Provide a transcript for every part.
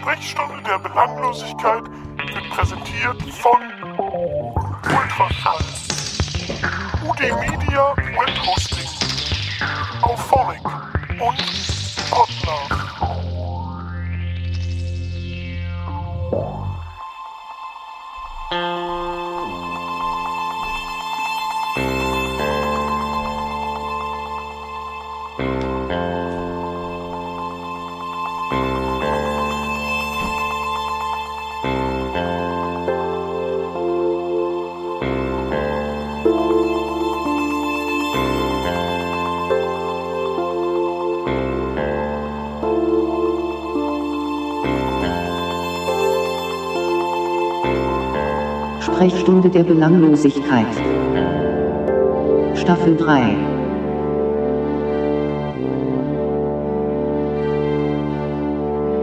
Sprechstunde der Belanglosigkeit wird präsentiert von Ultraschall, UD Media Web Hosting, Sprechstunde der Belanglosigkeit. Staffel 3.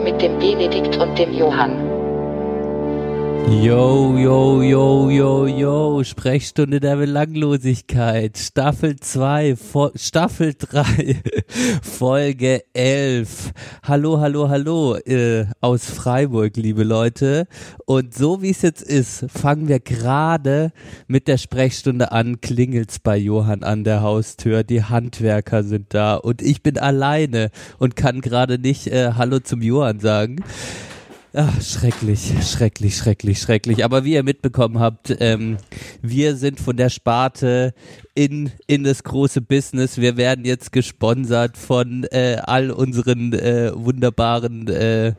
mit dem Benedikt und dem Johann. Yo, yo, yo, yo, yo, Sprechstunde der Belanglosigkeit, Staffel 2, Staffel 3, Folge 11. Hallo, hallo, hallo äh, aus Freiburg, liebe Leute. Und so wie es jetzt ist, fangen wir gerade mit der Sprechstunde an, klingelt's bei Johann an der Haustür, die Handwerker sind da und ich bin alleine und kann gerade nicht äh, Hallo zum Johann sagen. Ach, schrecklich, schrecklich, schrecklich, schrecklich. Aber wie ihr mitbekommen habt, ähm, wir sind von der Sparte in, in das große Business. Wir werden jetzt gesponsert von äh, all unseren äh, wunderbaren äh,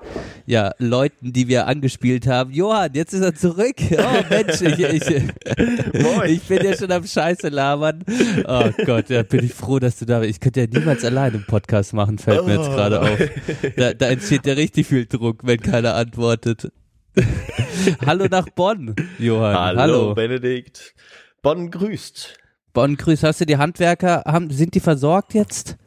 ja, Leuten, die wir angespielt haben. Johann, jetzt ist er zurück. Oh Mensch, ich, ich, ich bin ja schon am Scheiße labern. Oh Gott, da bin ich froh, dass du da bist. Ich könnte ja niemals alleine einen Podcast machen, fällt mir jetzt gerade auf. Da, da entsteht ja richtig viel Druck, wenn keiner antwortet. Hallo nach Bonn, Johann. Hallo, Hallo. Benedikt. Bonn grüßt. Bonn grüßt. Hast du die Handwerker, haben, sind die versorgt jetzt?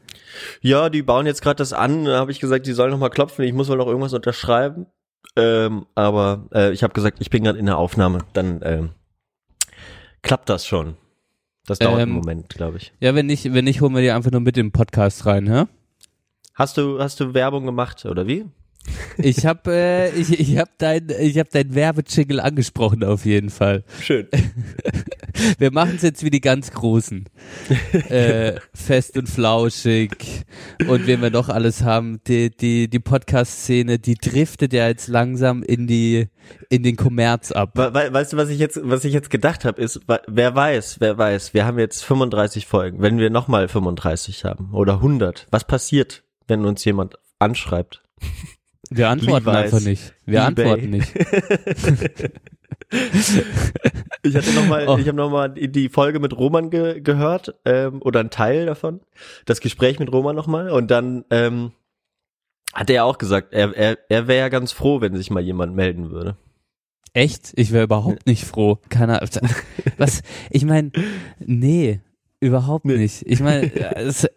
Ja, die bauen jetzt gerade das an. Da habe ich gesagt, die sollen noch mal klopfen. Ich muss wohl noch irgendwas unterschreiben. Ähm, aber äh, ich habe gesagt, ich bin gerade in der Aufnahme. Dann ähm, klappt das schon. Das dauert Ähm, einen Moment, glaube ich. Ja, wenn nicht, wenn nicht, holen wir die einfach nur mit in den Podcast rein, hä? Hast du hast du Werbung gemacht oder wie? Ich hab, äh, ich, ich hab dein, ich hab dein Werbejingle angesprochen auf jeden Fall. Schön. Wir machen es jetzt wie die ganz Großen. äh, fest und flauschig und wen wir noch alles haben. Die, die, die Podcast-Szene, die driftet ja jetzt langsam in die, in den Kommerz ab. We we weißt du, was ich jetzt was ich jetzt gedacht habe, ist, wer weiß, wer weiß. Wir haben jetzt 35 Folgen. Wenn wir noch mal 35 haben oder 100, was passiert, wenn uns jemand anschreibt? Wir antworten Levi's, einfach nicht. Wir eBay. antworten nicht. Ich hatte noch mal, Oh. ich habe noch mal die Folge mit Roman ge gehört ähm, oder ein Teil davon, das Gespräch mit Roman noch mal und dann ähm, hat er auch gesagt, er er, er wäre ja ganz froh, wenn sich mal jemand melden würde. Echt? Ich wäre überhaupt nicht froh. Keiner. Was? Ich meine, nee, überhaupt Nee. nicht. Ich meine, es-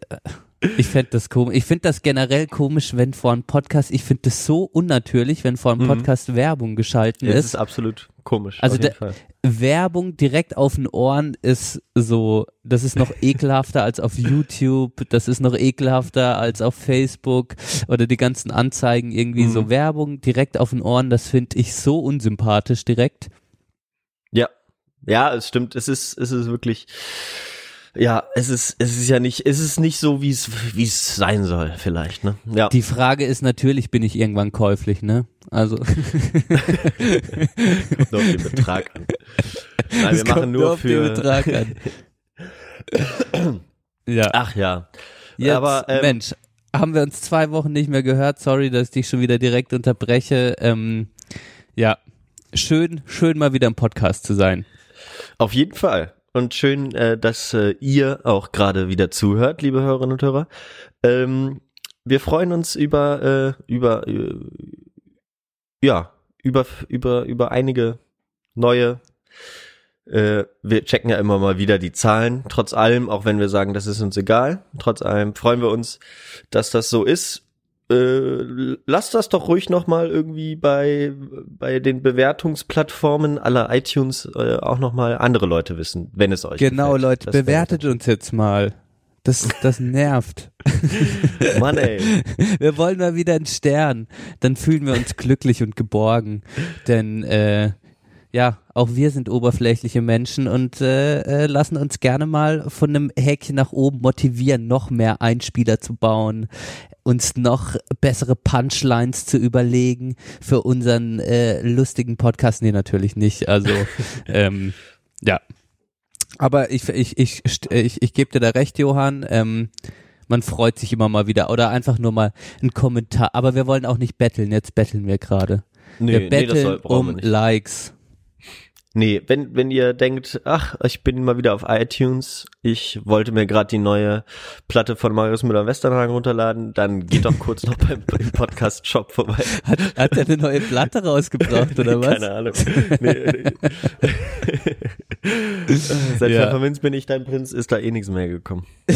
ich fände das komisch. Ich finde das generell komisch, wenn vor einem Podcast, ich finde das so unnatürlich, wenn vor einem Mhm. Podcast Werbung geschalten Das ist. ist absolut komisch. Also. Werbung direkt auf den Ohren ist so, das ist noch ekelhafter als auf YouTube, das ist noch ekelhafter als auf Facebook oder die ganzen Anzeigen irgendwie Mhm. so Werbung direkt auf den Ohren, das finde ich so unsympathisch direkt. Ja, ja, es stimmt. Es ist, es ist wirklich, ja, es ist, es ist ja nicht, es ist nicht so, wie es, wie es sein soll, vielleicht, ne? Ja. Die Frage ist natürlich, bin ich irgendwann käuflich, ne? Also Kommt auf den Betrag an. Nein, wir machen nur auf den für. Betrag an. ja, Ach ja. jetzt, aber, ähm, Mensch, haben wir uns zwei Wochen nicht mehr gehört. Sorry, dass ich dich schon wieder direkt unterbreche. Ähm, ja, schön, schön mal wieder im Podcast zu sein. Auf jeden Fall. Und schön, äh, dass äh, ihr auch gerade wieder zuhört, liebe Hörerinnen und Hörer. Ähm, wir freuen uns über, äh, über, ja, über, über, über einige neue. Wir checken ja immer mal wieder die Zahlen. Trotz allem, auch wenn wir sagen, das ist uns egal. Trotz allem freuen wir uns, dass das so ist. Äh, lasst das doch ruhig noch mal irgendwie bei bei den Bewertungsplattformen aller iTunes äh, auch noch mal andere Leute wissen, wenn es euch Genau, gefällt. Leute, Das bewertet uns jetzt mal. Das, das nervt. Mann, ey. Wir wollen mal wieder einen Stern. Dann fühlen wir uns glücklich und geborgen. Denn äh, ja, auch wir sind oberflächliche Menschen und äh, äh, lassen uns gerne mal von einem Häkchen nach oben motivieren, noch mehr Einspieler zu bauen, uns noch bessere Punchlines zu überlegen für unseren äh, lustigen Podcast. Nee, natürlich nicht. Also ähm, ja. Aber ich, ich, ich, ich, ich gebe dir da recht, Johann. Ähm, man freut sich immer mal wieder oder einfach nur mal ein Kommentar. Aber wir wollen auch nicht betteln. Jetzt betteln wir gerade. Nee, wir nee, betteln wir um. Likes. Nee, wenn, wenn ihr denkt, ach, ich bin mal wieder auf iTunes, ich wollte mir gerade die neue Platte von Marius Müller-Westernhagen runterladen, dann geht doch kurz noch beim, im Podcast-Shop vorbei. Hat, hat er eine neue Platte rausgebracht oder was? Keine Ahnung. Nee, nee. Seit Ja. Pfefferminz bin ich dein Prinz, ist da eh nichts mehr gekommen.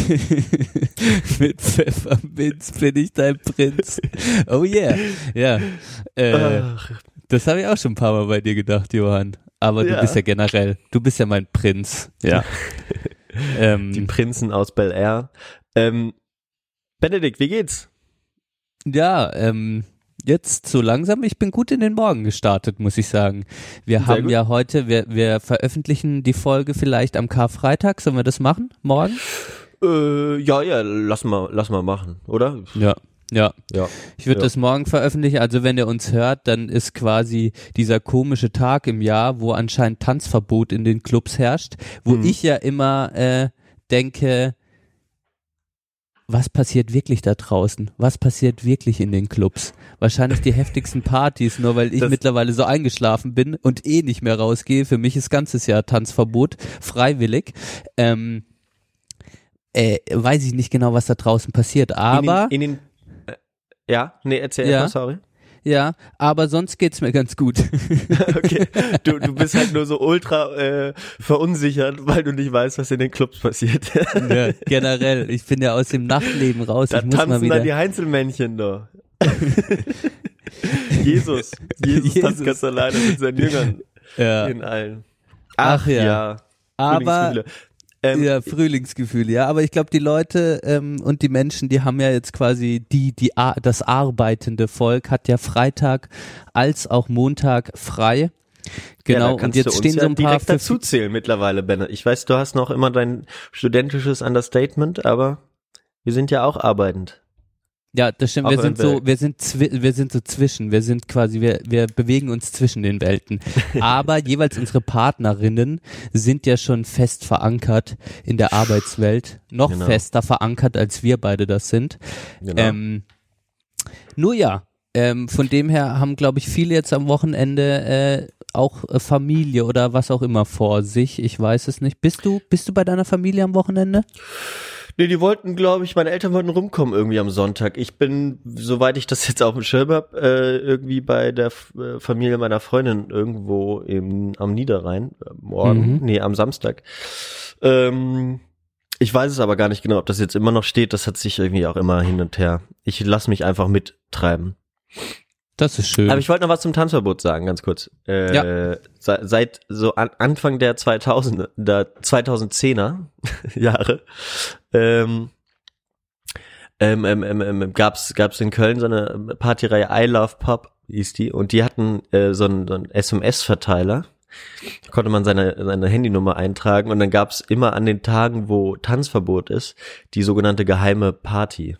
Mit Pfefferminz bin ich dein Prinz. Oh yeah. Ja. Äh, das habe ich auch schon ein paar Mal bei dir gedacht, Johann. Aber du Ja. bist ja generell, du bist ja mein Prinz. Ja. ähm, die Prinzen aus Bel Air. Ähm, Benedikt, wie geht's? Ja, ähm, jetzt so langsam, ich bin gut in den Morgen gestartet, muss ich sagen. Wir Sehr haben gut. ja heute, wir, wir veröffentlichen die Folge vielleicht am Karfreitag. Sollen wir das machen? Morgen? Äh, ja, ja, lass mal, lass mal machen, oder? Ja. Ja, Ja. ich würde Ja. das morgen veröffentlichen. Also wenn ihr uns hört, dann ist quasi dieser komische Tag im Jahr, wo anscheinend Tanzverbot in den Clubs herrscht, wo Mhm. ich ja immer äh, denke, was passiert wirklich da draußen? Was passiert wirklich in den Clubs? Wahrscheinlich die heftigsten Partys, nur weil ich Das- mittlerweile so eingeschlafen bin und eh nicht mehr rausgehe. Für mich ist ganzes Jahr Tanzverbot, freiwillig. Ähm, äh, weiß ich nicht genau, was da draußen passiert, aber in den, in den ja, nee, erzähl Ja. mal, sorry. ja, aber sonst geht's mir ganz gut. Okay, du, du bist halt nur so ultra äh, verunsichert, weil du nicht weißt, was in den Clubs passiert. ja, generell, ich bin ja aus dem Nachtleben raus. da ich muss mal tanzen wieder. dann die Heinzelmännchen da. Jesus, Jesus, Jesus. tanzt ganz alleine mit seinen Jüngern ja. in allen. Ach ja. Aber Frühlingsgefühle. Ähm, ja, Frühlingsgefühl, ja. Aber ich glaube, die Leute ähm, und die Menschen, die haben ja jetzt quasi die, die das arbeitende Volk hat ja Freitag als auch Montag frei. ja, Genau. da und jetzt stehen ja so ein paar direkt dazu zählen mittlerweile, Benne. Ich weiß, du hast noch immer dein studentisches Understatement, aber wir sind ja auch arbeitend. Ja, das stimmt. Wir sind so, wir sind, wir sind so zwischen. Wir sind quasi, wir, wir bewegen uns zwischen den Welten. Aber jeweils unsere Partnerinnen sind ja schon fest verankert in der Arbeitswelt. Noch Genau. fester verankert, als wir beide das sind. Genau. Ähm, nur ja, ähm, von dem her haben, glaube ich, viele jetzt am Wochenende äh, auch äh, Familie oder was auch immer vor sich. Ich weiß es nicht. Bist du, bist du bei deiner Familie am Wochenende? Nee, die wollten, glaube ich, meine Eltern wollten rumkommen irgendwie am Sonntag. Ich bin, soweit ich das jetzt auf dem Schirm hab, äh, irgendwie bei der F äh, Familie meiner Freundin irgendwo im, am Niederrhein. Äh, morgen, Mhm. nee, am Samstag. Ähm, ich weiß es aber gar nicht genau, ob das jetzt immer noch steht. Das hat sich irgendwie auch immer hin und her. Ich lasse mich einfach mittreiben. Das ist schön. Aber ich wollte noch was zum Tanzverbot sagen, ganz kurz. Äh, Ja. se- Seit so an, Anfang der 2000er, der 2010er Jahre ähm, ähm, ähm, ähm, ähm, gab's gab's in Köln so eine Partyreihe I Love Pop hieß die und die hatten äh, so einen, so einen SMS-Verteiler. Da konnte man seine, seine Handynummer eintragen und dann gab's immer an den Tagen, wo Tanzverbot ist, die sogenannte geheime Party.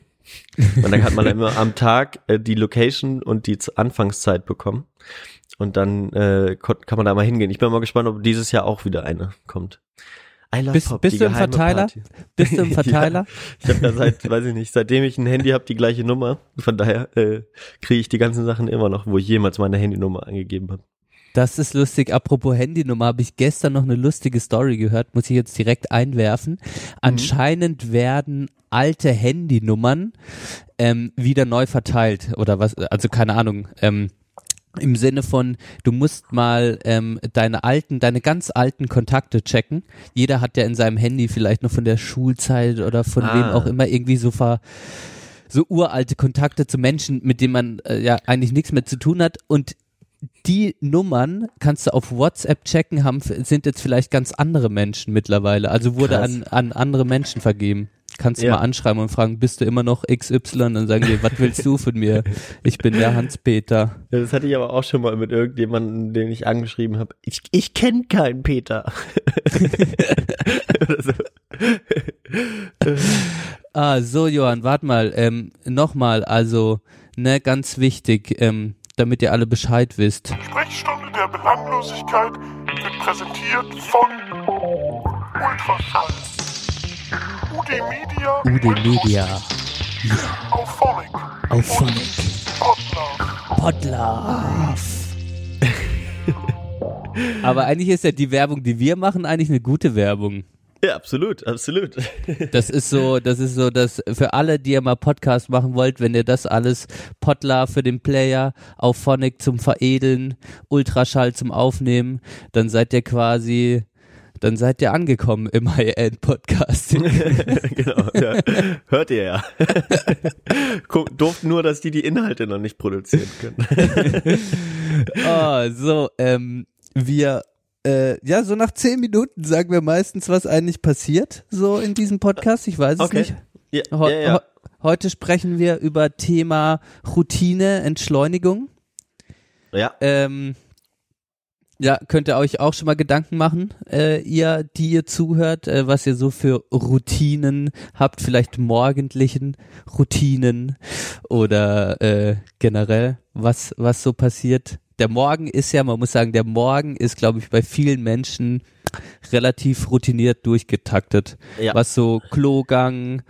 Und dann hat man immer am Tag äh, die Location und die Anfangszeit bekommen. Und dann äh, kann man da mal hingehen. Ich bin mal gespannt, ob dieses Jahr auch wieder eine kommt. I love Bist- Pop, bist du im Verteiler? Party. Bist du im Verteiler? Ja, ich habe da seit, weiß ich nicht, seitdem ich ein Handy habe, die gleiche Nummer. Von daher äh, kriege ich die ganzen Sachen immer noch, wo ich jemals meine Handynummer angegeben habe. Das ist lustig. Apropos Handynummer, habe ich gestern noch eine lustige Story gehört, muss ich jetzt direkt einwerfen. Anscheinend werden alte Handynummern ähm, wieder neu verteilt oder was, also keine Ahnung. Ähm, im Sinne von, du musst mal ähm, deine alten, deine ganz alten Kontakte checken. Jeder hat ja in seinem Handy vielleicht noch von der Schulzeit oder von Ah. wem auch immer irgendwie so ver, so uralte Kontakte zu Menschen, mit denen man äh, ja eigentlich nichts mehr zu tun hat. Und die Nummern kannst du auf WhatsApp checken, haben, sind jetzt vielleicht ganz andere Menschen mittlerweile. Also wurde Krass. an, an andere Menschen vergeben. Kannst du Ja. mal anschreiben und fragen, bist du immer noch XY? Dann sagen die, was willst du von mir? Ich bin der Hans-Peter. Ja, das hatte ich aber auch schon mal mit irgendjemandem, den ich angeschrieben habe. Ich, ich kenne keinen Peter. So. Ah, so Johann, warte mal, ähm, nochmal, also, ne, ganz wichtig, ähm, damit ihr alle Bescheid wisst. Sprechstunde der Belanglosigkeit wird präsentiert von Ultraschall. UD Media. Ude Media, Auphonic. Auphonic, Podlove. Podlove. Aber eigentlich ist ja die Werbung, die wir machen, eigentlich eine gute Werbung. Ja, absolut, absolut. Das ist so, das ist so, dass für alle, die ihr mal Podcast machen wollt, wenn ihr das alles Potlar für den Player, Auphonic zum Veredeln, Ultraschall zum Aufnehmen, dann seid ihr quasi, dann seid ihr angekommen im High-End-Podcast. genau, ja. Hört ihr ja. Doof nur, dass die die Inhalte noch nicht produzieren können. oh, so, ähm, wir, äh, ja, so nach zehn Minuten sagen wir meistens, was eigentlich passiert, so in diesem Podcast. Ich weiß es Okay. nicht. Ja, ja, ja. heu- Heute sprechen wir über Thema Routine, Entschleunigung. ja. Ähm, ja, könnt ihr euch auch schon mal Gedanken machen, äh, ihr, die ihr zuhört, äh, was ihr so für Routinen habt, vielleicht morgendlichen Routinen oder äh, generell, was, was so passiert. Der Morgen ist ja, man muss sagen, der Morgen ist, glaube ich, bei vielen Menschen relativ routiniert durchgetaktet. Ja. Was so Klogang,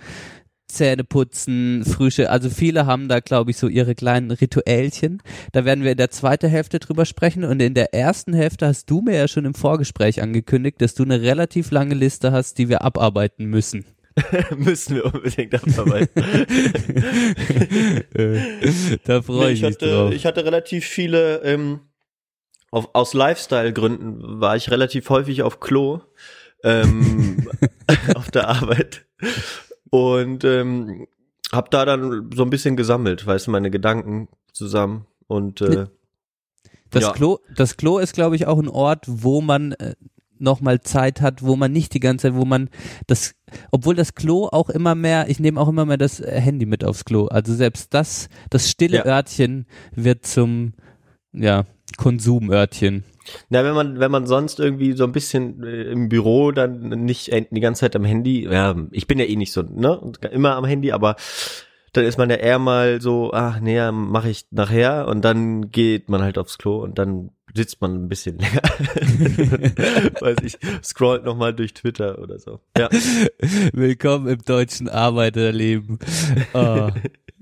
Zähne putzen, Frühstück, also viele haben da, glaube ich, so ihre kleinen Rituellchen. Da werden wir in der zweiten Hälfte drüber sprechen und in der ersten Hälfte hast du mir ja schon im Vorgespräch angekündigt, dass du eine relativ lange Liste hast, die wir abarbeiten müssen. Müssen wir unbedingt abarbeiten. da freue Nee, ich, ich, mich hatte, drauf. ich hatte relativ viele, ähm, auf, aus Lifestyle-Gründen war ich relativ häufig auf Klo ähm, auf der Arbeit und ähm, hab da dann so ein bisschen gesammelt, weißt du, meine Gedanken zusammen und äh, Das ja. Klo, das Klo ist, glaube ich, auch ein Ort, wo man äh, nochmal Zeit hat, wo man nicht die ganze Zeit, wo man das, obwohl das Klo auch immer mehr, ich nehme auch immer mehr das äh, Handy mit aufs Klo. Also selbst das, das stille Ja. Örtchen wird zum, ja, Konsumörtchen. Na, wenn man, wenn man sonst irgendwie so ein bisschen äh, im Büro dann nicht äh, die ganze Zeit am Handy, ja, ich bin ja eh nicht so, ne, immer am Handy, aber dann ist man ja eher mal so, ach nee, mache ich nachher und dann geht man halt aufs Klo und dann sitzt man ein bisschen länger. Weiß ich, scrollt nochmal durch Twitter oder so. Ja, Willkommen im deutschen Arbeiterleben. Oh,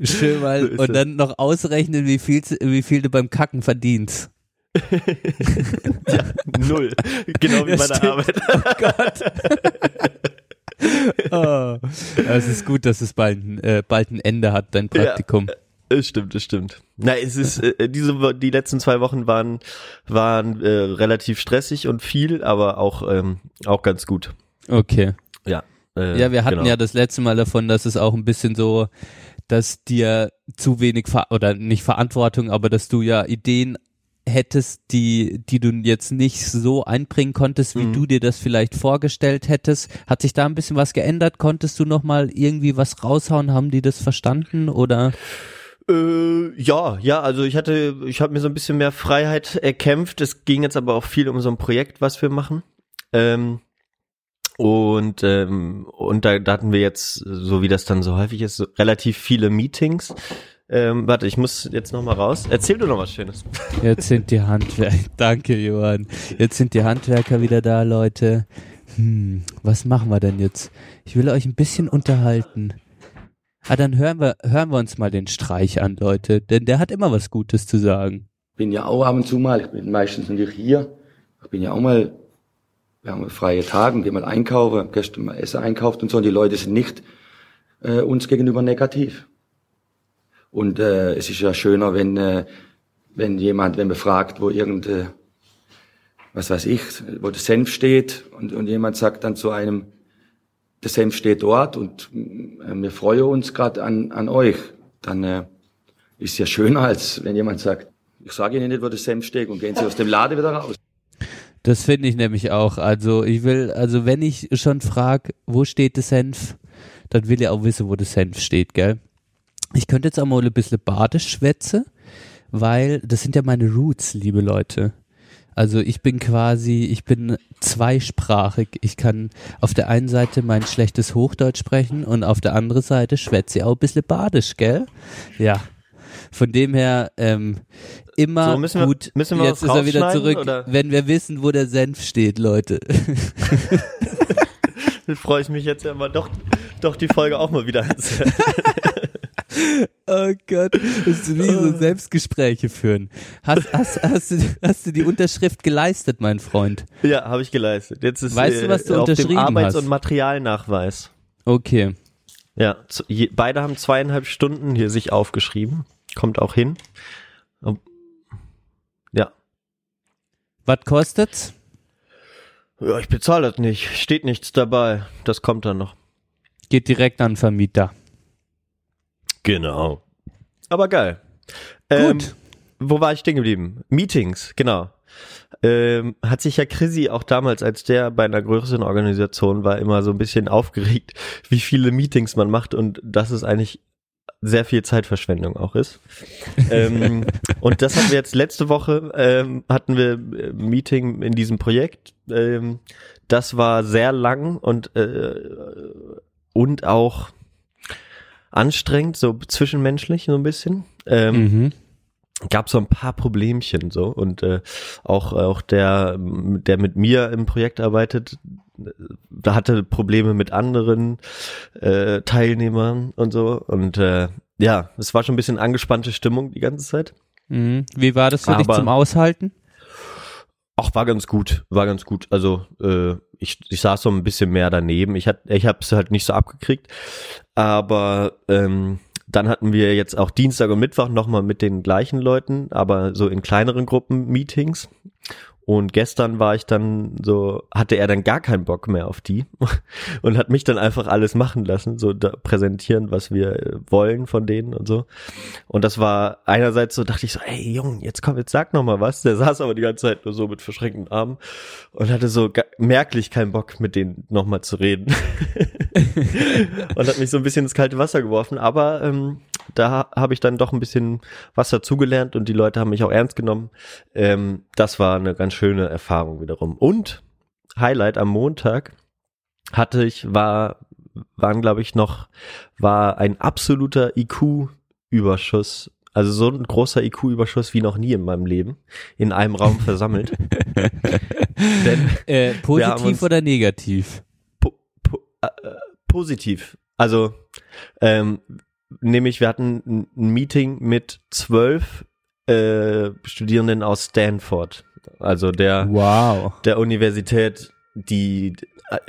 schön mal. So und dann noch ausrechnen, wie viel, wie viel du beim Kacken verdienst. null. Genau wie Ja, meine stimmt. Arbeit. Oh. Es ist gut, dass es bald, ein- äh, bald ein Ende hat, dein Praktikum. Es stimmt, es stimmt. Na, es ist äh, diese Wo- die letzten zwei Wochen waren waren äh, relativ stressig und viel, aber auch ähm, auch ganz gut. Okay. Ja. Äh, Ja, wir hatten genau. ja das letzte Mal davon, dass es auch ein bisschen so, dass dir zu wenig Ver oder nicht Verantwortung, aber dass du ja Ideen hättest, die, die du jetzt nicht so einbringen konntest, wie Mhm. du dir das vielleicht vorgestellt hättest. Hat sich da ein bisschen was geändert? Konntest du noch mal irgendwie was raushauen? Haben die das verstanden oder? Äh, ja, ja, also ich hatte, ich habe mir so ein bisschen mehr Freiheit erkämpft. Es ging jetzt aber auch viel um so ein Projekt, was wir machen. Ähm, und ähm, und da, da hatten wir jetzt, so wie das dann so häufig ist, so relativ viele Meetings. Ähm, warte, ich muss jetzt noch mal raus. Erzähl du noch was Schönes. Jetzt sind die Handwerker. Danke, Johann. Jetzt sind die Handwerker wieder da, Leute. Hm, was machen wir denn jetzt? Ich will euch ein bisschen unterhalten. Ah, dann hören wir, hören wir uns mal den Streich an, Leute, denn der hat immer was Gutes zu sagen. bin ja auch ab und zu mal, ich bin meistens natürlich hier. Ich bin ja auch mal, wir haben freie Tage und gehen mal einkaufen, gestern mal Essen einkauft und so, und die Leute sind nicht äh, uns gegenüber negativ. Und äh, es ist ja schöner, wenn, äh, wenn jemand, wenn man fragt, wo irgende, was weiß ich, wo der Senf steht und, und jemand sagt dann zu einem, der Senf steht dort und äh, wir freuen uns gerade an, an euch, dann äh, ist ja schöner, als wenn jemand sagt, ich sage Ihnen nicht, wo der Senf steht und gehen Sie aus dem Laden wieder raus. Das finde ich nämlich auch. Also ich will, also wenn ich schon frag, wo steht der Senf, dann will ich auch wissen, wo der Senf steht, gell? Ich könnte jetzt auch mal ein bisschen Badisch schwätze, weil das sind ja meine Roots, liebe Leute. Also ich bin quasi, ich bin zweisprachig. Ich kann auf der einen Seite mein schlechtes Hochdeutsch sprechen und auf der anderen Seite schwätze ich auch ein bisschen Badisch, gell? Ja. Von dem her, ähm, immer So, müssen wir- gut. müssen wir Jetzt ist er wieder zurück, oder? wenn wir wissen, wo der Senf steht, Leute. Dann freue ich mich jetzt ja mal doch, doch die Folge auch mal wieder. Oh Gott, das ist wie so Selbstgespräche führen. Hast, hast, hast, du, hast du die Unterschrift geleistet, mein Freund? Ja, habe ich geleistet. Jetzt ist Weißt du, was du äh, auf dem Arbeits- hast? und Materialnachweis. Okay. Ja, zu, je, beide haben zweieinhalb Stunden hier sich aufgeschrieben. Kommt auch hin. Ja. Was kostet's? Ja, ich bezahle das nicht. Steht nichts dabei. Das kommt dann noch. Geht direkt an Vermieter. Genau. Aber geil. Ähm, Gut. wo war ich stehen geblieben? Meetings, genau. Ähm, hat sich ja Chrissy auch damals, als der bei einer größeren Organisation war, immer so ein bisschen aufgeregt, wie viele Meetings man macht und dass es eigentlich sehr viel Zeitverschwendung auch ist. ähm, und das hatten wir jetzt letzte Woche, ähm, hatten wir äh, ein Meeting in diesem Projekt. Ähm, das war sehr lang und, äh, und auch anstrengend, so zwischenmenschlich so ein bisschen. Ähm, Mhm. gab so ein paar Problemchen so und äh, auch auch der der mit mir im Projekt arbeitet äh, da hatte Probleme mit anderen äh, Teilnehmern und so und äh, ja es war schon ein bisschen angespannte Stimmung die ganze Zeit Mhm. Wie war das für dich Aber- zum Aushalten? Auch war ganz gut, war ganz gut. Also äh, ich, ich saß so ein bisschen mehr daneben. Ich hat, ich habe es halt nicht so abgekriegt, aber ähm, dann hatten wir jetzt auch Dienstag und Mittwoch nochmal mit den gleichen Leuten, aber so in kleineren Gruppen Meetings. Und gestern war ich dann so, hatte er dann gar keinen Bock mehr auf die und hat mich dann einfach alles machen lassen, so präsentieren, was wir äh, wollen von denen und so. Und das war einerseits so, dachte ich so, ey Junge, jetzt komm, jetzt sag noch mal was. Der saß aber die ganze Zeit nur so mit verschränkten Armen und hatte so merklich keinen Bock, mit denen noch mal zu reden. und hat mich so ein bisschen ins kalte Wasser geworfen. Aber ähm, da habe ich dann doch ein bisschen was dazugelernt und die Leute haben mich auch ernst genommen. Ähm, das war eine ganz schöne Erfahrung wiederum. Und Highlight am Montag hatte ich, war, waren glaube ich noch, war ein absoluter IQ-Überschuss. Also so ein großer IQ-Überschuss wie noch nie in meinem Leben in einem Raum versammelt. Denn Äh, positiv uns- oder negativ? Po, po, äh, positiv. Also ähm, nämlich wir hatten ein ein Meeting mit zwölf äh, Studierenden aus Stanford, also der Wow. der Universität, die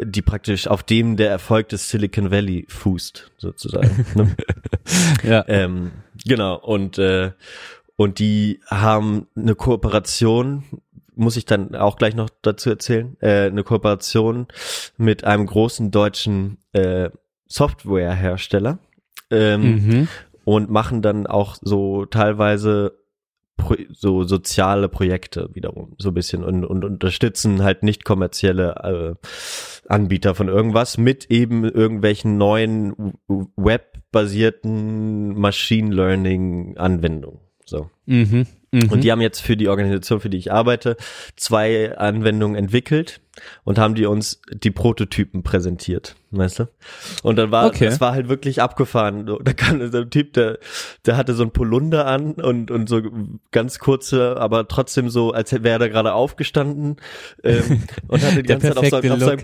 die praktisch auf dem der Erfolg des Silicon Valley fußt, sozusagen. ne? Ja. ähm, genau und äh, und die haben eine Kooperation muss ich dann auch gleich noch dazu erzählen äh, eine Kooperation mit einem großen deutschen äh, Softwarehersteller ähm, Mhm. und machen dann auch so teilweise pro, so soziale Projekte wiederum so ein bisschen und, und unterstützen halt nicht kommerzielle äh, Anbieter von irgendwas mit eben irgendwelchen neuen webbasierten Machine Learning Anwendungen. So. Mhm. Mhm. Und die haben jetzt für die Organisation, für die ich arbeite, zwei Anwendungen entwickelt und haben die uns die Prototypen präsentiert, weißt du? Und dann war, Okay. das war halt wirklich abgefahren. Da kam so ein Typ, der, der hatte so ein Polunder an und, und so ganz kurze, aber trotzdem so, als wäre er gerade aufgestanden, ähm, und hatte die ganze Zeit auf, seinem, auf, seinem,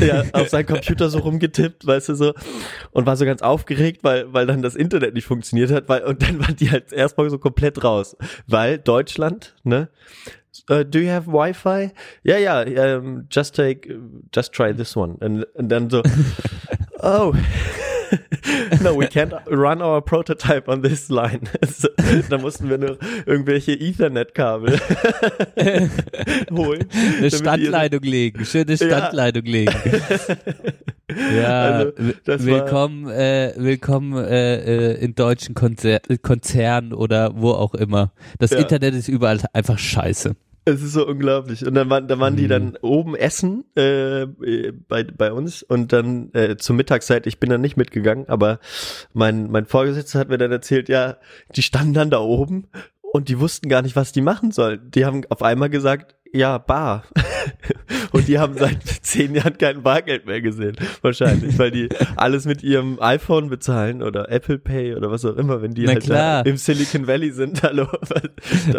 ja, auf seinem Computer so rumgetippt, weißt du so, und war so ganz aufgeregt, weil, weil dann das Internet nicht funktioniert hat, weil, und dann waren die halt erstmal so komplett raus, weil Deutschland, ne, Uh, do you have Wi-Fi? Ja, ja, um, just take, just try this one. Und, und dann so, oh, no, we can't run our prototype on this line. so, da mussten wir nur irgendwelche Ethernet-Kabel holen. Eine Standleitung legen, schöne Standleitung legen. Ja, Also, willkommen, äh, willkommen äh, äh, in deutschen Konzer Konzernen oder wo auch immer. Das Ja. Internet ist überall einfach scheiße. Es ist so unglaublich. Und dann waren, da waren die Mhm. dann oben essen äh, bei, bei uns und dann äh, zur Mittagszeit, ich bin dann nicht mitgegangen, aber mein, mein Vorgesetzter hat mir dann erzählt, ja, die standen dann da oben und die wussten gar nicht, was die machen sollen. Die haben auf einmal gesagt, ja, Bar. Und die haben seit zehn Jahren kein Bargeld mehr gesehen. Wahrscheinlich, weil die alles mit ihrem iPhone bezahlen oder Apple Pay oder was auch immer, wenn die Na halt klar. im Silicon Valley sind. Hallo.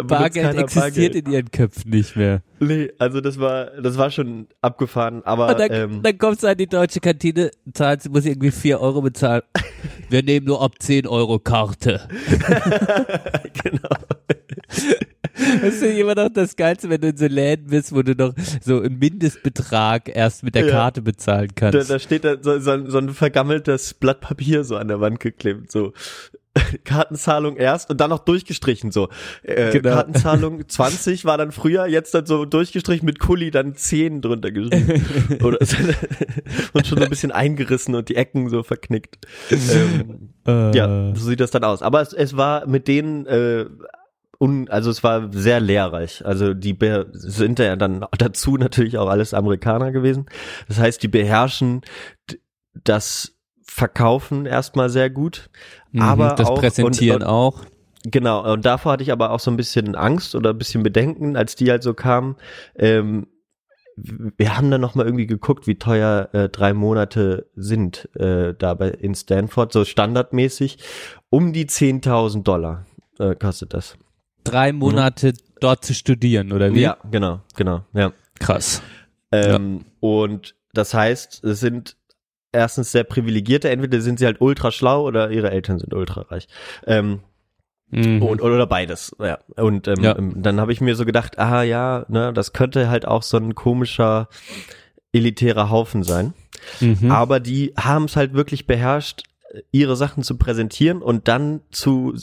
Bargeld existiert in ihren Köpfen nicht mehr. Nee, also das war, das war schon abgefahren, aber Und dann, ähm, dann kommst du an die deutsche Kantine, zahlst, muss irgendwie 4 Euro bezahlen. Wir nehmen nur ab 10 Euro Karte. genau. Das ist immer noch das Geilste, wenn du in so Läden bist, wo du noch so einen Mindestbetrag erst mit der Ja. Karte bezahlen Da, kannst. da steht da so, so, ein- so ein vergammeltes Blatt Papier so an der Wand geklebt, so. Kartenzahlung erst und dann noch durchgestrichen so. Äh, Genau. Kartenzahlung 20 war dann früher, jetzt dann so durchgestrichen mit Kuli dann 10 drunter geschrieben. Und schon so ein bisschen eingerissen und die Ecken so verknickt. Ähm, Äh, Ja, so sieht das dann aus. Aber es, es war mit denen, äh, un, also es war sehr lehrreich. Also die be sind ja dann dazu natürlich auch alles Amerikaner gewesen. Das heißt, die beherrschen das Verkaufen erstmal sehr gut. mhm, aber das auch, Präsentieren und, auch. Genau, und davor hatte ich aber auch so ein bisschen Angst oder ein bisschen Bedenken, als die halt so kamen. Ähm, wir haben dann noch mal irgendwie geguckt, wie teuer äh, drei Monate sind äh, dabei in Stanford, so standardmäßig. Um die 10.000 Dollar äh, kostet das. Drei Monate dort zu studieren, oder wie? Ja, genau, genau, ja. Krass. Ähm, Und das heißt, es sind erstens sehr privilegierte, entweder sind sie halt ultra schlau oder ihre Eltern sind ultra reich. Ähm, Mhm. Und, oder beides, ja. Und ähm, Ja. ähm, dann habe ich mir so gedacht, ah ja, ne, das könnte halt auch so ein komischer elitärer Haufen sein. Mhm. Aber die haben es halt wirklich beherrscht, ihre Sachen zu präsentieren und dann zu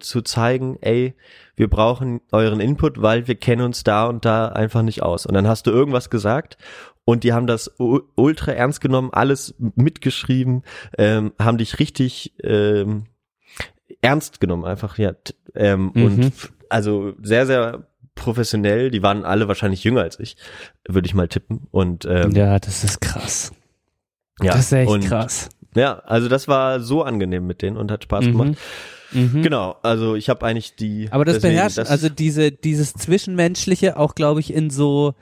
zu zeigen, ey, wir brauchen euren Input, weil wir kennen uns da und da einfach nicht aus. Und dann hast du irgendwas gesagt und die haben das ultra ernst genommen, alles mitgeschrieben, ähm, haben dich richtig ähm, ernst genommen, einfach, ja. Ähm, Mhm. Und also sehr, sehr professionell, die waren alle wahrscheinlich jünger als ich, würde ich mal tippen. Und ähm, ja, das ist krass. ja, das ist echt und, krass. Ja, also das war so angenehm mit denen und hat Spaß Mhm. gemacht. Mhm. Genau, also ich habe eigentlich die. Aber das deswegen, beherrscht, das- also diese, dieses Zwischenmenschliche auch, glaube ich, in so,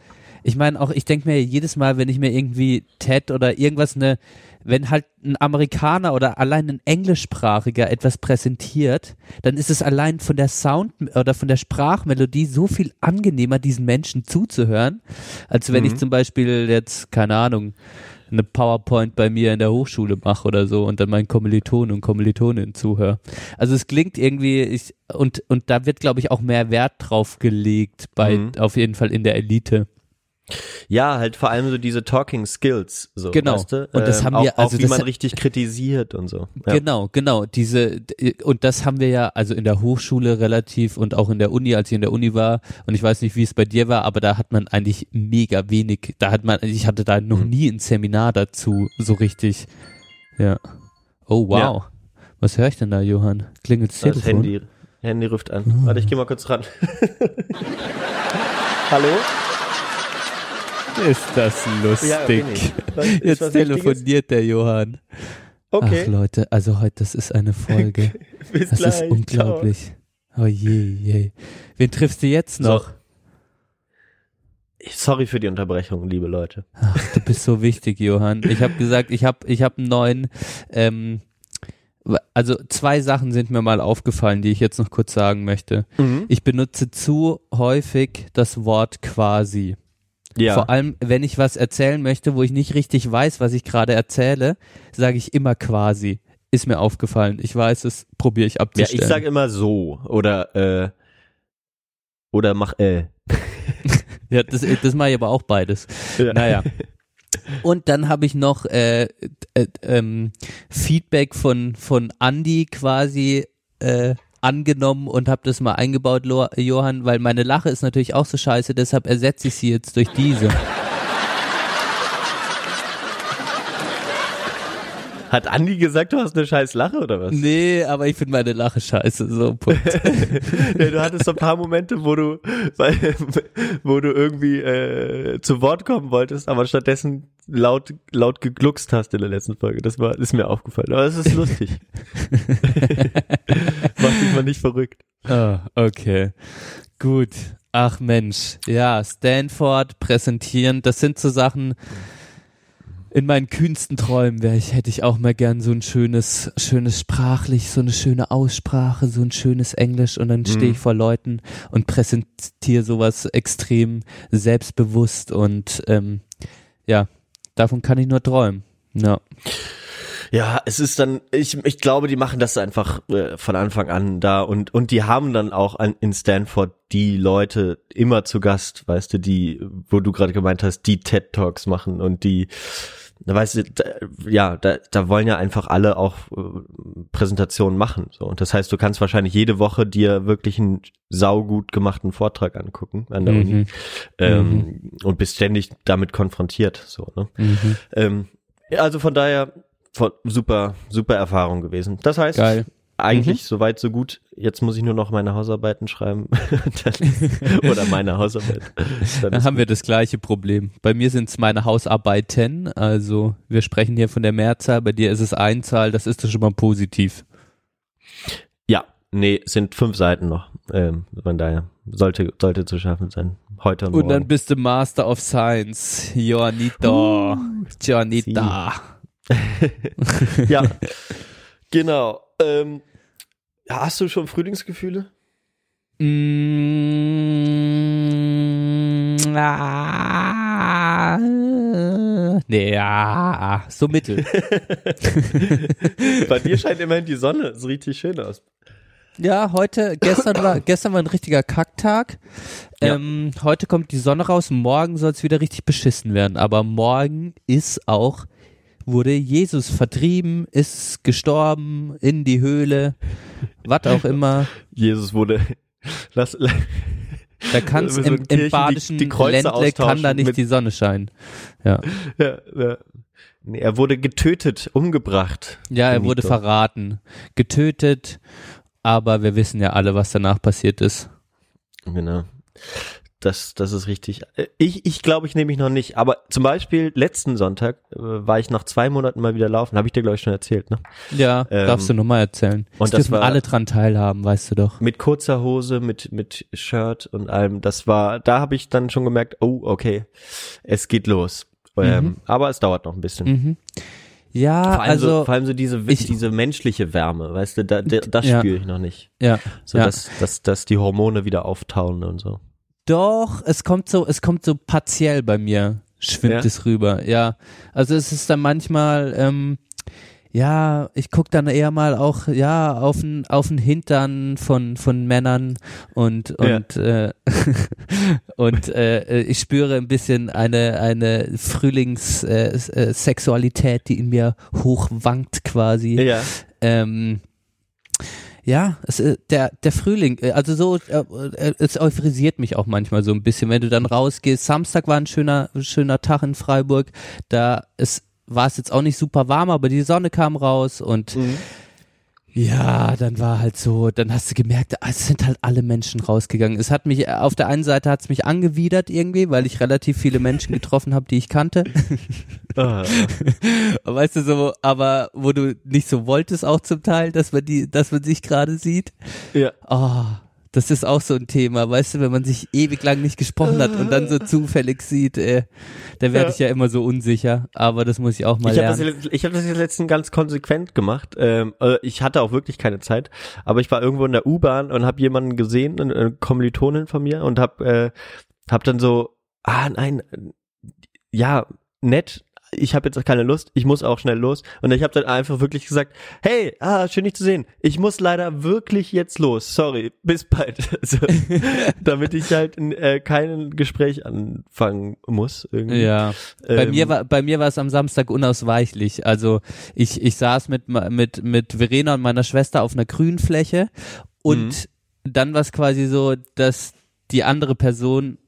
ich meine auch, ich denke mir jedes Mal, wenn ich mir irgendwie TED oder irgendwas ne, wenn halt ein Amerikaner oder allein ein Englischsprachiger etwas präsentiert, dann ist es allein von der Sound oder von der Sprachmelodie so viel angenehmer, diesen Menschen zuzuhören, als wenn ich Mhm. zum Beispiel jetzt, keine Ahnung, eine PowerPoint bei mir in der Hochschule mache oder so und dann meinen Kommilitonen und Kommilitoninnen zuhöre. Also es klingt irgendwie, ich, und, und da wird, glaube ich, auch mehr Wert drauf gelegt, bei, Mhm. auf jeden Fall in der Elite. Ja, halt vor allem so diese Talking Skills, so, Genau. weißt du? Und das Ähm, haben auch, wir- also auch wie das man richtig kritisiert und so. Ja. Genau, genau. Diese und das haben wir ja also in der Hochschule relativ und auch in der Uni, als ich in der Uni war. Und ich weiß nicht, wie es bei dir war, aber da hat man eigentlich mega wenig. Da hat man, ich hatte da noch Mhm. nie ein Seminar dazu so richtig. Ja. Oh wow. Ja. Was höre ich denn da, Johann? Klingelt das Das Telefon? Handy, Handy ruft an. Warte, ich geh mal kurz ran. Hallo? Ist das lustig? Ja. Was- ist Jetzt was Wichtiges? telefoniert der Johann. Ach Okay, Leute, also heute, das ist eine Folge. bis Das gleich. ist unglaublich. Oh je, je. Wen triffst du jetzt Ciao. noch? So. Sorry für die Unterbrechung, liebe Leute. Ach, du bist so wichtig, Johann. Ich habe gesagt, ich habe ich hab einen neuen, ähm, also zwei Sachen sind mir mal aufgefallen, die ich jetzt noch kurz sagen möchte. Ich benutze zu häufig das Wort quasi. Ja. Vor allem, wenn ich was erzählen möchte, wo ich nicht richtig weiß, was ich gerade erzähle, sage ich immer quasi. Ist mir aufgefallen. Ich weiß es, probiere ich ja, abzustellen. ich sage immer so oder äh, oder mach äh. Ja, das, das mache ich aber auch beides. Ja. Naja. Und dann habe ich noch äh, äh, ähm, Feedback von, von Andy quasi äh, angenommen und habe das mal eingebaut, Lo Johann, weil meine Lache ist natürlich auch so scheiße, deshalb ersetze ich sie jetzt durch diese. Hat Andi gesagt, du hast eine scheiß Lache oder was? Nee, aber ich finde meine Lache scheiße, so Punkt. ja, du hattest so ein paar Momente, wo du, wo du irgendwie äh, zu Wort kommen wolltest, aber stattdessen laut, laut gegluckst hast in der letzten Folge. Das war, ist mir aufgefallen. Aber es ist lustig. Mach dich mal nicht verrückt. Ah, okay. Gut. Ach Mensch. Ja, Stanford präsentieren, das sind so Sachen, in meinen kühnsten Träumen wäre ich, hätte ich auch mal gern so ein schönes, schönes sprachlich, so eine schöne Aussprache, so ein schönes Englisch und dann stehe ich vor Leuten und präsentiere sowas extrem selbstbewusst und ähm, ja, davon kann ich nur träumen. Ja. Ja, es ist dann, ich, ich glaube, die machen das einfach äh, von Anfang an da und, und die haben dann auch an, in Stanford die Leute immer zu Gast, weißt du, die, wo du gerade gemeint hast, die TED Talks machen und die, da weißt du, da, ja, da, da wollen ja einfach alle auch äh, Präsentationen machen. So. Und das heißt, du kannst wahrscheinlich jede Woche dir wirklich einen saugut gemachten Vortrag angucken an der Mhm. Uni ähm, und bist ständig damit konfrontiert. So, ne? Mhm. Ähm, also von daher von, super, super Erfahrung gewesen. Das heißt, Geil. eigentlich soweit so gut. Jetzt muss ich nur noch meine Hausarbeiten schreiben. Oder meine Hausarbeit. Dann Dann haben wir das gleiche Problem. Bei mir sind es meine Hausarbeiten, also wir sprechen hier von der Mehrzahl, bei dir ist es Einzahl, das ist doch schon mal positiv. Ja, nee, es sind fünf Seiten noch. Ähm, von daher sollte, sollte zu schaffen sein. Heute und, Und dann morgen. bist du Master of Science. Joanita. Joanita. ja, genau. Ähm, hast du schon Frühlingsgefühle? Mm, ah, nee, ja, so mittel. Bei dir scheint immerhin die Sonne so richtig schön aus. Ja, heute, gestern war, gestern war ein richtiger Kacktag. Ja. Ähm, heute kommt die Sonne raus, morgen soll es wieder richtig beschissen werden. Aber morgen ist auch, wurde Jesus vertrieben, ist gestorben in die Höhle, was auch immer. Jesus wurde. Lass, Da kann es im, im die- badischen die Kreuze Ländle kann da nicht die Sonne scheinen. Ja, ja, ja. Nee, er wurde getötet, umgebracht. ja er wurde verraten, getötet, aber wir wissen ja alle, was danach passiert ist. Genau. Das, das ist richtig. Äh, Ich, ich glaube, ich nehme mich noch nicht. Aber zum Beispiel letzten Sonntag äh, war ich nach zwei Monaten mal wieder laufen. Habe ich dir, glaube ich, schon erzählt, ne? Ja, Ähm, darfst du nochmal erzählen. und das dürfen alle dran teilhaben, weißt du doch. Mit kurzer Hose, mit, mit Shirt und allem. Das war, da habe ich dann schon gemerkt, oh, okay, es geht los. Ähm, aber es dauert noch ein bisschen. Mhm. Ja, Vor allem, also, so, vor allem so diese, ich- diese menschliche Wärme, weißt du, da, da, das Ja. spüre ich noch nicht. ja, So, ja. dass, dass, dass die Hormone wieder auftauen und so. Doch, es kommt so, es kommt so partiell bei mir, schwimmt Ja? es rüber, ja. Also es ist dann manchmal, ähm, ja, ich guck dann eher mal auch, ja, auf den auf den Hintern von von Männern und Ja. und äh, und äh, ich spüre ein bisschen eine eine Frühlings äh, äh, die in mir hochwankt quasi. Ja. Ähm, ja, es, der, der Frühling, äh, also so, äh, äh, es euphorisiert mich auch manchmal so ein bisschen, wenn du dann rausgehst. Samstag war ein schöner, schöner Tag in Freiburg, da es, war es jetzt auch nicht super warm, aber die Sonne kam raus und ja, dann war halt so, dann hast du gemerkt, ah, es sind halt alle Menschen rausgegangen. Es hat mich, auf der einen Seite hat es mich angewidert irgendwie, weil ich relativ viele Menschen getroffen habe, die ich kannte. Ah, Weißt du so, aber wo du nicht so wolltest auch zum Teil, dass man die, dass man sich gerade sieht. ja. Oh, das ist auch so ein Thema, weißt du, wenn man sich ewig lang nicht gesprochen hat und dann so zufällig sieht, äh, da werde ich ja immer so unsicher. Aber das muss ich auch mal Ich habe das, lernen. jetzt- ich hab das jetzt letztens ganz konsequent gemacht. Ähm, äh, ich hatte auch wirklich keine Zeit, aber ich war irgendwo in der U-Bahn und habe jemanden gesehen, eine, Kommilitonin von mir, und habe äh, hab dann so, ah nein, ja, nett, ich habe jetzt keine Lust, ich muss auch schnell los. Und ich habe dann einfach wirklich gesagt, hey, ah, schön dich zu sehen. Ich muss leider wirklich jetzt los. Sorry, bis bald. Also, damit ich halt äh, kein Gespräch anfangen muss. Irgendwie. Ja, bei Ähm, mir war bei mir war es am Samstag unausweichlich. Also ich ich saß mit mit mit Verena und meiner Schwester auf einer Grünfläche und Mhm. dann war es quasi so, dass die andere Person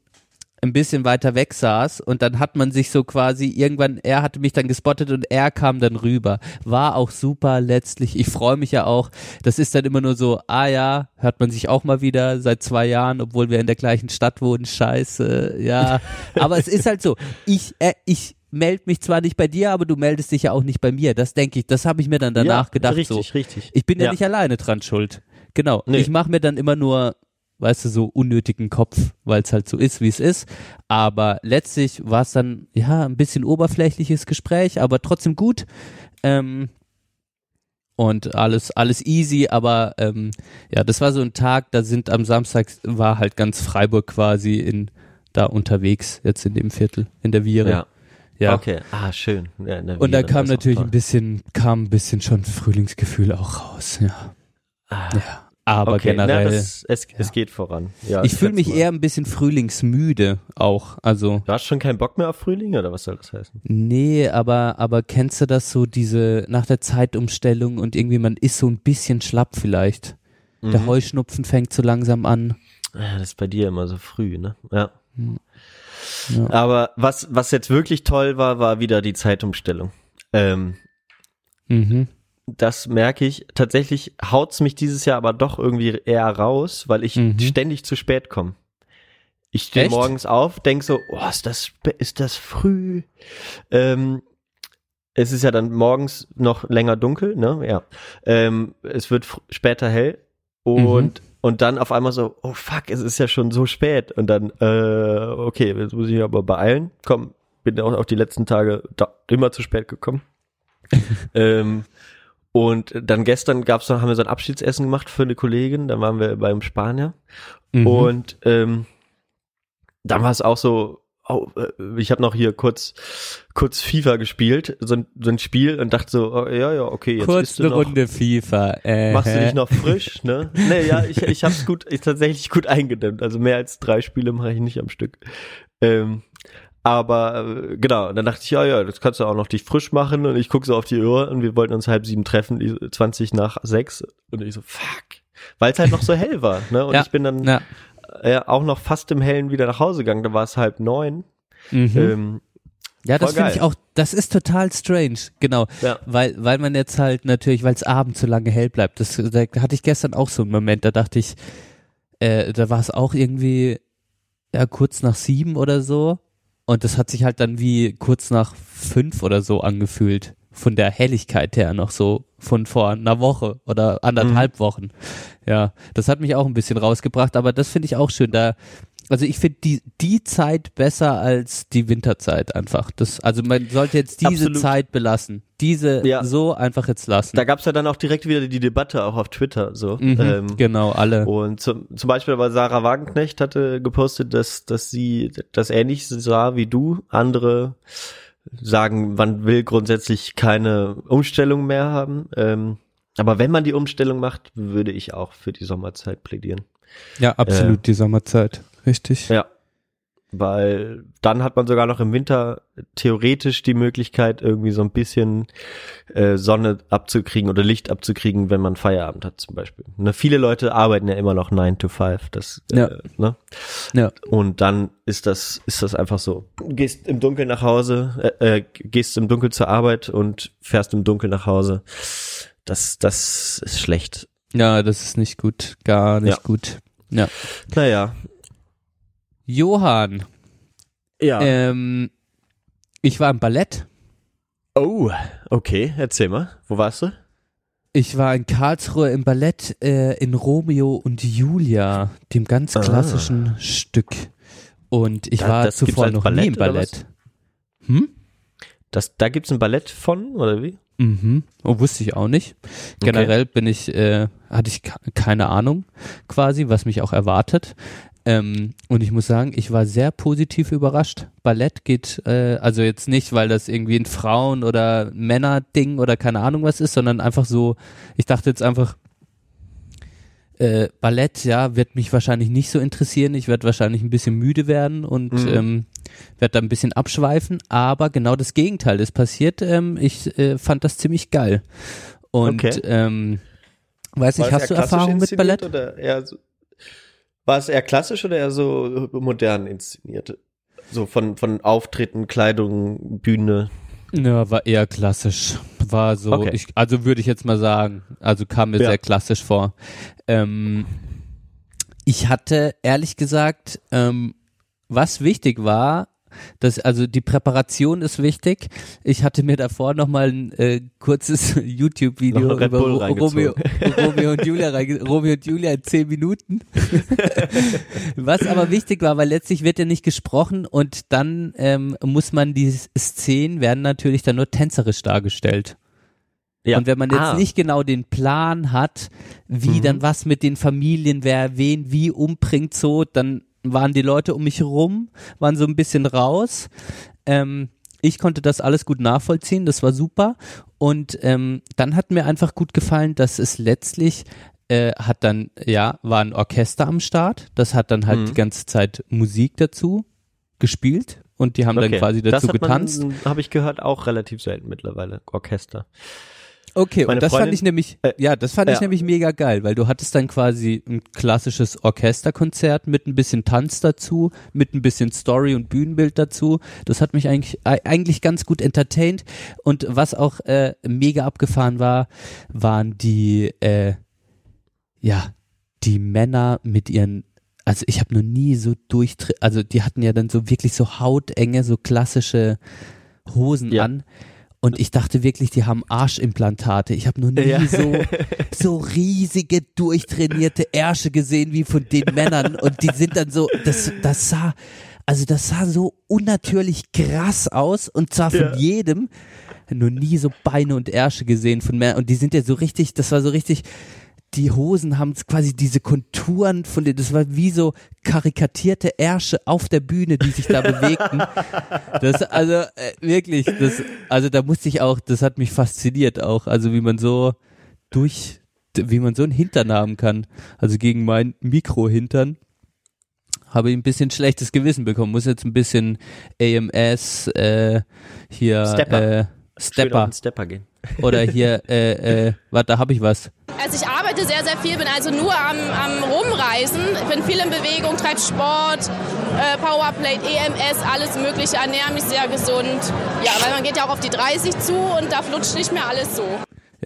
ein bisschen weiter weg saß und dann hat man sich so quasi irgendwann, er hatte mich dann gespottet und er kam dann rüber. War auch super letztlich. Ich freue mich ja auch. Das ist dann immer nur so, ah ja, hört man sich auch mal wieder seit zwei Jahren, obwohl wir in der gleichen Stadt wohnen. Scheiße, ja. Aber es ist halt so, ich, äh, ich melde mich zwar nicht bei dir, aber du meldest dich ja auch nicht bei mir. Das denke ich, das habe ich mir dann danach ja, gedacht. Richtig, so. richtig. Ich bin ja, Ja. nicht alleine dran schuld. Genau. Nee. Ich mache mir dann immer nur, weißt du, so unnötigen Kopf, weil es halt so ist, wie es ist. Aber letztlich war es dann, ja, ein bisschen oberflächliches Gespräch, aber trotzdem gut. Ähm, und alles, alles easy, aber ähm, ja, das war so ein Tag, da sind am Samstag war halt ganz Freiburg quasi in da unterwegs, jetzt in dem Viertel, in der Viere. Ja. ja. Okay, ah, schön. Ja, Und da kam natürlich ein bisschen, kam ein bisschen schon Frühlingsgefühl auch raus, ja. Ah, ja. Aber okay, generell. Na, das, es, es geht voran. Ja, ich fühle mich mal. eher ein bisschen frühlingsmüde auch. Also, Du hast schon keinen Bock mehr auf Frühling oder was soll das heißen? nee, aber, aber kennst du das so, diese, nach der Zeitumstellung und irgendwie man ist so ein bisschen schlapp vielleicht. Der Mhm. Heuschnupfen fängt so langsam an. Ja, das ist bei dir immer so früh, ne? Ja. Ja. Aber was, was jetzt wirklich toll war, war wieder die Zeitumstellung. Ähm, Mhm. Das merke ich. Tatsächlich haut's mich dieses Jahr aber doch irgendwie eher raus, weil ich Mhm. ständig zu spät komme. Ich stehe morgens auf, denk so, oh, ist das, ist das früh? Ähm, es ist ja dann morgens noch länger dunkel, ne? Ja. Ähm, es wird später hell und und dann auf einmal so, oh fuck, es ist ja schon so spät und dann, äh, okay, jetzt muss ich mich aber beeilen. Komm, bin auch, auch die letzten Tage da immer zu spät gekommen. ähm, und dann gestern gab's noch, haben wir so ein Abschiedsessen gemacht für eine Kollegin, dann waren wir beim Spanier Mhm. und ähm, dann war es auch so, oh, äh, ich habe noch hier kurz kurz FIFA gespielt, so ein, so ein Spiel und dachte so, oh, ja, ja, okay, jetzt Kurz eine noch, Runde FIFA. Äh, machst du dich noch frisch, ne? Nee, ja, ich, ich hab's gut, ich tatsächlich gut eingedämmt. Also mehr als drei Spiele mache ich nicht am Stück. Ähm, aber äh, genau, dann dachte ich, ja, ja, das kannst du auch noch dich frisch machen und ich gucke so auf die Uhr und wir wollten uns halb sieben treffen, die 20 nach sechs und ich so, fuck. Weil es halt noch so hell war, ne? Und Ja, ich bin dann Ja. äh, auch noch fast im Hellen wieder nach Hause gegangen, da war es halb neun. Mhm. Ähm, Ja, das finde ich auch, das ist total strange, genau. Ja. Weil, weil man jetzt halt natürlich, weil es abends so lange hell bleibt. Das, da hatte ich gestern auch so einen Moment, da dachte ich, äh, da war es auch irgendwie ja, kurz nach sieben oder so. Und das hat sich halt dann wie kurz nach fünf oder so angefühlt. Von der Helligkeit her noch so von vor einer Woche oder anderthalb Wochen. Ja, das hat mich auch ein bisschen rausgebracht, aber das finde ich auch schön. Da, also ich finde die, die Zeit besser als die Winterzeit einfach. Das, also man sollte jetzt diese Absolut. Zeit belassen. Diese Ja. so einfach jetzt lassen. da gab's ja dann auch direkt wieder die Debatte auch auf Twitter so. Mhm, Ähm, genau, alle. Und zum, zum Beispiel war Sarah Wagenknecht hatte gepostet, dass, dass sie das ähnlich sah wie du. Andere sagen, man will grundsätzlich keine Umstellung mehr haben. Ähm, aber wenn man die Umstellung macht, würde ich auch für die Sommerzeit plädieren. Ja, absolut die Sommerzeit. Richtig. Ja. Weil dann hat man sogar noch im Winter theoretisch die Möglichkeit, irgendwie so ein bisschen äh, Sonne abzukriegen oder Licht abzukriegen, wenn man Feierabend hat zum Beispiel. Ne, viele Leute arbeiten ja immer noch 9 to 5. Das, äh, Ja. ne? Ja. Und dann ist das, ist das einfach so. Du gehst im Dunkeln nach Hause, äh, äh, gehst im Dunkeln zur Arbeit und fährst im Dunkeln nach Hause. Das, das ist schlecht. Ja, das ist nicht gut. Gar nicht Ja. gut. Ja. Naja. Johann, Ja. ähm, ich war im Ballett. oh, okay, erzähl mal. Wo warst du? Ich war in Karlsruhe im Ballett äh, in Romeo und Julia, dem ganz Ah. klassischen Stück. Und ich Da- war zuvor noch Ballett nie im Ballett. Hm? Das, da gibt's ein Ballett von, oder wie? Mhm. Oh, wusste ich auch nicht. Generell bin ich, äh, hatte ich ke- keine Ahnung quasi, was mich auch erwartet. Ähm, und ich muss sagen, ich war sehr positiv überrascht. Ballett geht, äh, also jetzt nicht, weil das irgendwie ein Frauen- oder Männer-Ding oder keine Ahnung was ist, sondern einfach so, ich dachte jetzt einfach, äh, Ballett, ja, wird mich wahrscheinlich nicht so interessieren. Ich werde wahrscheinlich ein bisschen müde werden und Mhm. ähm, werde da ein bisschen abschweifen. Aber genau das Gegenteil ist passiert. Ähm, ich äh, fand das ziemlich geil. Und Okay. ähm, weiß nicht, War es hast du Erfahrung mit Ballett? Oder eher so, war es eher klassisch oder eher so modern inszeniert? So von, von Auftritten, Kleidung, Bühne. Ja, war eher klassisch. War so, Okay. ich, also würde ich jetzt mal sagen, also kam mir Ja. sehr klassisch vor. Ähm, ich hatte ehrlich gesagt, ähm, was wichtig war, dass, also die Präparation ist wichtig. Ich hatte mir davor nochmal ein äh, kurzes YouTube-Video über Ro- Romeo. Romeo und Julia Romeo und Julia in zehn Minuten. Was aber wichtig war, weil letztlich wird ja nicht gesprochen und dann ähm, muss man die Szenen werden natürlich dann nur tänzerisch dargestellt. Ja. Und wenn man jetzt Ah. nicht genau den Plan hat, wie Mhm. dann was mit den Familien, wer wen wie umbringt, so, dann waren die Leute um mich rum, waren so ein bisschen raus. Ähm, ich konnte das alles gut nachvollziehen, das war super. Und ähm, dann hat mir einfach gut gefallen, dass es letztlich äh, hat dann, ja, war ein Orchester am Start, das hat dann halt Mhm. die ganze Zeit Musik dazu gespielt und die haben dann Okay. quasi dazu das hat getanzt. habe ich gehört, auch relativ selten mittlerweile, Orchester. Okay, Meine und das fand Freundin- ich nämlich, äh, ja, das fand ich ja. nämlich mega geil, weil du hattest dann quasi ein klassisches Orchesterkonzert mit ein bisschen Tanz dazu, mit ein bisschen Story und Bühnenbild dazu. Das hat mich eigentlich, eigentlich ganz gut entertained. Und was auch äh, mega abgefahren war, waren die, äh, ja, die Männer mit ihren also ich habe noch nie so durchtri also die hatten ja dann so wirklich so hautenge, so klassische Hosen Ja. an. Und ich dachte wirklich, die haben Arschimplantate. Ich habe noch nie Ja. so, so riesige, durchtrainierte Ärsche gesehen wie von den Männern. Und die sind dann so, das, das sah, also das sah so unnatürlich krass aus. Und zwar von Ja. jedem. Noch nie so Beine und Ärsche gesehen von Männern. Und die sind ja so richtig, das war so richtig, die Hosen haben quasi diese Konturen von den, das war wie so karikatierte Ärsche auf der Bühne, die sich da bewegten. Das, also äh, wirklich, das, also da musste ich auch, das hat mich fasziniert auch, also wie man so durch, wie man so einen Hintern haben kann. Also gegen mein Mikrohintern habe ich ein bisschen schlechtes Gewissen bekommen. Muss jetzt ein bisschen AMS äh, hier Stepper. Äh, Schön auf Stepper den Stepper gehen. Oder hier äh, äh, warte, da habe ich was. Also ich arbeite sehr, sehr viel, bin also nur am, am Rumreisen, bin viel in Bewegung, treibe Sport, äh, Powerplate, EMS, alles mögliche, ernähre mich sehr gesund. Ja, weil man geht ja auch auf die 30 zu und da flutscht nicht mehr alles so.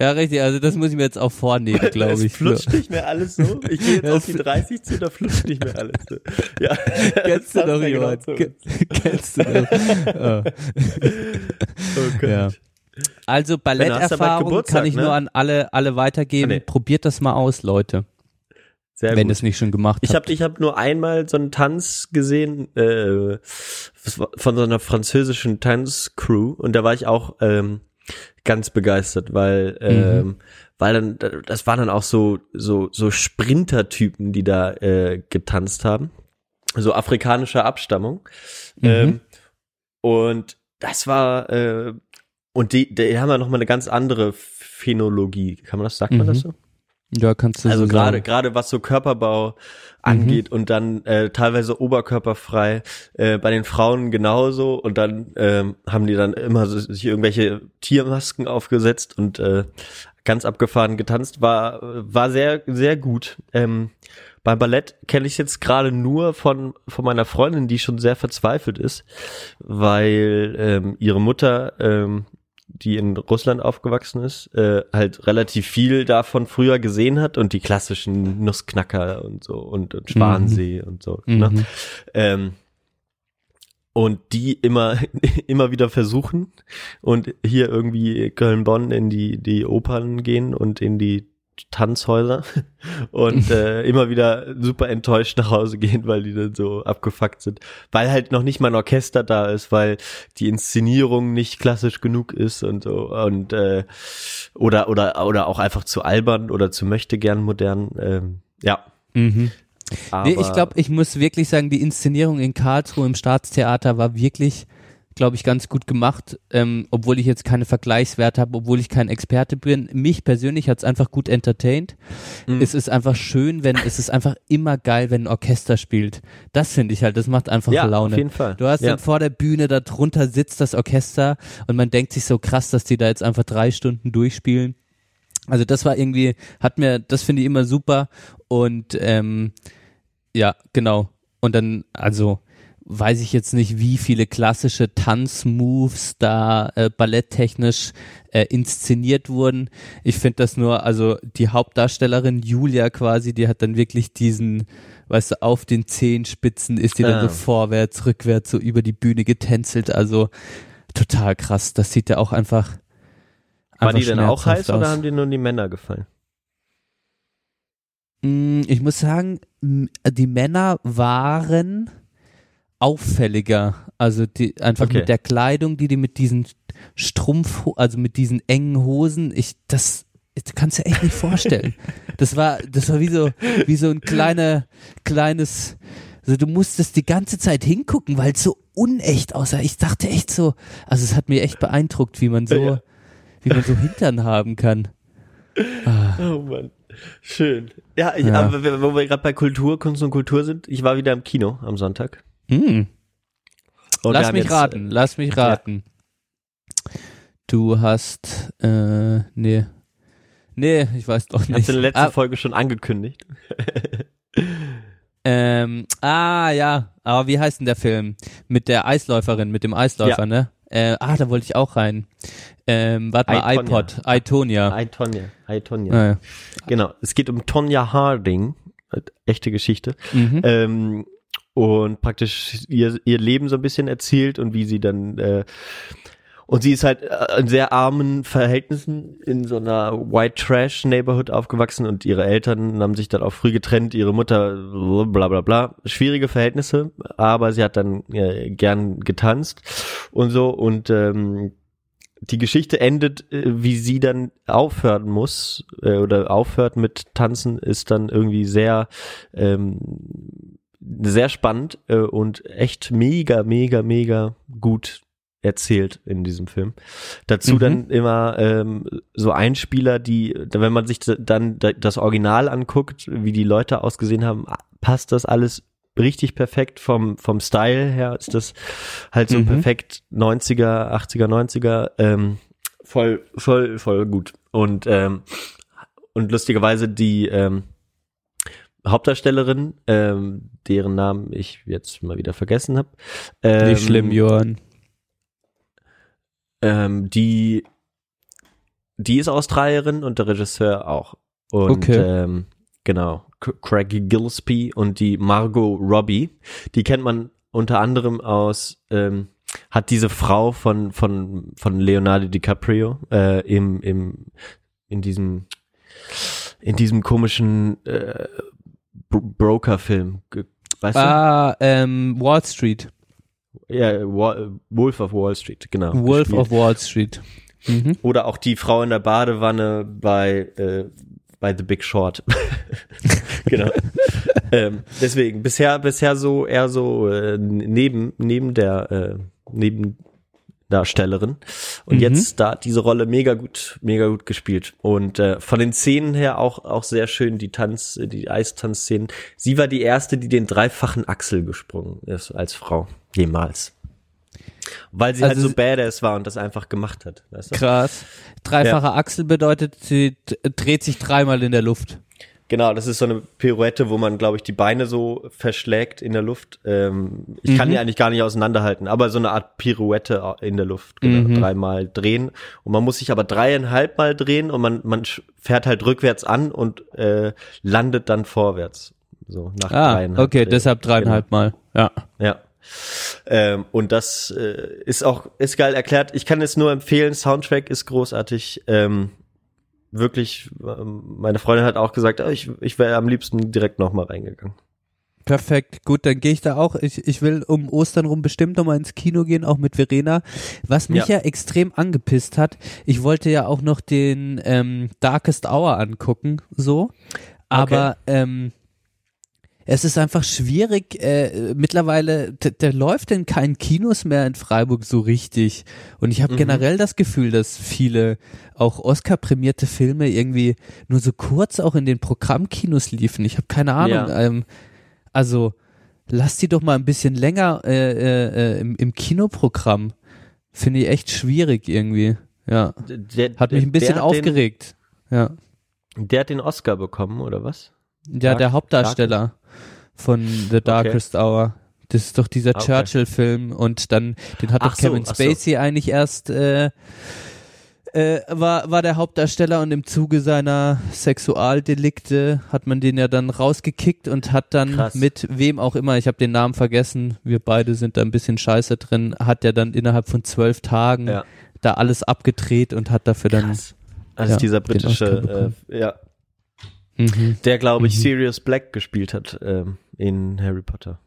Ja, richtig, also das muss ich mir jetzt auch vornehmen, glaube Es ich. flutscht nicht mehr alles so. Ich gehe jetzt Das auf die 30 zu, da flutscht nicht mehr alles so. Ja. Kennst du doch ja jemand? genau Ke- Kennst du doch. Ah. Oh Gott. Ja. Also Balletterfahrung kann ich ne? nur an alle, alle weitergeben. Ah, nee. Probiert das mal aus, Leute, Sehr wenn es nicht schon gemacht Ich habt. habe ich hab nur einmal so einen Tanz gesehen äh, von so einer französischen Tanzcrew und da war ich auch ähm, ganz begeistert, weil ähm, weil dann das waren dann auch so so so Sprintertypen, die da äh, getanzt haben, so afrikanischer Abstammung ähm, und das war äh, und die, die haben ja noch mal eine ganz andere Phänologie, kann man das sagt man Mhm. das so? ja, kannst du Also so gerade gerade was so Körperbau angeht und dann äh, teilweise oberkörperfrei äh, bei den Frauen genauso. Und dann ähm, haben die dann immer so, sich irgendwelche Tiermasken aufgesetzt und äh, ganz abgefahren getanzt. War war sehr sehr gut. Ähm, beim Ballett kenne ich jetzt gerade nur von von meiner Freundin die schon sehr verzweifelt ist weil ähm, ihre Mutter ähm, die in Russland aufgewachsen ist, äh, halt relativ viel davon früher gesehen hat und die klassischen Nussknacker und so und, und Schwansee und so. Ne? Mhm. Ähm, und die immer immer wieder versuchen und hier irgendwie Köln-Bonn in die die Opern gehen und in die Tanzhäuser und äh, immer wieder super enttäuscht nach Hause gehen, weil die dann so abgefuckt sind, weil halt noch nicht mal ein Orchester da ist, weil die Inszenierung nicht klassisch genug ist und so und äh, oder oder oder auch einfach zu albern oder zu möchte gern modern, ähm, ja. Mhm. Aber, Nee, ich glaube, ich muss wirklich sagen, die Inszenierung in Karlsruhe im Staatstheater war wirklich, glaube ich, ganz gut gemacht, ähm, obwohl ich jetzt keine Vergleichswerte habe, obwohl ich kein Experte bin. Mich persönlich hat's einfach gut entertained. Mhm. Es ist einfach schön, wenn, es ist einfach immer geil, wenn ein Orchester spielt. Das finde ich halt, das macht einfach ja, Laune. auf jeden Fall. Du hast ja. dann vor der Bühne, da drunter sitzt das Orchester und man denkt sich so krass, dass die da jetzt einfach drei Stunden durchspielen. Also das war irgendwie, hat mir, das finde ich immer super und ähm, ja, genau. Und dann, also, weiß ich jetzt nicht, wie viele klassische Tanzmoves da äh, balletttechnisch äh, inszeniert wurden. Ich finde das nur, also die Hauptdarstellerin Julia quasi, die hat dann wirklich diesen, weißt du, auf den Zehenspitzen ist die dann Ah. so vorwärts, rückwärts so über die Bühne getänzelt. Also total krass. Das sieht ja auch einfach. War einfach die denn auch heiß oder aus. haben dir nur die Männer gefallen? Mm, Ich muss sagen, die Männer waren auffälliger. Also die einfach Okay. mit der Kleidung, die die mit diesen Strumpf, also mit diesen engen Hosen, ich das, das kannst du dir echt nicht vorstellen. Das war, das war wie so, wie so ein kleiner, kleines, also du musstest die ganze Zeit hingucken, weil es so unecht aussah. Ich dachte echt so, also es hat mir echt beeindruckt, wie man so, Ja. wie man so Hintern haben kann. Ah. Oh Mann. Schön. Ja, ich, Ja. aber wo wir gerade bei Kultur, Kunst und Kultur sind, ich war wieder im Kino am Sonntag. Wir lass mich jetzt, raten, lass mich ja. raten. Du hast, äh, nee. Nee, ich weiß doch Ich nicht. hab's in der letzten ah, Folge schon angekündigt. ähm, ah, ja, aber wie heißt denn der Film? Mit der Eisläuferin, mit dem Eisläufer, Ja. ne? Äh, ah, da wollte ich auch rein. Ähm, warte mal, I, iPod, iTonia. Hi Tonja. Ah, ja. Genau. Es geht um Tonja Harding. Äh, Echte Geschichte. Mhm. Ähm, und praktisch ihr, ihr Leben so ein bisschen erzählt und wie sie dann äh, und sie ist halt äh, in sehr armen Verhältnissen in so einer White Trash Neighborhood aufgewachsen und ihre Eltern haben sich dann auch früh getrennt, ihre Mutter bla bla bla. Schwierige Verhältnisse, aber sie hat dann äh, gern getanzt und so und ähm, die Geschichte endet, äh, wie sie dann aufhören muss äh, oder aufhört mit Tanzen, ist dann irgendwie sehr ähm, sehr spannend äh, und echt mega, mega, mega gut erzählt in diesem Film. Dazu Mhm. dann immer ähm, so Einspieler, die, wenn man sich dann das Original anguckt, wie die Leute ausgesehen haben, passt das alles richtig perfekt vom vom Style her ist das halt so Mhm. perfekt 90er 80er 90er ähm, voll voll voll gut und ähm, und lustigerweise die ähm, Hauptdarstellerin, ähm, deren Namen ich jetzt mal wieder vergessen habe. Ähm, Nicht schlimm, Johann. Ähm, die, die ist Australierin und der Regisseur auch. Und Okay. ähm, genau, Craig Gillespie und die Margot Robbie, die kennt man unter anderem aus, ähm, hat diese Frau von von von Leonardo DiCaprio äh, im im in diesem in diesem komischen äh, Broker-Film, weißt Ah, ähm, Wall Street. du? Ja, Wolf of Wall Street, genau. Wolf gespielt. of Wall Street. Mhm. Oder auch die Frau in der Badewanne bei, äh, bei The Big Short. genau. ähm, deswegen, bisher, bisher so eher so äh, neben, neben der äh, Nebendarstellerin. Und Mhm. jetzt da hat diese Rolle mega gut, mega gut gespielt. Und äh, von den Szenen her auch, auch sehr schön, die Tanz, die Eistanzszenen. Sie war die erste, die den dreifachen Achsel gesprungen ist als Frau. Jemals. Weil sie Also halt so badass war und das einfach gemacht hat. Weißt du? Krass. Dreifache Achsel bedeutet, sie dreht sich dreimal in der Luft. Genau, das ist so eine Pirouette, wo man, glaube ich, die Beine so verschlägt in der Luft. Ähm, ich kann Mhm. die eigentlich gar nicht auseinanderhalten, aber so eine Art Pirouette in der Luft, genau, Mhm. dreimal drehen. Und man muss sich aber dreieinhalb Mal drehen und man, man fährt halt rückwärts an und äh, landet dann vorwärts. So nach Ah, dreieinhalb. okay, Drehen. deshalb dreieinhalb Mal. Ja. Ja. Ähm, und das äh, ist auch, ist geil erklärt. Ich kann es nur empfehlen, Soundtrack ist großartig. Ähm, wirklich, ähm, meine Freundin hat auch gesagt, oh, ich, ich wäre am liebsten direkt nochmal reingegangen. Perfekt, gut, dann gehe ich da auch. Ich, ich will um Ostern rum bestimmt nochmal ins Kino gehen, auch mit Verena. Was mich ja. Ja. extrem angepisst hat, ich wollte ja auch noch den ähm, Darkest Hour angucken, so. Aber ähm, es ist einfach schwierig. Äh, mittlerweile, der läuft in keinen Kinos mehr in Freiburg so richtig. Und ich habe Mhm. generell das Gefühl, dass viele auch Oscar-prämierte Filme irgendwie nur so kurz auch in den Programmkinos liefen. Ich habe keine Ahnung. Ja. Ähm, also lass die doch mal ein bisschen länger äh, äh, äh, im, im Kinoprogramm. Finde ich echt schwierig irgendwie. Ja. Der, Hat mich ein bisschen aufgeregt. Ja. Den, der hat den Oscar bekommen, oder was? Ja, Dark- der Hauptdarsteller von The Darkest Hour. Das ist doch dieser Ah, okay. Churchill-Film und dann, den hat Ach doch so, Kevin so. Spacey eigentlich erst, äh, äh, war, war der Hauptdarsteller und im Zuge seiner Sexualdelikte hat man den ja dann rausgekickt und hat dann Krass. mit wem auch immer, ich habe den Namen vergessen, wir beide sind da ein bisschen scheiße drin, hat der dann innerhalb von zwölf Tagen Ja. da alles abgedreht und hat dafür dann, Krass. Also Ja, dieser britische, äh, ja, mhm. der glaube ich Mhm. Sirius Black gespielt hat ähm, in Harry Potter.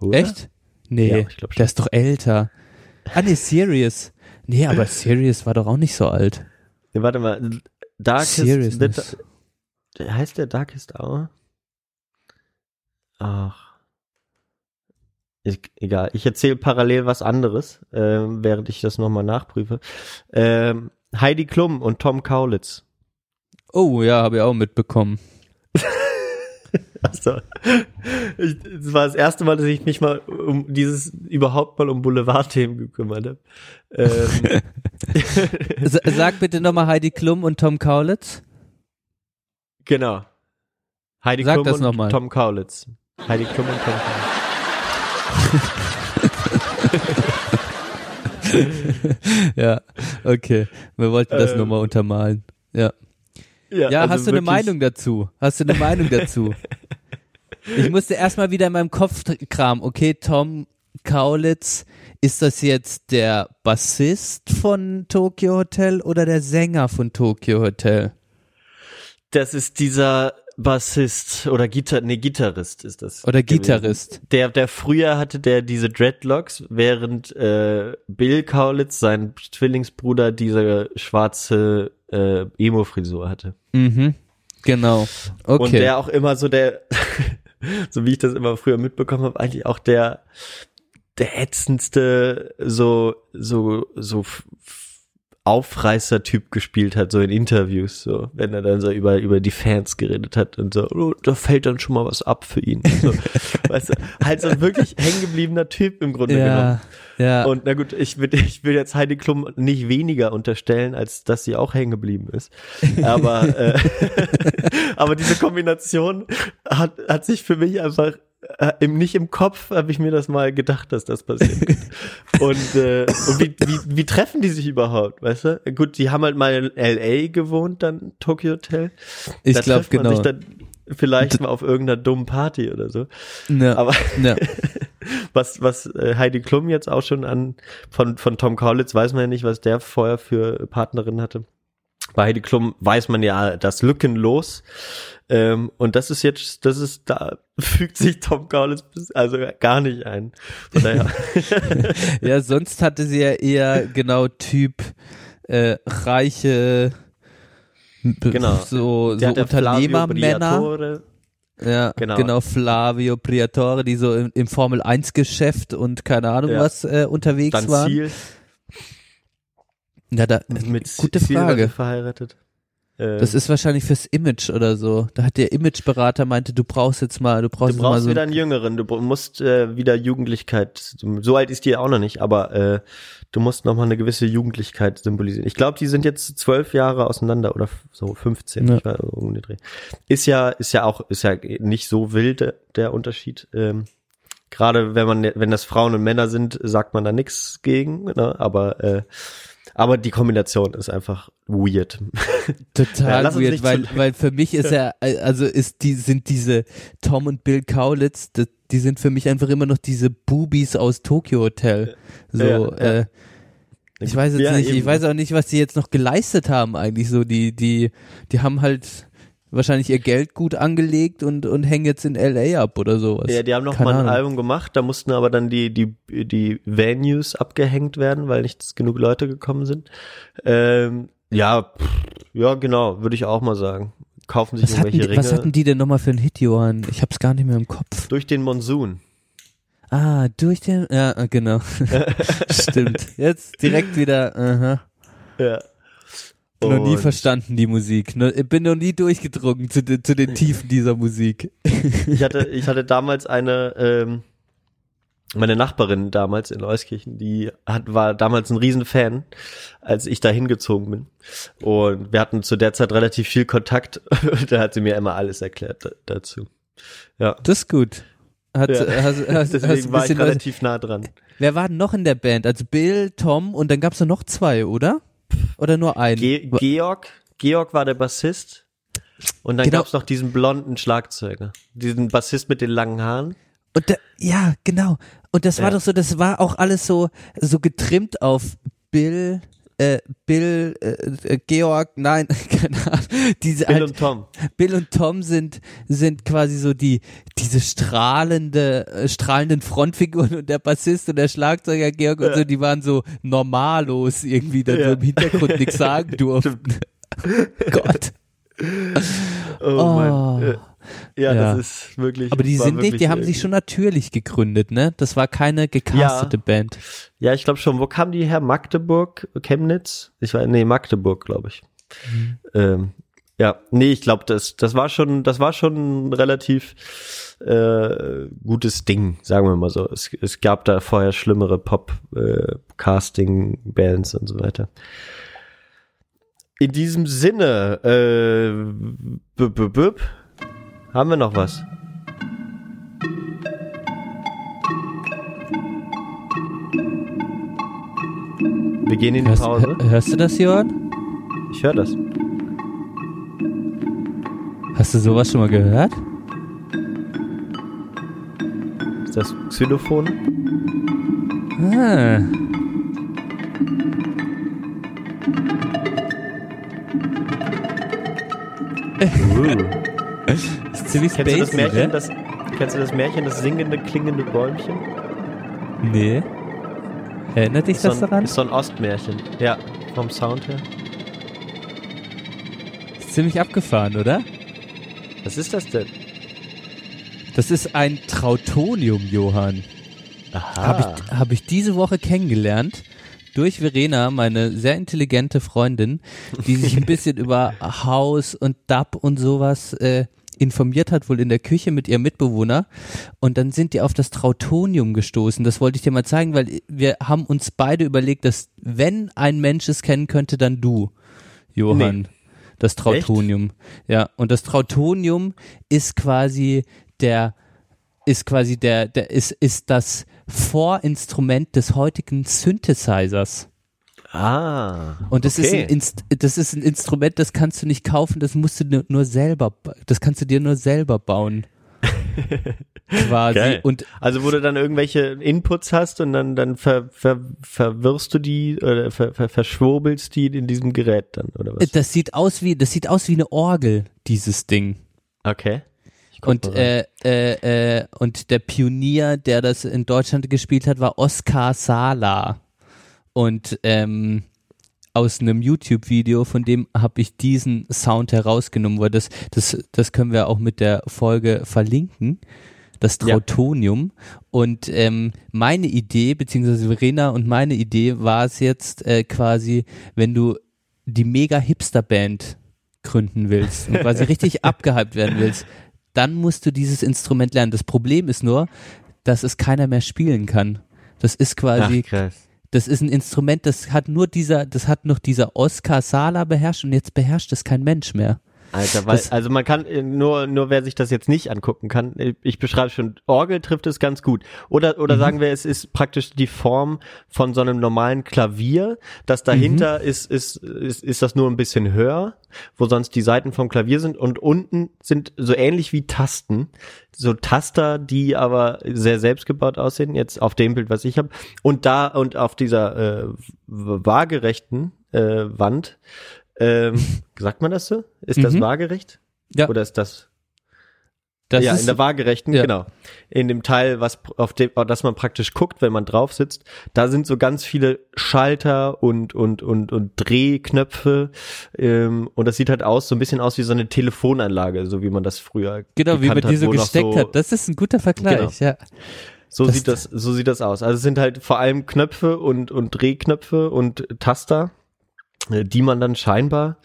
Oder? echt? Nee, Ja, ich glaube der ist doch älter. Ah nee, Sirius. Nee, aber Sirius war doch auch nicht so alt. Nee, warte mal, Darkest, the, heißt der Darkest Hour? Ach. Ich, egal, ich erzähle parallel was anderes, ähm, während ich das nochmal nachprüfe. Ähm, Heidi Klum und Tom Kaulitz. Oh ja, habe ich auch mitbekommen. Also, ich, das war das erste Mal, dass ich mich mal um dieses überhaupt mal um Boulevardthemen gekümmert habe. Ähm, sag bitte nochmal Heidi Klum und Tom Kaulitz. genau. Heidi Sag Klum das und noch mal. Tom Kaulitz. Heidi Klum und Tom Kaulitz. ja, okay. Wir wollten das Ähm. nur mal untermalen. Ja. Ja, also hast du eine Meinung dazu? Hast du eine Meinung dazu? Ich musste erstmal wieder in meinem Kopf kramen. Okay, Tom Kaulitz, ist das jetzt der Bassist von Tokyo Hotel oder der Sänger von Tokyo Hotel? Das ist dieser Bassist oder Gitar nee, Gitarrist ist das. Oder gewesen. Gitarrist? Der, der früher hatte der diese Dreadlocks, während äh, Bill Kaulitz, sein Zwillingsbruder, diese schwarze äh, Emo-Frisur hatte. Mhm. Genau. Okay. Und der auch immer so der, so wie ich das immer früher mitbekommen habe, eigentlich auch der, der ätzendste, so, so, so Aufreißer-Typ gespielt hat, so in Interviews, so, wenn er dann so über, über die Fans geredet hat und so, oh, da fällt dann schon mal was ab für ihn. So, weißt du, halt so ein wirklich hängengebliebener Typ im Grunde genommen. ja, ja. Und na gut, ich will, ich will jetzt Heidi Klum nicht weniger unterstellen, als dass sie auch hängen geblieben ist. Aber, äh, aber diese Kombination hat, hat sich für mich einfach äh, im, nicht im Kopf habe ich mir das mal gedacht, dass das passiert. und äh, und wie, wie, wie treffen die sich überhaupt, weißt du? Gut, die haben halt mal in LA gewohnt, dann Tokyo Hotel. ich glaube genau. sich dann vielleicht mal auf irgendeiner dummen Party oder so. ja. Aber ja. was, was äh, Heidi Klum jetzt auch schon an, von, von Tom Kaulitz weiß man ja nicht, was der vorher für Partnerin hatte. Bei Heidi Klum weiß man ja das lückenlos. Ähm, und das ist jetzt, das ist, da fügt sich Tom Kaulitz also gar nicht ein. Von daher, ja, sonst hatte sie ja eher genau Typ äh, reiche Genau. so, so der Flavio Unternehmermänner. Ja, Genau. genau. Flavio Priatore, die so im, im Formel 1 Geschäft und keine Ahnung Ja. was äh, unterwegs Dann waren. Ziel Ja, da, mit gute Ziel Frage. verheiratet. Ähm, Das ist wahrscheinlich fürs Image oder so. Da hat der Imageberater meinte, du brauchst jetzt mal, du brauchst, Du jetzt mal brauchst so wieder einen Jüngeren, du musst äh, wieder Jugendlichkeit, so alt ist die auch noch nicht, aber äh, du musst noch mal eine gewisse Jugendlichkeit symbolisieren. Ich glaube, die sind jetzt zwölf Jahre auseinander oder so 15, Ja. ich war um den Dreh. Ist ja, ist ja auch, ist ja nicht so wild der, der Unterschied. Ähm, Gerade wenn man, wenn das Frauen und Männer sind, sagt man da nichts gegen, ne? aber äh, aber die Kombination ist einfach weird. Ja, Total uns weird, weil, weil für mich ist er, also ist die, sind diese Tom und Bill Kaulitz, das, die sind für mich einfach immer noch diese Boobies aus Tokyo Hotel. So, Ja, ja. äh, ich weiß jetzt Ja, nicht, ich eben. weiß auch nicht, was die jetzt noch geleistet haben eigentlich so, die, die, die haben halt wahrscheinlich ihr Geld gut angelegt und, und hängen jetzt in LA ab oder sowas. Ja, die haben noch Keine mal ein Ahnung. Album gemacht, da mussten aber dann die, die, die Venues abgehängt werden, weil nicht genug Leute gekommen sind. Ähm, ja, pff, ja, genau, würde ich auch mal sagen. Kaufen sich Was irgendwelche die, was Ringe hatten die denn nochmal für einen Hit, Johann? Ich hab's gar nicht mehr im Kopf. durch den Monsun. Ah, durch den, ja, genau. Stimmt. Jetzt direkt wieder, aha. Ja. Noch nie verstanden, die Musik. Ne- Ich bin noch nie durchgedrungen zu, den- zu den Tiefen dieser Musik. Ich hatte, ich hatte damals eine, ähm, meine Nachbarin damals in Euskirchen, die hat, war damals ein Riesenfan, als ich da hingezogen bin. Und wir hatten zu der Zeit relativ viel Kontakt. da hat sie mir immer alles erklärt da, dazu. Ja. Das ist gut. Hat, Ja. hast, hast, hast Deswegen ein war ich relativ nah dran. Wer war denn noch in der Band? Also Bill, Tom und dann gab's ja noch zwei, oder? Oder nur einen? Ge Georg, Georg war der Bassist. Und dann Genau. gab's noch diesen blonden Schlagzeuger. Diesen Bassist mit den langen Haaren. Und da, ja, genau. Und das war Ja. doch so, das war auch alles so, so getrimmt auf Bill, äh, Bill, äh, äh, Georg, nein, keine Ahnung. Diese Bill halt, und Tom. Bill und Tom sind, sind quasi so die, diese strahlende, äh, strahlenden Frontfiguren und der Bassist und der Schlagzeuger Georg und so, die waren so normallos irgendwie, dann Ja. so im Hintergrund nichts sagen durften. Gott. Oh, Oh. Mann. Äh, Ja, Ja. das ist wirklich. Aber die sind nicht, die haben äh, sich schon natürlich gegründet, ne? Das war keine gecastete Band. Ja, ich glaube schon. Wo kam die her? Magdeburg, Chemnitz? Ich war, nee, Magdeburg, glaube ich. Mhm. Ähm, ja, nee, ich glaube, das, das war schon, das war schon ein relativ äh, gutes Ding, sagen wir mal so. Es, es gab da vorher schlimmere Pop-Casting-Bands und so weiter. In diesem Sinne, äh, b -b -b haben wir noch was? Wir gehen in die Hörst, Pause. hör- hörst du das, Jörn? Ich höre das. Hast du sowas schon mal gehört? Ist das Xylophon? Ah. Uh. Ziemlich Kennst du das spacey, Märchen, ne? das, kennst du das Märchen, das singende, klingende Bäumchen? Nee. Erinnert dich Ist so, das ein, daran? ist so ein Ostmärchen. Ja, vom Sound her. Ist ziemlich abgefahren, oder? Was ist das denn? Das ist ein Trautonium, Johann. Aha. Habe ich, hab ich diese Woche kennengelernt durch Verena, meine sehr intelligente Freundin, die sich ein bisschen über Haus und Dub und sowas äh, informiert hat, wohl in der Küche mit ihrem Mitbewohner. Und dann sind die auf das Trautonium gestoßen. Das wollte ich dir mal zeigen, weil wir haben uns beide überlegt, dass wenn ein Mensch es kennen könnte, dann du, Johann. Nee. Das Trautonium. Ja, und das Trautonium ist quasi der ist quasi der, der ist, ist das Vorinstrument des heutigen Synthesizers. Ah. Und das, ist okay. ein Inst das ist ein Instrument, das kannst du nicht kaufen, das musst du nur, selber, das kannst du dir nur selber bauen. Quasi. Geil. Und Also wo du dann irgendwelche Inputs hast und dann, dann ver, ver, verwirrst du die oder ver, ver, verschwurbelst die in diesem Gerät dann, oder was? das sieht aus wie, das sieht aus wie eine Orgel, dieses Ding. Okay. Und, äh, äh, äh, und der Pionier, der das in Deutschland gespielt hat, war Oskar Sala. Und ähm, aus einem YouTube-Video, von dem habe ich diesen Sound herausgenommen, weil das, das, das können wir auch mit der Folge verlinken. Das Ja. Trautonium. Und ähm, meine Idee, beziehungsweise Verena und meine Idee war es jetzt äh, quasi, wenn du die mega Hipster-Band gründen willst und quasi richtig abgehypt werden willst, dann musst du dieses Instrument lernen. Das Problem ist nur, dass es keiner mehr spielen kann. Das ist quasi Ach, krass. Das ist ein Instrument, das hat nur dieser, das hat noch dieser Oscar Sala beherrscht und jetzt beherrscht es kein Mensch mehr. Alter, weil, also man kann, äh, nur, nur wer sich das jetzt nicht angucken kann, äh, ich beschreibe schon, Orgel trifft es ganz gut. Oder, oder sagen wir, es ist praktisch die Form von so einem normalen Klavier, das dahinter ist, ist, ist, ist das nur ein bisschen höher, wo sonst die Seiten vom Klavier sind und unten sind so ähnlich wie Tasten, so Taster, die aber sehr selbstgebaut aussehen, jetzt auf dem Bild, was ich habe. Und da, und auf dieser äh, waagerechten äh, Wand, ähm, sagt man das so? Ist das Mhm. waagerecht? Ja, Oder ist das? das ja, ist in der waagerechten, ja. genau. In dem Teil, was auf dem, auf das man praktisch guckt, wenn man drauf sitzt, da sind so ganz viele Schalter und und und und Drehknöpfe ähm, und das sieht halt aus so ein bisschen aus wie so eine Telefonanlage, so wie man das früher genau, wie man die so gesteckt hat. Das ist ein guter Vergleich, ja. so Das- sieht das, so sieht das aus. Also es sind halt vor allem Knöpfe und, und Drehknöpfe und Taster, die man dann scheinbar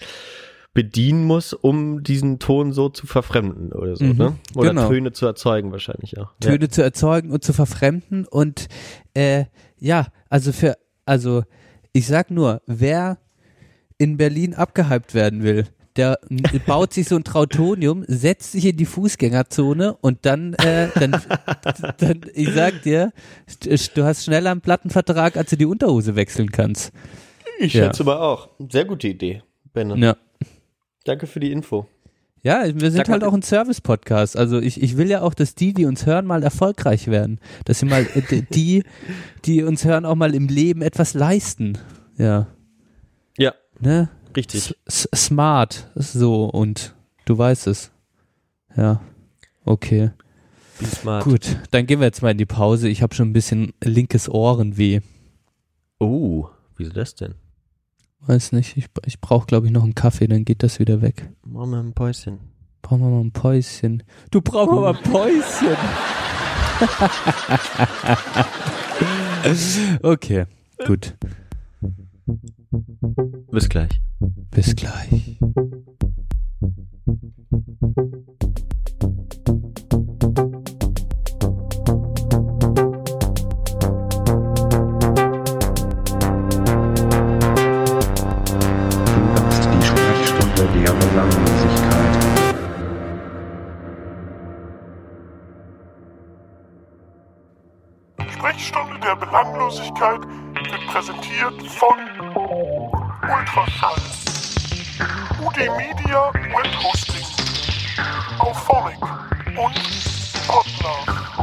bedienen muss, um diesen Ton so zu verfremden oder so, Mhm, ne? Oder genau. Töne zu erzeugen wahrscheinlich auch. Töne zu erzeugen und zu verfremden und äh, ja, also für, also ich sag nur, wer in Berlin abgehypt werden will, der n- baut sich so ein Trautonium, setzt sich in die Fußgängerzone und dann, äh, dann, dann, ich sag dir, du hast schneller einen Plattenvertrag, als du die Unterhose wechseln kannst. Ich Ja. schätze mal auch. Sehr gute Idee, Benne. Ja. Danke für die Info. Ja, wir sind mal- halt auch ein Service-Podcast. Also ich, ich will ja auch, dass die, die uns hören, mal erfolgreich werden. Dass sie mal, äh, die, die uns hören, auch mal im Leben etwas leisten. Ja. Ja, Ne? richtig. S s- smart. So, und du weißt es. Ja. Okay. Be smart. Gut, dann gehen wir jetzt mal in die Pause. Ich habe schon ein bisschen linkes Ohrenweh. Oh, wieso das denn? Weiß nicht, ich, ich brauche, glaube ich, noch einen Kaffee, dann geht das wieder weg. Mama ein Päuschen. Brauchen wir mal ein Päuschen. Du brauchst mal ein Päuschen. okay, gut. Bis gleich. Bis gleich. Sprechstunde der Belanglosigkeit. Sprechstunde der Belanglosigkeit wird präsentiert von Ultraschall. UD Media Web Hosting. Auphonic und Podlove.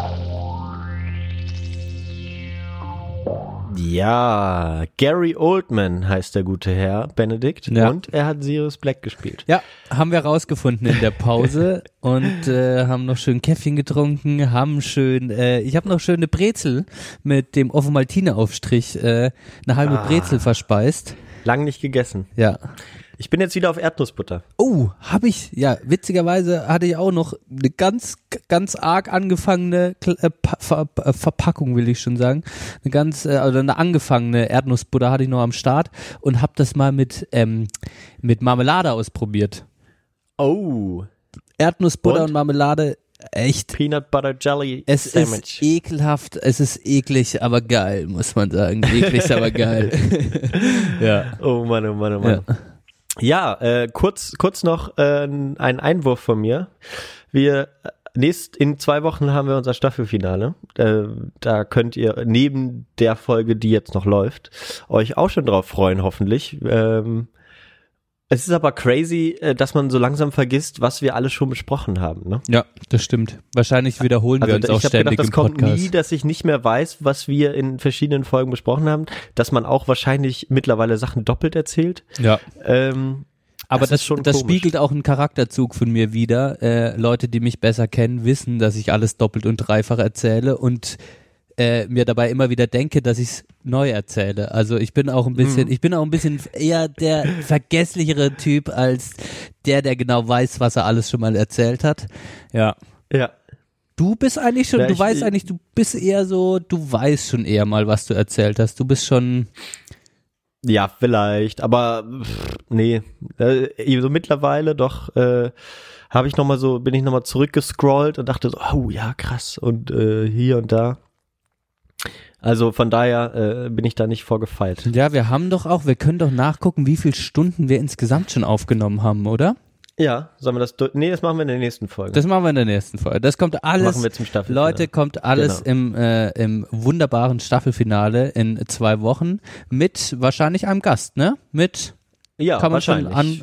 Ja, Gary Oldman heißt der gute Herr, Benedikt. Ja. Und er hat Sirius Black gespielt. Ja, haben wir rausgefunden in der Pause und äh, haben noch schön Käffchen getrunken, haben schön, äh, ich habe noch schöne Brezel mit dem Offomaltine-Aufstrich, äh, eine halbe Ah. Brezel verspeist. Lang nicht gegessen. Ja. Ich bin jetzt wieder auf Erdnussbutter. Oh, habe ich, ja, witzigerweise hatte ich auch noch eine ganz, ganz arg angefangene äh, Ver äh, Verpackung, will ich schon sagen. Eine ganz, äh, oder eine angefangene Erdnussbutter hatte ich noch am Start und habe das mal mit, ähm, mit Marmelade ausprobiert. Oh, Erdnussbutter und, Und? Marmelade, echt. Peanut Butter Jelly Es Sandwich. ist ekelhaft, es ist eklig, aber geil, muss man sagen. Eklig, aber geil. ja. oh Mann, oh Mann, oh Mann. Ja, äh, kurz, kurz noch äh, ein Einwurf von mir. Wir äh, nächst in zwei Wochen haben wir unser Staffelfinale. Äh, da könnt ihr neben der Folge, die jetzt noch läuft, euch auch schon drauf freuen, hoffentlich. Ähm, es ist aber crazy, äh, dass man so langsam vergisst, was wir alles schon besprochen haben. Ne? Ja, das stimmt. Wahrscheinlich wiederholen wir uns Also auch ständig gedacht, das im kommt Podcast. nie, dass ich nicht mehr weiß, was wir in verschiedenen Folgen besprochen haben, dass man auch wahrscheinlich mittlerweile Sachen doppelt erzählt. ja. Ähm, Aber Das das, schon das komisch. spiegelt auch einen Charakterzug von mir wider. Äh, Leute, die mich besser kennen, wissen, dass ich alles doppelt und dreifach erzähle und äh, mir dabei immer wieder denke, dass ich es neu erzähle. Also ich bin auch ein bisschen, ich bin auch ein bisschen eher der vergesslichere Typ als der, der genau weiß, was er alles schon mal erzählt hat. Ja. ja. Du bist eigentlich schon, Ja, du ich- weißt eigentlich, du bist eher so, du weißt schon eher mal, was du erzählt hast. Du bist schon, Ja, vielleicht, aber pff, nee, äh, so mittlerweile doch äh, habe ich noch mal so bin ich noch mal zurückgescrollt und dachte so, oh ja, krass und äh, hier und da. Also von daher äh, bin ich da nicht vorgefeilt. ja, wir haben doch auch, wir können doch nachgucken, wie viele Stunden wir insgesamt schon aufgenommen haben, oder? Ja, sollen wir das durch- Nee, das machen wir in der nächsten Folge. Das machen wir in der nächsten Folge. Das kommt alles, machen wir zum Staffelfinale. Leute, kommt alles Genau. im, äh, im wunderbaren Staffelfinale in zwei Wochen mit wahrscheinlich einem Gast, ne? Mit, ja, kann man schon an,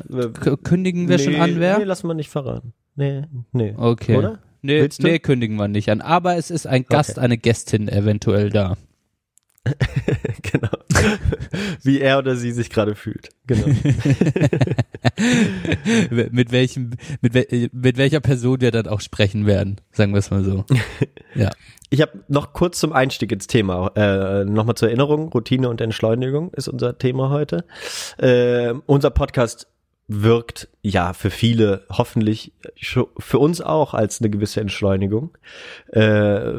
kündigen wir schon nee, an, wer? Nee, lassen wir nicht verraten. Nee, nee. Okay. Oder? Nee, nee, kündigen wir nicht an. Aber es ist ein Gast, Okay. eine Gästin eventuell da. genau. Wie er oder sie sich gerade fühlt. Genau. mit welchem, mit, wel mit welcher Person wir dann auch sprechen werden, sagen wir es mal so. ja. Ich habe noch kurz zum Einstieg ins Thema, äh, nochmal zur Erinnerung, Routine und Entschleunigung ist unser Thema heute. Äh, unser Podcast wirkt ja für viele hoffentlich für uns auch als eine gewisse Entschleunigung. Äh,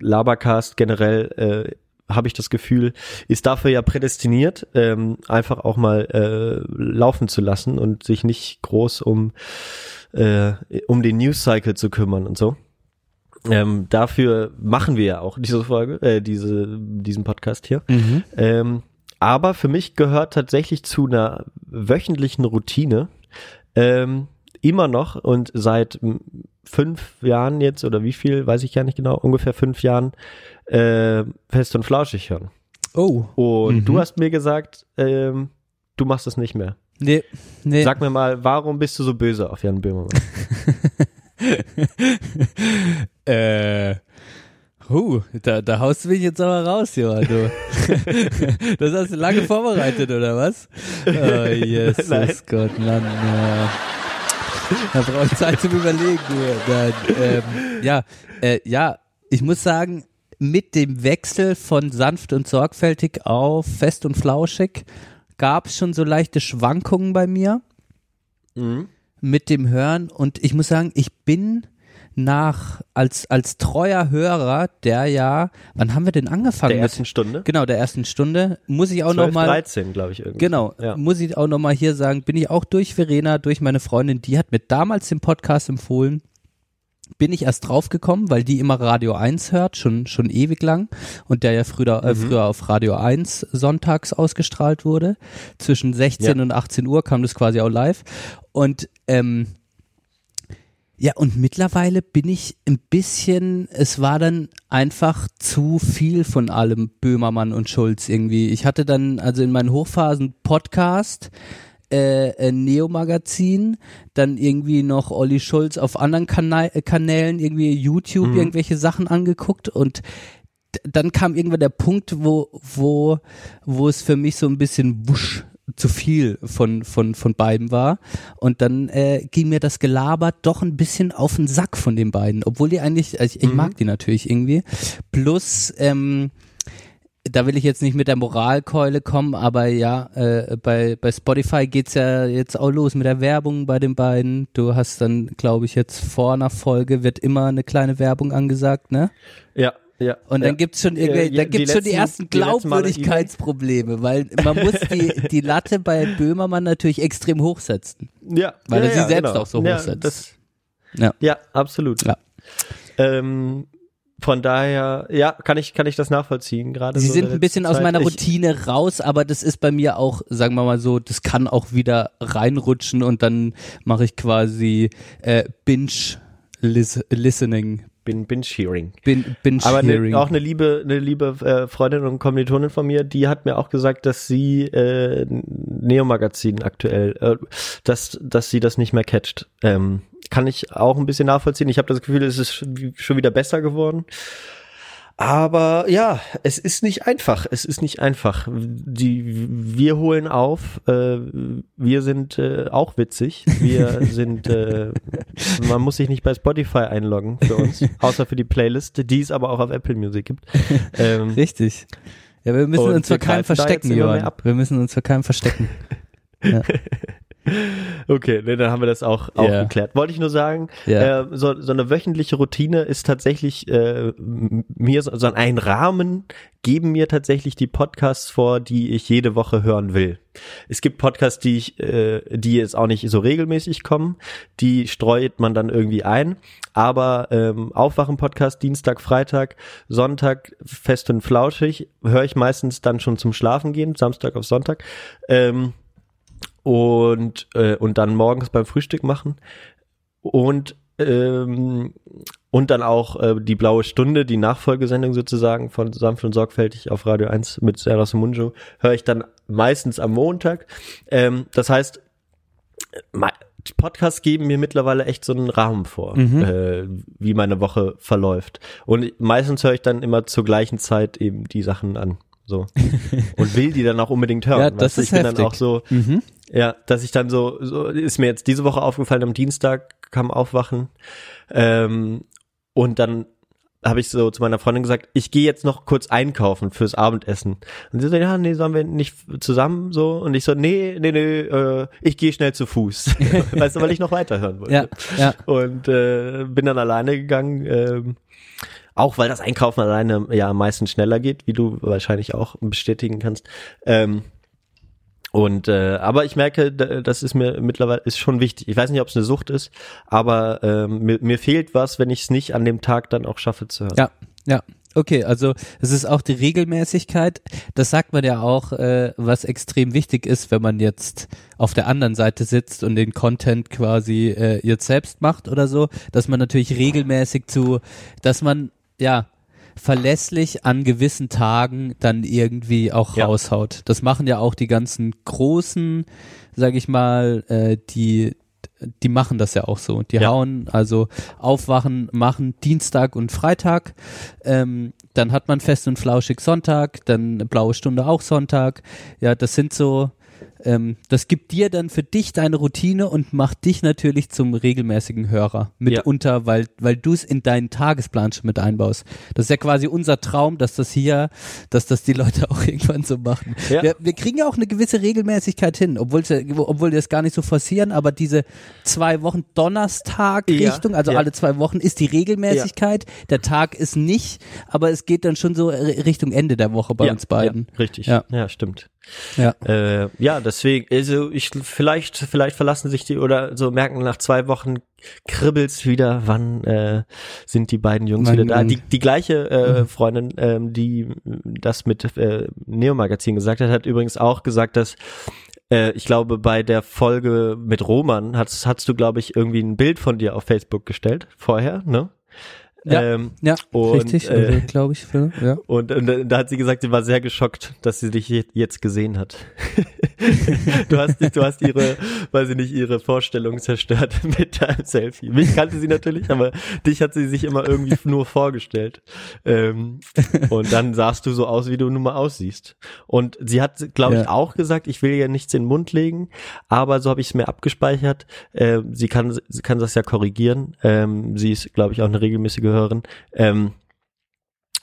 Labercast generell äh, habe ich das Gefühl, ist dafür ja prädestiniert, ähm, einfach auch mal äh, laufen zu lassen und sich nicht groß um äh, um den News Cycle zu kümmern und so. Ähm, dafür machen wir ja auch diese Folge, äh, diese, diesen Podcast hier. Mhm. Ähm, aber für mich gehört tatsächlich zu einer wöchentlichen Routine ähm, immer noch und seit m, fünf Jahren jetzt oder wie viel, weiß ich gar nicht genau, ungefähr fünf Jahren äh, fest und flauschig hören. Oh. Und Mhm. du hast mir gesagt, ähm, du machst es nicht mehr. Nee, nee. Sag mir mal, warum bist du so böse auf Jan Böhmermann? äh. Huh, da, da haust du mich jetzt aber raus, Johann, du. das hast du lange vorbereitet, oder was? Oh, Jesus Nein. Gott, Mann. Ja. Da brauche ich Zeit zum Überlegen. Nein, ähm, ja, äh, ja, ich muss sagen, mit dem Wechsel von sanft und sorgfältig auf fest und flauschig gab es schon so leichte Schwankungen bei mir Mhm. mit dem Hören und ich muss sagen, ich bin nach als als treuer Hörer, der ja, wann haben wir denn angefangen? Der mit- ersten Stunde? Genau, der ersten Stunde muss ich auch 12, noch mal 13, glaube ich, irgendwie. Genau, Ja. muss ich auch nochmal hier sagen, bin ich auch durch Verena, durch meine Freundin, die hat mir damals den Podcast empfohlen. Bin ich erst draufgekommen, weil die immer Radio 1 hört, schon, schon ewig lang. Und der ja früher, Mhm. äh, früher auf Radio 1 sonntags ausgestrahlt wurde. Zwischen 16 Ja. und 18 Uhr kam das quasi auch live. Und ähm, ja, und mittlerweile bin ich ein bisschen, es war dann einfach zu viel von allem Böhmermann und Schulz irgendwie. Ich hatte dann also in meinen Hochphasen Podcast, äh, äh, Neo-Magazin, dann irgendwie noch Olli Schulz auf anderen Kana äh, Kanälen, irgendwie YouTube, irgendwelche Sachen angeguckt und dann kam irgendwann der Punkt, wo, wo, wo es für mich so ein bisschen wusch zu viel von, von, von beiden war. Und dann äh, ging mir das Gelaber doch ein bisschen auf den Sack von den beiden, obwohl die eigentlich, also ich, ich mag die natürlich irgendwie. Plus, ähm, da will ich jetzt nicht mit der Moralkeule kommen, aber ja, äh, bei, bei Spotify geht's ja jetzt auch los mit der Werbung bei den beiden. Du hast dann, glaube ich, jetzt vor einer Folge wird immer eine kleine Werbung angesagt, ne? Ja, ja. Und dann ja. gibt's schon irgendwelche, ja, da gibt's die schon die letzten- ersten die Glaubwürdigkeitsprobleme, weil man muss die, die Latte bei Böhmermann natürlich extrem hochsetzen. Ja, Weil ja, er sie ja, selbst genau. auch so ja, hochsetzt. Das, Ja. ja, absolut. Ja. Ähm, von daher, ja, kann ich, kann ich das nachvollziehen, gerade Sie so in sind ein bisschen letzten aus Zeit. meiner Ich- Routine raus, aber das ist bei mir auch, sagen wir mal so, das kann auch wieder reinrutschen und dann mache ich quasi äh, Binge lis Listening, Bin Binge-Hearing. Bin Binge Aber ne, auch eine liebe, eine liebe äh, Freundin und Kommilitonin von mir, die hat mir auch gesagt, dass sie äh, Neo-Magazin aktuell, äh, dass, dass sie das nicht mehr catcht. Ähm, kann ich auch ein bisschen nachvollziehen. Ich habe das Gefühl, es ist schon wieder besser geworden. Aber ja, es ist nicht einfach. Es ist nicht einfach. Die, wir holen auf. Äh, wir sind äh, auch witzig. Wir sind. Äh, man muss sich nicht bei Spotify einloggen für uns, außer für die Playlist, die es aber auch auf Apple Music gibt. Ähm, Richtig. Ja, wir müssen uns vor keinem verstecken, Johann. Wir müssen uns vor keinem verstecken. Okay, ne, dann haben wir das auch, auch Ja. geklärt. Wollte ich nur sagen, Ja. äh, so, so eine wöchentliche Routine ist tatsächlich äh, mir so, so ein Rahmen geben mir tatsächlich die Podcasts vor, die ich jede Woche hören will. Es gibt Podcasts, die ich, äh, die jetzt auch nicht so regelmäßig kommen, die streut man dann irgendwie ein. Aber ähm, Aufwachen-Podcast Dienstag, Freitag, Sonntag fest und flauschig höre ich meistens dann schon zum Schlafen gehen, Samstag auf Sonntag. Ähm, und, äh, und dann morgens beim Frühstück machen. Und, ähm, und dann auch äh, die blaue Stunde, die Nachfolgesendung sozusagen von Sanft und Sorgfältig auf Radio 1 mit Sarah Munjo, höre ich dann meistens am Montag. Ähm, das heißt, Podcasts geben mir mittlerweile echt so einen Rahmen vor, äh, wie meine Woche verläuft. Und meistens höre ich dann immer zur gleichen Zeit eben die Sachen an. So. Und will die dann auch unbedingt hören. Ja, das weißt ist ich bin heftig. dann auch so, Mhm. ja, dass ich dann so, so ist mir jetzt diese Woche aufgefallen, am Dienstag kam Aufwachen ähm, und dann habe ich so zu meiner Freundin gesagt, ich gehe jetzt noch kurz einkaufen fürs Abendessen. Und sie so, ja, nee, sollen wir nicht zusammen so? Und ich so, nee, nee, nee, äh, ich gehe schnell zu Fuß. weißt du, weil ich noch weiterhören wollte. Ja, ja. Und äh, bin dann alleine gegangen, ähm, auch weil das Einkaufen alleine ja am meisten schneller geht, wie du wahrscheinlich auch bestätigen kannst. Ähm, und äh, aber ich merke, das ist mir mittlerweile ist schon wichtig. Ich weiß nicht, ob es eine Sucht ist, aber ähm, mir, mir fehlt was, wenn ich es nicht an dem Tag dann auch schaffe zu hören. Ja, ja. Okay, also es ist auch die Regelmäßigkeit. Das sagt man ja auch, äh, was extrem wichtig ist, wenn man jetzt auf der anderen Seite sitzt und den Content quasi äh, jetzt selbst macht oder so, dass man natürlich regelmäßig zu, dass man ja verlässlich an gewissen Tagen dann irgendwie auch Ja. raushaut. Das machen ja auch die ganzen großen, sag ich mal, äh, die die machen das ja auch so. Die Ja. hauen also aufwachen, machen Dienstag und Freitag. Ähm, dann hat man fest und flauschig Sonntag, dann blaue Stunde auch Sonntag. Ja, das sind so, ähm, das gibt dir dann für dich deine Routine und macht dich natürlich zum regelmäßigen Hörer mitunter, weil, weil du es in deinen Tagesplan schon mit einbaust. Das ist ja quasi unser Traum, dass das hier, dass das die Leute auch irgendwann so machen. Ja. Wir, wir kriegen ja auch eine gewisse Regelmäßigkeit hin, obwohl, obwohl wir das gar nicht so forcieren, aber diese zwei Wochen Donnerstag Ja, Richtung, also ja. alle zwei Wochen ist die Regelmäßigkeit. Der Tag ist nicht, aber es geht dann schon so Richtung Ende der Woche bei ja, uns beiden. Ja, richtig. Ja. Ja, stimmt. Ja. Äh, ja, deswegen, also ich vielleicht, vielleicht verlassen sich die oder so merken nach zwei Wochen kribbelt's wieder, wann äh, sind die beiden Jungs Wann- wieder da. Die, die gleiche äh, Freundin, ähm, die das mit äh, Neo Magazin gesagt hat, hat übrigens auch gesagt, dass äh, ich glaube, bei der Folge mit Roman hast, hast du, glaube ich, irgendwie ein Bild von dir auf Facebook gestellt vorher, ne? Ja. Ähm, Ja, Und, richtig, äh, also, glaube ich. Für, ja. und, und da- da hat sie gesagt, sie war sehr geschockt, dass sie dich je- jetzt gesehen hat. du hast, du hast ihre, weiß ich nicht, ihre Vorstellung zerstört mit deinem Selfie. Mich kannte sie natürlich, aber dich hat sie sich immer irgendwie nur vorgestellt. Ähm, und dann sahst du so aus, wie du nun mal aussiehst. Und sie hat, glaube ich, Ja. auch gesagt, ich will ihr nichts in den Mund legen, aber so habe ich es mir abgespeichert. Äh, sie kann, sie kann das ja korrigieren. Ähm, sie ist, glaube ich, auch eine regelmäßige Hörerin. Ähm,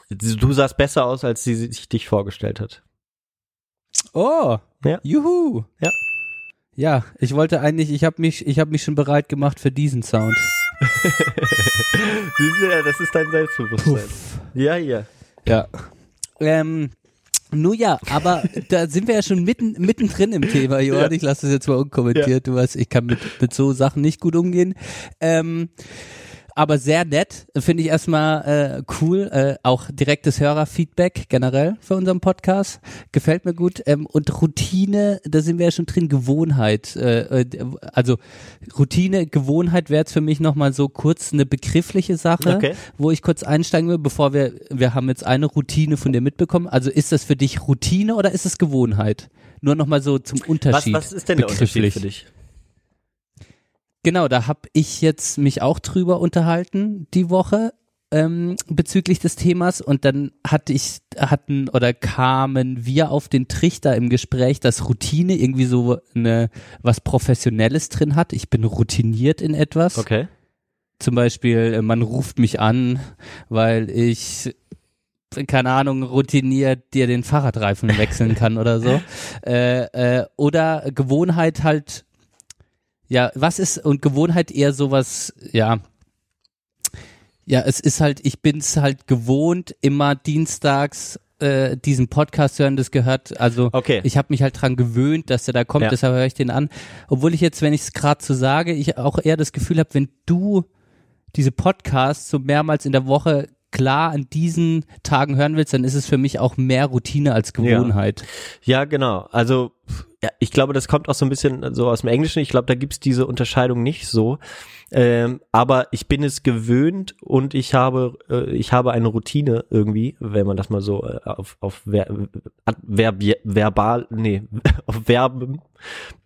Du sahst besser aus, als sie sich dich vorgestellt hat. Oh, Ja. juhu. Ja. Ja, ich wollte eigentlich, ich habe mich, ich habe mich schon bereit gemacht für diesen Sound. Ja, das ist dein Selbstbewusstsein. Puff. Ja, ja. Ja. Ähm, nun ja, aber da sind wir ja schon mitten, mittendrin im Thema, Johann. Ja. Ich lasse das jetzt mal unkommentiert. Du weißt, ich kann mit, mit so Sachen nicht gut umgehen. Ähm, aber sehr nett, finde ich erstmal äh, cool. Äh, auch direktes Hörerfeedback generell für unseren Podcast. Gefällt mir gut. Ähm, und Routine, da sind wir ja schon drin, Gewohnheit. Äh, äh, also Routine, Gewohnheit wäre jetzt für mich nochmal so kurz eine begriffliche Sache Okay. wo ich kurz einsteigen will, bevor wir, wir haben jetzt eine Routine von dir mitbekommen. Also ist das für dich Routine oder ist es Gewohnheit? Nur nochmal so zum Was, Unterschied. was ist denn der Unterschied für dich? Genau, da habe ich jetzt mich auch drüber unterhalten die Woche ähm, bezüglich des Themas und dann hatte ich hatten oder kamen wir auf den Trichter im Gespräch, dass Routine irgendwie so eine was Professionelles drin hat. Ich bin routiniert in etwas. Okay. Zum Beispiel, äh, man ruft mich an, weil ich, keine Ahnung, routiniert dir den Fahrradreifen wechseln kann oder so. Äh, äh, oder Gewohnheit halt, ja, was ist, und Gewohnheit eher sowas, ja, ja, es ist halt, ich bin's halt gewohnt, immer dienstags äh, diesen Podcast hören, das gehört, also Okay. ich habe mich halt dran gewöhnt, dass der da kommt, Ja. deshalb höre ich den an. Obwohl ich jetzt, wenn ich es gerade so sage, ich auch eher das Gefühl habe, wenn du diese Podcasts so mehrmals in der Woche klar an diesen Tagen hören willst, dann ist es für mich auch mehr Routine als Gewohnheit. Ja, genau. Also ja, ich glaube, das kommt auch so ein bisschen so aus dem Englischen. Ich glaube, da gibt's diese Unterscheidung nicht so. Ähm, aber ich bin es gewöhnt und ich habe äh, ich habe eine Routine irgendwie, wenn man das mal so äh, auf auf ver, verb, verbal nee auf Verben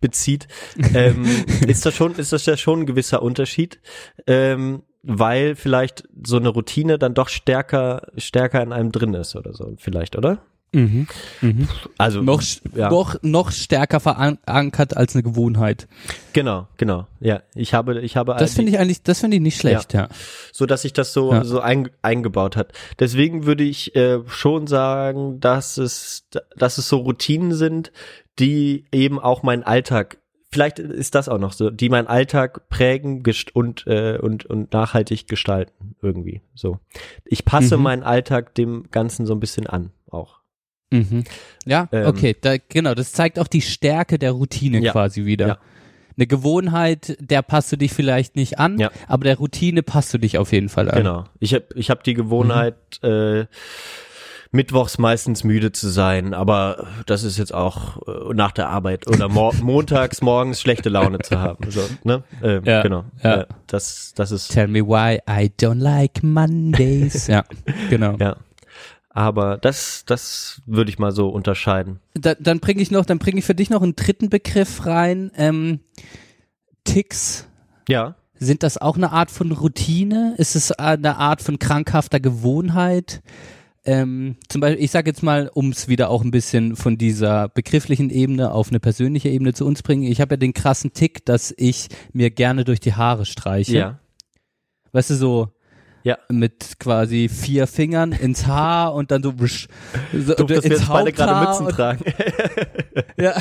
bezieht, ähm, ist das schon ist das ja schon ein gewisser Unterschied, ähm, weil vielleicht so eine Routine dann doch stärker stärker in einem drin ist oder so vielleicht, oder? Mhm. Mhm. Also Noch, ja. noch, noch stärker verankert als eine Gewohnheit. Genau, genau. Ja, ich habe, ich habe Das finde ich eigentlich, das finde ich nicht schlecht, ja. so, dass sich das so Ja. so ein, eingebaut hat. Deswegen würde ich äh, schon sagen, dass es, dass es so Routinen sind, die eben auch meinen Alltag. Vielleicht ist das auch noch so, die meinen Alltag prägen und äh, und und nachhaltig gestalten irgendwie. So, ich passe Mhm. meinen Alltag dem Ganzen so ein bisschen an, auch. Mhm. Ja, Ähm, okay, da, genau, das zeigt auch die Stärke der Routine Ja, quasi wieder. ja. eine Gewohnheit, der passt du dich vielleicht nicht an, Ja. aber der Routine passt du dich auf jeden Fall an. Genau. Ich habe ich hab die Gewohnheit, äh, mittwochs meistens müde zu sein, aber das ist jetzt auch äh, nach der Arbeit oder mo montags morgens schlechte Laune zu haben. So, ne? ähm, Ja, Genau. ja. Äh, das, das ist Tell me why I don't like Mondays. ja, genau. ja. Aber das, das würde ich mal so unterscheiden. Da, dann bringe ich noch, dann bringe ich für dich noch einen dritten Begriff rein. Ähm, Ticks. Ja. Sind das auch eine Art von Routine? Ist es eine Art von krankhafter Gewohnheit? Ähm, zum Beispiel, ich sage jetzt mal, um es wieder auch ein bisschen von dieser begrifflichen Ebene auf eine persönliche Ebene zu uns bringen. Ich habe ja den krassen Tick, dass ich mir gerne durch die Haare streiche. Ja. Weißt du, so Ja. mit quasi vier Fingern ins Haar und dann so, wusch, so Doof, dass wir jetzt beide gerade Mützen und- tragen. ja,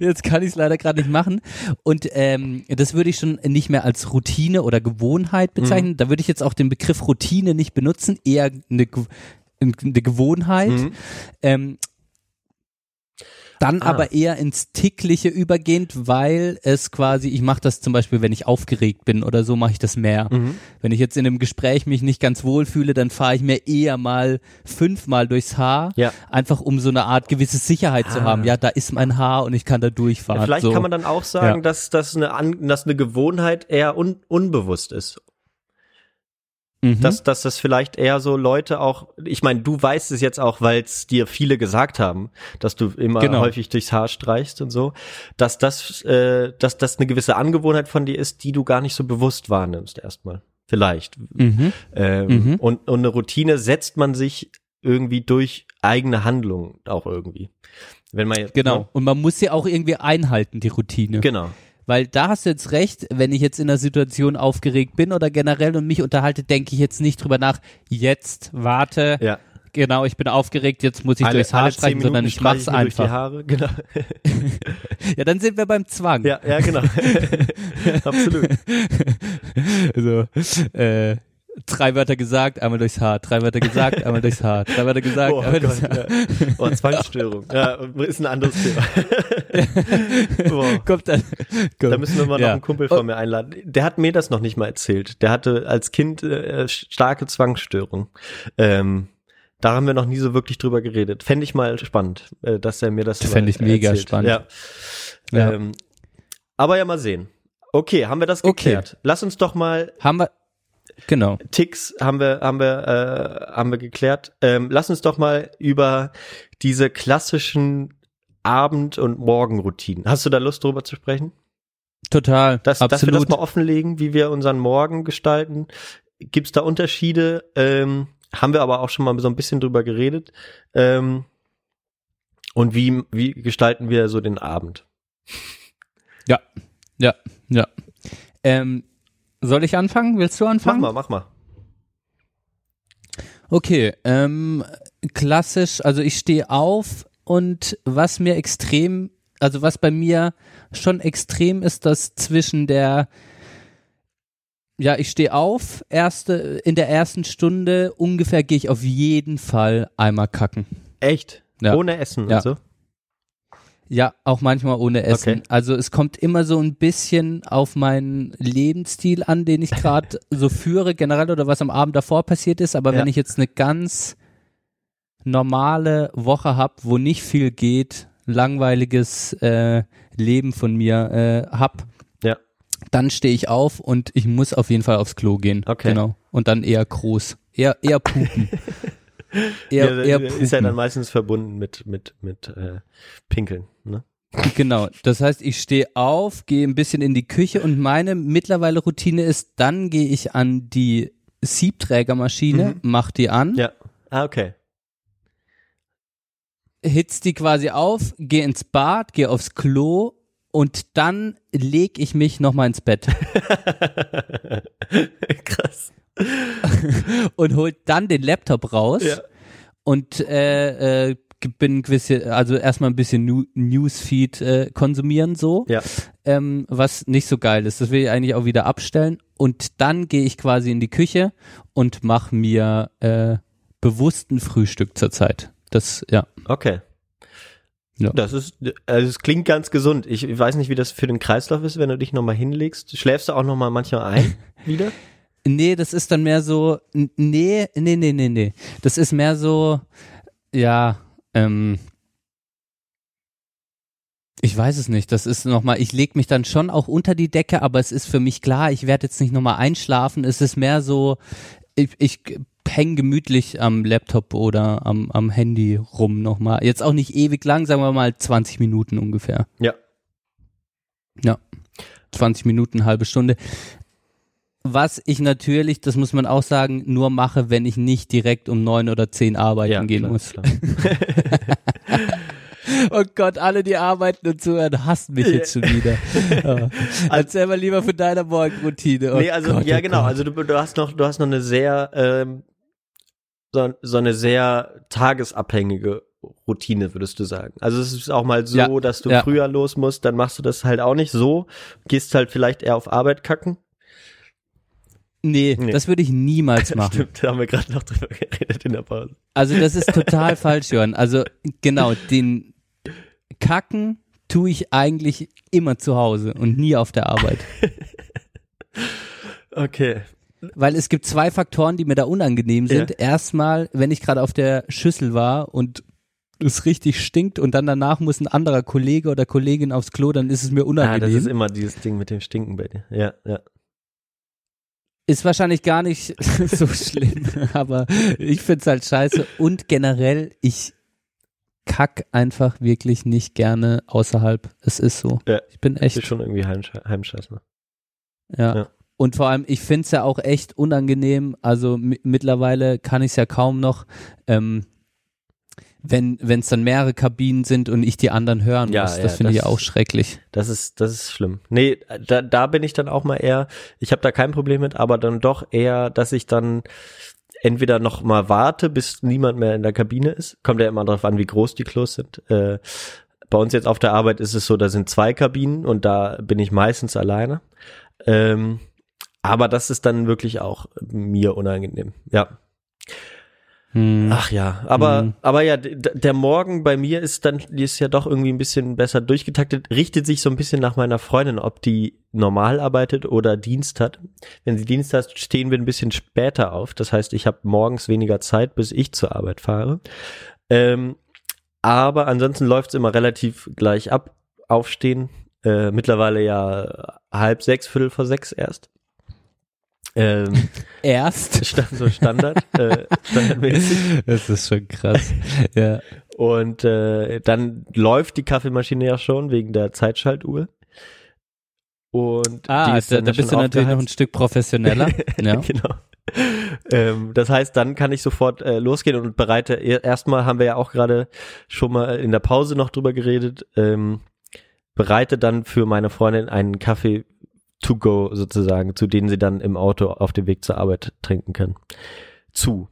jetzt kann ich es leider gerade nicht machen. Und ähm, das würde ich schon nicht mehr als Routine oder Gewohnheit bezeichnen. Mhm. Da würde ich jetzt auch den Begriff Routine nicht benutzen, eher eine, eine Gewohnheit. Mhm. Ähm, dann Ah. aber eher ins Tickliche übergehend, weil es quasi, ich mache das zum Beispiel, wenn ich aufgeregt bin oder so, mache ich das mehr. Mhm. Wenn ich jetzt in einem Gespräch mich nicht ganz wohl fühle, dann fahre ich mir eher mal fünfmal durchs Haar, Ja. einfach um so eine Art gewisse Sicherheit zu Ah. haben. Ja, da ist mein Haar und ich kann da durchfahren. Ja, vielleicht so. kann man dann auch sagen, Ja. dass, dass, eine, dass eine Gewohnheit eher un unbewusst ist. Mhm. Dass, dass das vielleicht eher so Leute auch, ich meine, du weißt es jetzt auch, weil es dir viele gesagt haben, dass du immer Genau. häufig durchs Haar streichst und so, dass das, äh, dass das eine gewisse Angewohnheit von dir ist, die du gar nicht so bewusst wahrnimmst erstmal. Vielleicht. mhm. Ähm, Mhm. und, und eine Routine setzt man sich irgendwie durch eigene Handlungen auch irgendwie. Wenn man jetzt, Genau. ne? Und man muss sie auch irgendwie einhalten, die Routine. Genau. Weil da hast du jetzt recht, wenn ich jetzt in einer Situation aufgeregt bin oder generell und mich unterhalte, denke ich jetzt nicht drüber nach, jetzt, warte, Ja. genau, ich bin aufgeregt, jetzt muss ich Alle- durchs Haar streichen, sondern ich mach's streiche mir durch die einfach. Haare. Genau. Ja, dann sind wir beim Zwang. Ja, ja, genau. Absolut. Also, äh, drei Wörter gesagt, einmal durchs Haar, drei Wörter gesagt, einmal durchs Haar, drei Wörter gesagt, Oh, einmal durchs Haar. ja. oh Zwangsstörung. Ja, ist ein anderes Thema. Boah. Kommt dann, kommt. Da müssen wir mal Ja. noch einen Kumpel von mir einladen. Der hat mir das noch nicht mal erzählt. Der hatte als Kind äh, starke Zwangsstörung. Ähm, da haben wir noch nie so wirklich drüber geredet. Fände ich mal spannend, äh, dass er mir das mal Fänd ich mega erzählt. spannend. Ja. Ja. Ähm, aber ja, mal sehen. Okay, haben wir das Okay. geklärt. Lass uns doch mal Haben wir, genau. Ticks haben wir haben wir äh, haben wir geklärt. Ähm, lass uns doch mal über diese klassischen Abend- und Morgenroutinen. Hast du da Lust drüber zu sprechen? Total, Dass, dass wir absolut. das mal offenlegen, wie wir unseren Morgen gestalten. Gibt es da Unterschiede? Ähm, haben wir aber auch schon mal so ein bisschen drüber geredet. Ähm, und wie, wie gestalten wir so den Abend? ja, ja, ja. Ähm, soll ich anfangen? Willst du Mach anfangen? mal, mach mal. Okay, ähm, klassisch, also ich stehe auf und was mir extrem, also was bei mir schon extrem ist, dass zwischen der, ja, ich stehe auf, erste, in der ersten Stunde ungefähr gehe ich auf jeden Fall einmal kacken. Echt? Ja. Ohne Essen Ja. und so? Ja, auch manchmal ohne Essen. Okay. Also es kommt immer so ein bisschen auf meinen Lebensstil an, den ich gerade so führe, generell oder was am Abend davor passiert ist. Aber Ja. wenn ich jetzt eine ganz normale Woche habe, wo nicht viel geht, langweiliges äh, Leben von mir äh, hab, Ja. dann stehe ich auf und ich muss auf jeden Fall aufs Klo gehen. Okay. Genau. Und dann eher groß. Eher, eher pupen. eher, ja, eher ist ja pupen. dann meistens verbunden mit, mit, mit äh, Pinkeln. Ne? Genau, das heißt, ich stehe auf, gehe ein bisschen in die Küche und meine mittlerweile Routine ist, dann gehe ich an die Siebträgermaschine, mach die an, Ja. Ah, okay. Hitz die quasi auf, gehe ins Bad, gehe aufs Klo und dann leg ich mich nochmal ins Bett Krass. und hol dann den Laptop raus Ja. und äh, äh, bin gewisse, also erstmal ein bisschen Newsfeed äh, konsumieren so. Ja. ähm, was nicht so geil ist. Das will ich eigentlich auch wieder abstellen. Und dann gehe ich quasi in die Küche und mache mir äh, bewussten Frühstück zurzeit. Das, ja, Okay. Das ist, also es klingt ganz gesund. Ich weiß nicht, wie das für den Kreislauf ist, wenn du dich nochmal hinlegst. Schläfst du auch nochmal manchmal ein wieder? Nee, das ist dann mehr so, nee, nee, nee, nee, nee. Das ist mehr so, ja, ähm, ich weiß es nicht. Das ist nochmal, ich leg mich dann schon auch unter die Decke, aber es ist für mich klar, ich werde jetzt nicht nochmal einschlafen. Es ist mehr so, ich, ich hänge gemütlich am Laptop oder am, am Handy rum nochmal. Jetzt auch nicht ewig lang, sagen wir mal 20 Minuten ungefähr. Ja. Ja. 20 Minuten, halbe Stunde. Was ich natürlich, das muss man auch sagen, nur mache, wenn ich nicht direkt um neun oder zehn arbeiten gehen klar, muss. klar. Oh Gott, alle, die arbeiten und zuhören, hassen mich jetzt schon wieder. Ja. Erzähl mal lieber von deiner Morgenroutine. Oh nee, also Gott, ja oh genau, Gott. also du, du hast noch, du hast noch eine sehr ähm, so, so eine sehr tagesabhängige Routine, würdest du sagen. Also es ist auch mal so, Ja, dass du ja. früher los musst, dann machst du das halt auch nicht so, gehst halt vielleicht eher auf Arbeit kacken. Nee, Nee. das würde ich niemals machen. Stimmt, da haben wir gerade noch drüber geredet in der Pause. Also das ist total falsch, Jörn. Also genau, den Kacken tue ich eigentlich immer zu Hause und nie auf der Arbeit. Okay. Weil es gibt zwei Faktoren, die mir da unangenehm sind. Ja. Erstmal, wenn ich gerade auf der Schüssel war und es richtig stinkt und dann danach muss ein anderer Kollege oder Kollegin aufs Klo, dann ist es mir Ah, unangenehm. das ist immer dieses Ding mit dem Stinken bei dir. Ja, ja. Ist wahrscheinlich gar nicht so schlimm, aber ich find's halt scheiße. Und generell, ich kack einfach wirklich nicht gerne außerhalb. Es ist so. Ja. Ich bin echt, ist schon irgendwie Heimsch Heimscheiß, ne? ja. ja. Und vor allem, ich find's ja auch echt unangenehm. Also mi- mittlerweile kann ich's ja kaum noch, ähm, wenn wenn's dann mehrere Kabinen sind und ich die anderen hören Ja, muss. ja, Das finde ich ja auch schrecklich. Das ist, das ist schlimm. Nee, da, da bin ich dann auch mal eher, ich habe da kein Problem mit, aber dann doch eher, dass ich dann entweder noch mal warte, bis niemand mehr in der Kabine ist. Kommt ja immer darauf an, wie groß die Klos sind. Äh, bei uns jetzt auf der Arbeit ist es so, da sind zwei Kabinen und da bin ich meistens alleine. Ähm, aber das ist dann wirklich auch mir unangenehm. Ja. Hm. Ach ja, aber Mhm. aber ja, der Morgen bei mir ist dann ist ja doch irgendwie ein bisschen besser durchgetaktet, richtet sich so ein bisschen nach meiner Freundin, ob die normal arbeitet oder Dienst hat. Wenn sie Dienst hat, stehen wir ein bisschen später auf. Das heißt, ich habe morgens weniger Zeit, bis ich zur Arbeit fahre. Ähm, aber ansonsten läuft's immer relativ gleich ab. Aufstehen, äh, mittlerweile ja halb sechs, viertel vor sechs erst. Ähm, Erst. Stand, so Standard, äh, standardmäßig. Das ist schon krass. ja. Und äh, dann läuft die Kaffeemaschine ja schon wegen der Zeitschaltuhr. Und Ah, da, da bist du natürlich noch ein. Stück professioneller. ja. genau. Ähm, das heißt, dann kann ich sofort äh, losgehen und bereite. e- Erstmal haben wir ja auch gerade schon mal in der Pause noch drüber geredet. Ähm, bereite dann für meine Freundin einen Kaffee to go sozusagen, zu denen sie dann im Auto auf dem Weg zur Arbeit trinken kann. Zu.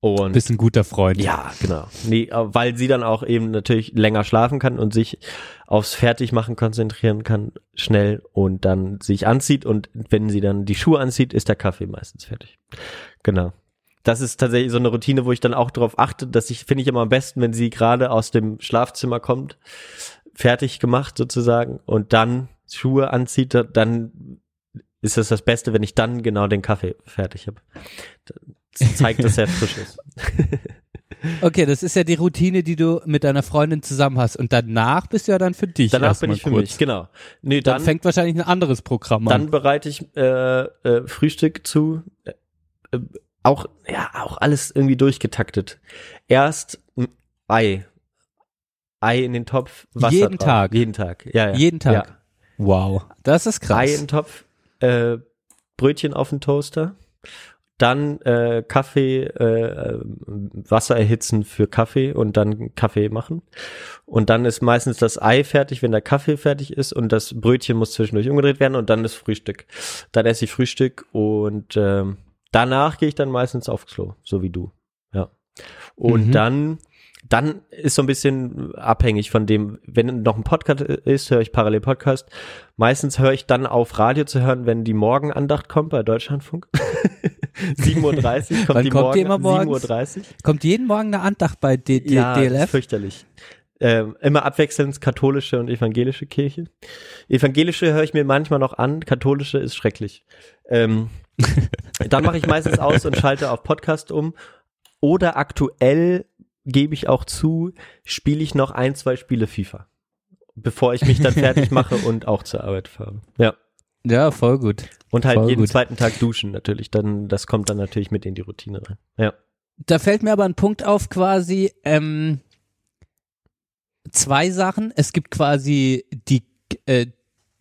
Und Bist ein guter Freund. ja, genau. Nee, äh, weil sie dann auch eben natürlich länger schlafen kann und sich aufs Fertigmachen konzentrieren kann, schnell und dann sich anzieht und wenn sie dann die Schuhe anzieht, ist der Kaffee meistens fertig. Genau. Das ist tatsächlich so eine Routine, wo ich dann auch darauf achte, dass ich, finde ich immer am besten, wenn sie gerade aus dem Schlafzimmer kommt, fertig gemacht sozusagen und dann Schuhe anzieht, dann ist es das Beste, wenn ich dann genau den Kaffee fertig habe. Das zeigt, dass er frisch ist. Okay, das ist ja die Routine, die du mit deiner Freundin zusammen hast. Und danach bist du ja dann für dich. Danach bin ich für kurz. mich, genau. Nee, Dann, dann, fängt wahrscheinlich ein anderes Programm an. dann bereite ich äh, äh, Frühstück zu. Äh, äh, auch, ja, auch alles irgendwie durchgetaktet. Erst ein Ei. Ei in den Topf, Wasser Jeden drauf. Tag? Jeden Tag, ja, ja. Jeden Tag. Ja. Wow, das ist krass. Ei in den Topf, äh, Brötchen auf den Toaster, dann äh, Kaffee, äh, Wasser erhitzen für Kaffee und dann Kaffee machen. Und dann ist meistens das Ei fertig, wenn der Kaffee fertig ist und das Brötchen muss zwischendurch umgedreht werden und dann das Frühstück. Dann esse ich Frühstück und ähm, danach gehe ich dann meistens aufs Klo, so wie du. Ja. Und Mhm. dann dann ist so ein bisschen abhängig von dem, wenn noch ein Podcast ist, höre ich parallel Podcast. Meistens höre ich dann auf Radio zu hören, wenn die Morgenandacht kommt bei Deutschlandfunk. 7.30 Uhr kommt Wann die kommt Morgen, die immer morgens? 7.30 Uhr. Kommt jeden Morgen eine Andacht bei D D Ja, DLF? fürchterlich. Ähm, immer abwechselnd katholische und evangelische Kirche. Evangelische höre ich mir manchmal noch an, katholische ist schrecklich. Ähm, dann mache ich meistens aus und schalte auf Podcast um. Oder aktuell gebe ich auch zu, spiele ich noch ein, zwei Spiele FIFA. Bevor ich mich dann fertig mache und auch zur Arbeit fahre. Ja. Ja, voll gut. Und halt Voll jeden gut. zweiten Tag duschen natürlich. Dann, das kommt dann natürlich mit in die Routine rein. Ja. Da fällt mir aber ein Punkt auf quasi, ähm, zwei Sachen. Es gibt quasi die, äh,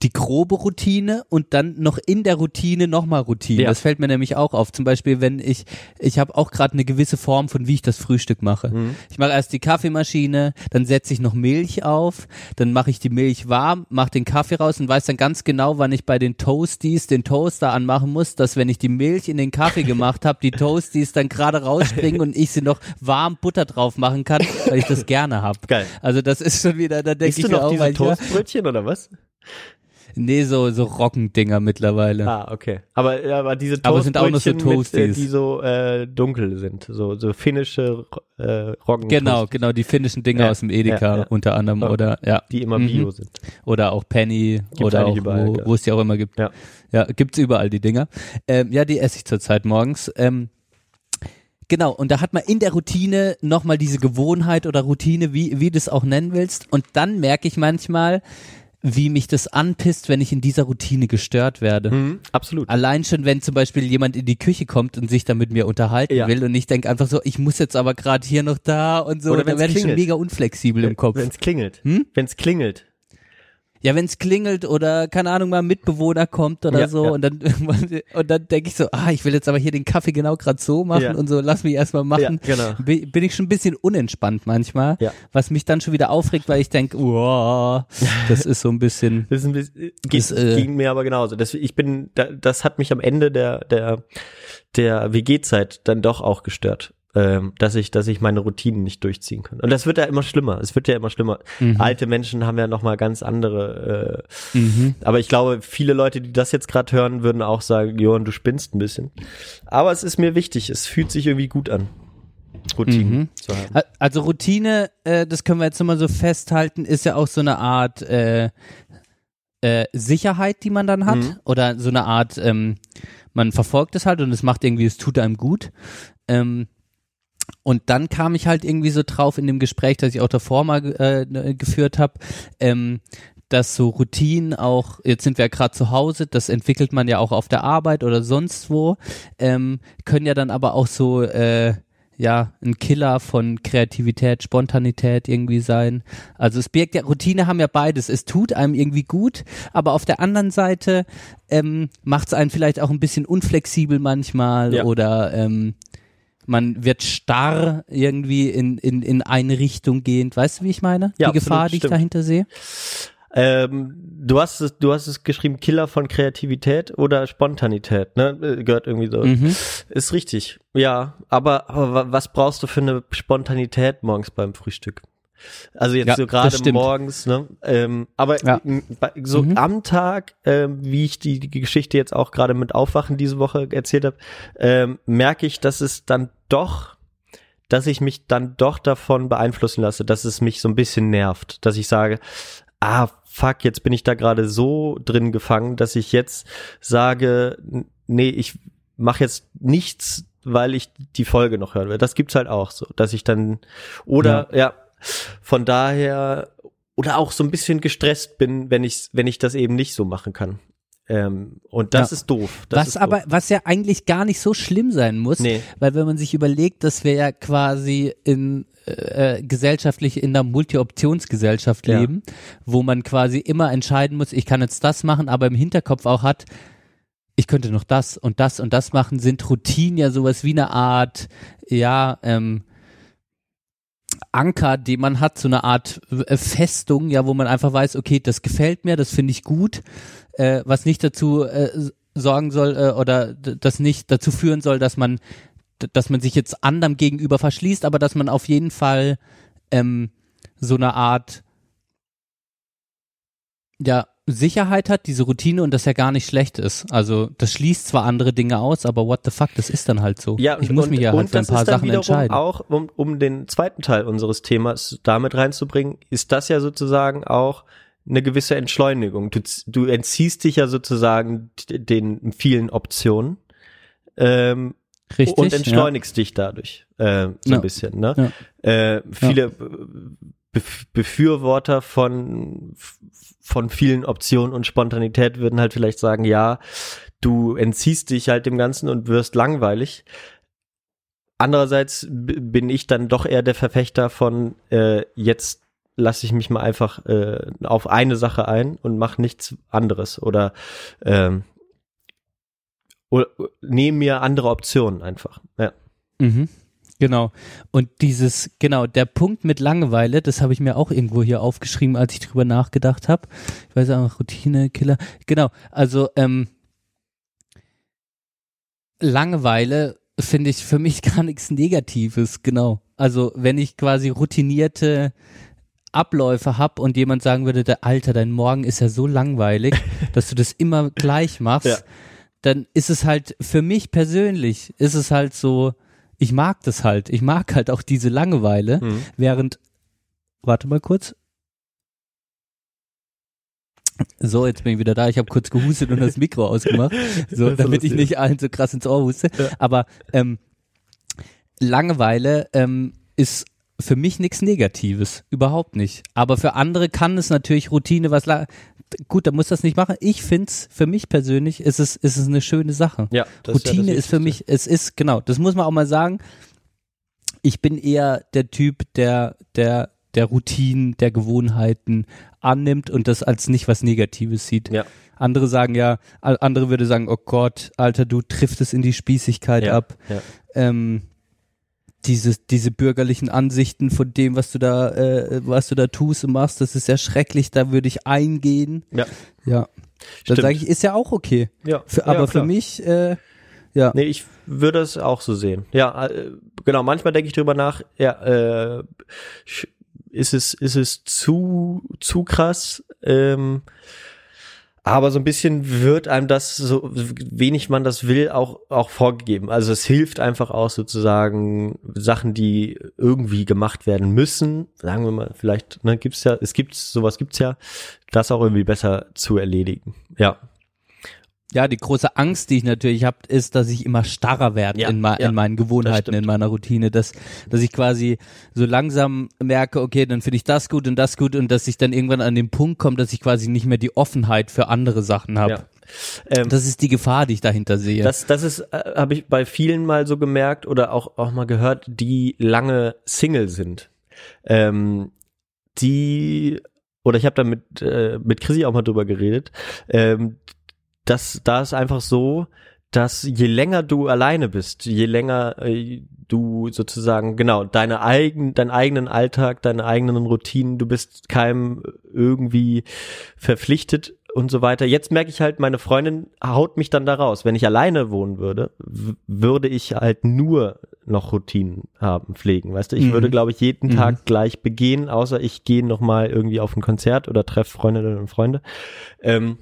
die grobe Routine und dann noch in der Routine nochmal Routine. Ja. Das fällt mir nämlich auch auf. Zum Beispiel, wenn ich, ich habe auch gerade eine gewisse Form von, wie ich das Frühstück mache. Mhm. Ich mache erst die Kaffeemaschine, dann setze ich noch Milch auf, dann mache ich die Milch warm, mache den Kaffee raus und weiß dann ganz genau, wann ich bei den Toasties den Toaster anmachen muss, dass wenn ich die Milch in den Kaffee gemacht habe, die Toasties dann gerade rausspringen und ich sie noch warm Butter drauf machen kann, weil ich das gerne habe. Geil. Also das ist schon wieder, da denke ich du mir noch auch diese Toastbrötchen oder was? Nee, so, so Roggendinger mittlerweile. Ah, okay. Aber, aber diese Aber es sind auch noch so Toastbrötchen mit, äh, Toasties. die so äh, dunkel sind, so, so finnische äh, Roggen. Genau, genau, die finnischen Dinger Ja, aus dem Edeka ja, ja. unter anderem Ja. oder ja. Die immer Mhm. bio sind. Oder auch Penny Gibt's oder auch überall, wo, wo es die auch immer gibt. Ja. Ja, gibt's überall die Dinger. Ähm, ja, die esse ich zurzeit morgens. Ähm, genau, und da hat man in der Routine nochmal diese Gewohnheit oder Routine, wie, wie du es auch nennen willst. Und dann merke ich manchmal, wie mich das anpisst, wenn ich in dieser Routine gestört werde. Mhm, absolut. Allein schon, wenn zum Beispiel jemand in die Küche kommt und sich da mit mir unterhalten Ja. will und ich denke einfach so, ich muss jetzt aber gerade hier noch da und so, Oder dann werde ich schon mega unflexibel im Kopf. Wenn es klingelt. Hm? Wenn es klingelt. Ja, wenn es klingelt oder keine Ahnung mal ein Mitbewohner kommt oder Ja, so ja. und dann und dann denke ich so, ah, ich will jetzt aber hier den Kaffee genau gerade so machen Ja. und so, lass mich erstmal machen. Genau. Bi- Bin ich schon ein bisschen unentspannt manchmal, Ja. was mich dann schon wieder aufregt, weil ich denke, wow, das ist so ein bisschen Das, ist ein bisschen, Das, äh, ging mir aber genauso. Das, ich bin, da, das hat mich am Ende der der der WG-Zeit dann doch auch gestört, ähm, dass ich dass ich meine Routinen nicht durchziehen kann. Und das wird ja immer schlimmer. Es wird ja immer schlimmer. Mhm. Alte Menschen haben ja noch mal ganz andere. Äh, mhm. aber ich glaube, viele Leute, die das jetzt gerade hören, würden auch sagen, Johann, du spinnst ein bisschen. Aber es ist mir wichtig. Es fühlt sich irgendwie gut an, Routinen Mhm. zu haben. Also Routine, äh, das können wir jetzt nochmal so festhalten, ist ja auch so eine Art äh, äh, Sicherheit, die man dann hat. Mhm. Oder so eine Art, ähm, man verfolgt es halt und es macht irgendwie, es tut einem gut. Ähm, und dann kam ich halt irgendwie so drauf in dem Gespräch, das ich auch davor mal äh, geführt habe, ähm, dass so Routinen auch, jetzt sind wir ja gerade zu Hause, das entwickelt man ja auch auf der Arbeit oder sonst wo, ähm, können ja dann aber auch so, äh, ja, ein Killer von Kreativität, Spontanität irgendwie sein. Also es birgt ja, Routine haben ja beides. Es tut einem irgendwie gut, aber auf der anderen Seite ähm, macht es einen vielleicht auch ein bisschen unflexibel manchmal Ja. oder ähm, man wird starr irgendwie in, in, in eine Richtung gehend. Weißt du, wie ich meine? Ja, Die Gefahr, absolut, die ich stimmt. dahinter sehe? Ähm, du hast es, du hast es geschrieben, Killer von Kreativität oder Spontanität, ne? Äh, Gehört irgendwie so. Mhm. Ist richtig. Ja, aber, aber wa- was brauchst du für eine Spontanität morgens beim Frühstück? Also jetzt Ja, so gerade morgens, ne? Ähm, aber Ja. so Mhm. am Tag, ähm, wie ich die, die Geschichte jetzt auch gerade mit Aufwachen diese Woche erzählt habe, ähm, merke ich, dass es dann doch dass ich mich dann doch davon beeinflussen lasse, dass es mich so ein bisschen nervt, dass ich sage, ah, fuck, jetzt bin ich da gerade so drin gefangen, dass ich jetzt sage, nee, ich mache jetzt nichts, weil ich die Folge noch hören will. Das gibt's halt auch so, dass ich dann oder ja, von daher oder auch so ein bisschen gestresst bin, wenn ich wenn ich das eben nicht so machen kann. Ähm, und das Ja. ist doof. Das was ist aber, doof. was ja eigentlich gar nicht so schlimm sein muss, Nee. weil wenn man sich überlegt, dass wir ja quasi in äh, gesellschaftlich in einer Multi-Optionsgesellschaft Ja. leben, wo man quasi immer entscheiden muss, ich kann jetzt das machen, aber im Hinterkopf auch hat, ich könnte noch das und das und das machen, sind Routinen ja sowas wie eine Art, ja, ähm, Anker, den man hat, so eine Art äh, Festung, ja, wo man einfach weiß, okay, das gefällt mir, das finde ich gut, äh, was nicht dazu äh, sorgen soll äh, oder das nicht dazu führen soll, dass man, dass man sich jetzt anderem gegenüber verschließt, aber dass man auf jeden Fall ähm, so eine Art, ja, Sicherheit hat, diese Routine und dass er gar nicht schlecht ist. Also das schließt zwar andere Dinge aus, aber what the fuck, das ist dann halt so. Ja, ich muss und, mich ja und halt für ein das paar Sachen entscheiden. auch, um, um den zweiten Teil unseres Themas damit reinzubringen, ist das ja sozusagen auch eine gewisse Entschleunigung. Du, du entziehst dich ja sozusagen den vielen Optionen ähm, Richtig. und entschleunigst dich dadurch äh, so Ja. ein bisschen. Ne? Äh, viele Bef Befürworter von von vielen Optionen und Spontanität würden halt vielleicht sagen, ja, du entziehst dich halt dem Ganzen und wirst langweilig. Andererseits bin ich dann doch eher der Verfechter von äh, jetzt lasse ich mich mal einfach äh, auf eine Sache ein und mache nichts anderes oder ähm, oder nehme mir andere Optionen einfach. Ja. Mhm. Genau. Und dieses, genau, der Punkt mit Langeweile, das habe ich mir auch irgendwo hier aufgeschrieben, als ich drüber nachgedacht habe. Ich weiß auch, Routine, Killer. Genau, also ähm, Langeweile finde ich für mich gar nichts Negatives, genau. Also wenn ich quasi routinierte Abläufe habe und jemand sagen würde, der Alter, dein Morgen ist ja so langweilig, dass du das immer gleich machst, Ja. dann ist es halt für mich persönlich, ist es halt so, ich mag das halt. Ich mag halt auch diese Langeweile, Mhm. während, warte mal kurz. So, jetzt bin ich wieder da. Ich habe kurz gehustet und das Mikro ausgemacht, so, damit ich nicht allen so krass ins Ohr huste. Aber ähm, Langeweile ähm, ist für mich nichts Negatives, überhaupt nicht. Aber für andere kann es natürlich Routine was. La Gut, da muss das nicht machen. Ich find's für mich persönlich ist es ist es eine schöne Sache. Ja, ist Routine das ist für mich, es ist genau, das muss man auch mal sagen. Ich bin eher der Typ, der der der Routinen, der Gewohnheiten annimmt und das als nicht was Negatives sieht. Ja. Andere sagen ja, andere würde sagen, oh Gott, Alter, du triffst es in die Spießigkeit Ja, ab. ja. Ähm, diese, diese bürgerlichen Ansichten von dem, was du da, äh, was du da tust und machst, das ist ja schrecklich, da würde ich eingehen. Ja. Ja. Dann sage ich, ist ja auch okay. Ja, Für, ja, aber für klar. mich, äh, ja. Nee, ich würde es auch so sehen. Ja, äh, genau, manchmal denke ich drüber nach, ja, äh, ist es, ist es zu, zu krass, ähm, aber so ein bisschen wird einem das, so wenig man das will, auch, auch vorgegeben. Also es hilft einfach auch sozusagen Sachen, die irgendwie gemacht werden müssen, sagen wir mal, vielleicht, ne, gibt's ja, es gibt, sowas gibt's ja, das auch irgendwie besser zu erledigen. Ja. Ja, die große Angst, die ich natürlich habe, ist, dass ich immer starrer werde Ja, in, ja, in meinen Gewohnheiten, in meiner Routine, dass, dass ich quasi so langsam merke, okay, dann finde ich das gut und das gut und dass ich dann irgendwann an den Punkt komme, dass ich quasi nicht mehr die Offenheit für andere Sachen habe. Ja. Ähm, Das ist die Gefahr, die ich dahinter sehe. Das, das ist, äh, habe ich bei vielen mal so gemerkt oder auch, auch mal gehört, die lange Single sind. Ähm, die, oder ich habe da mit, äh, mit Chrissy auch mal drüber geredet, ähm, dass da ist einfach so, dass je länger du alleine bist, je länger äh, du sozusagen, genau, deine eigen, deinen eigenen Alltag, deine eigenen Routinen, du bist keinem irgendwie verpflichtet und so weiter. Jetzt merke ich halt, meine Freundin haut mich dann da raus. Wenn ich alleine wohnen würde, würde ich halt nur noch Routinen haben, pflegen. Weißt du, ich Mhm. würde, glaube ich, jeden Mhm. Tag gleich begehen, außer ich gehe noch mal irgendwie auf ein Konzert oder treffe Freundinnen und Freunde. Ähm,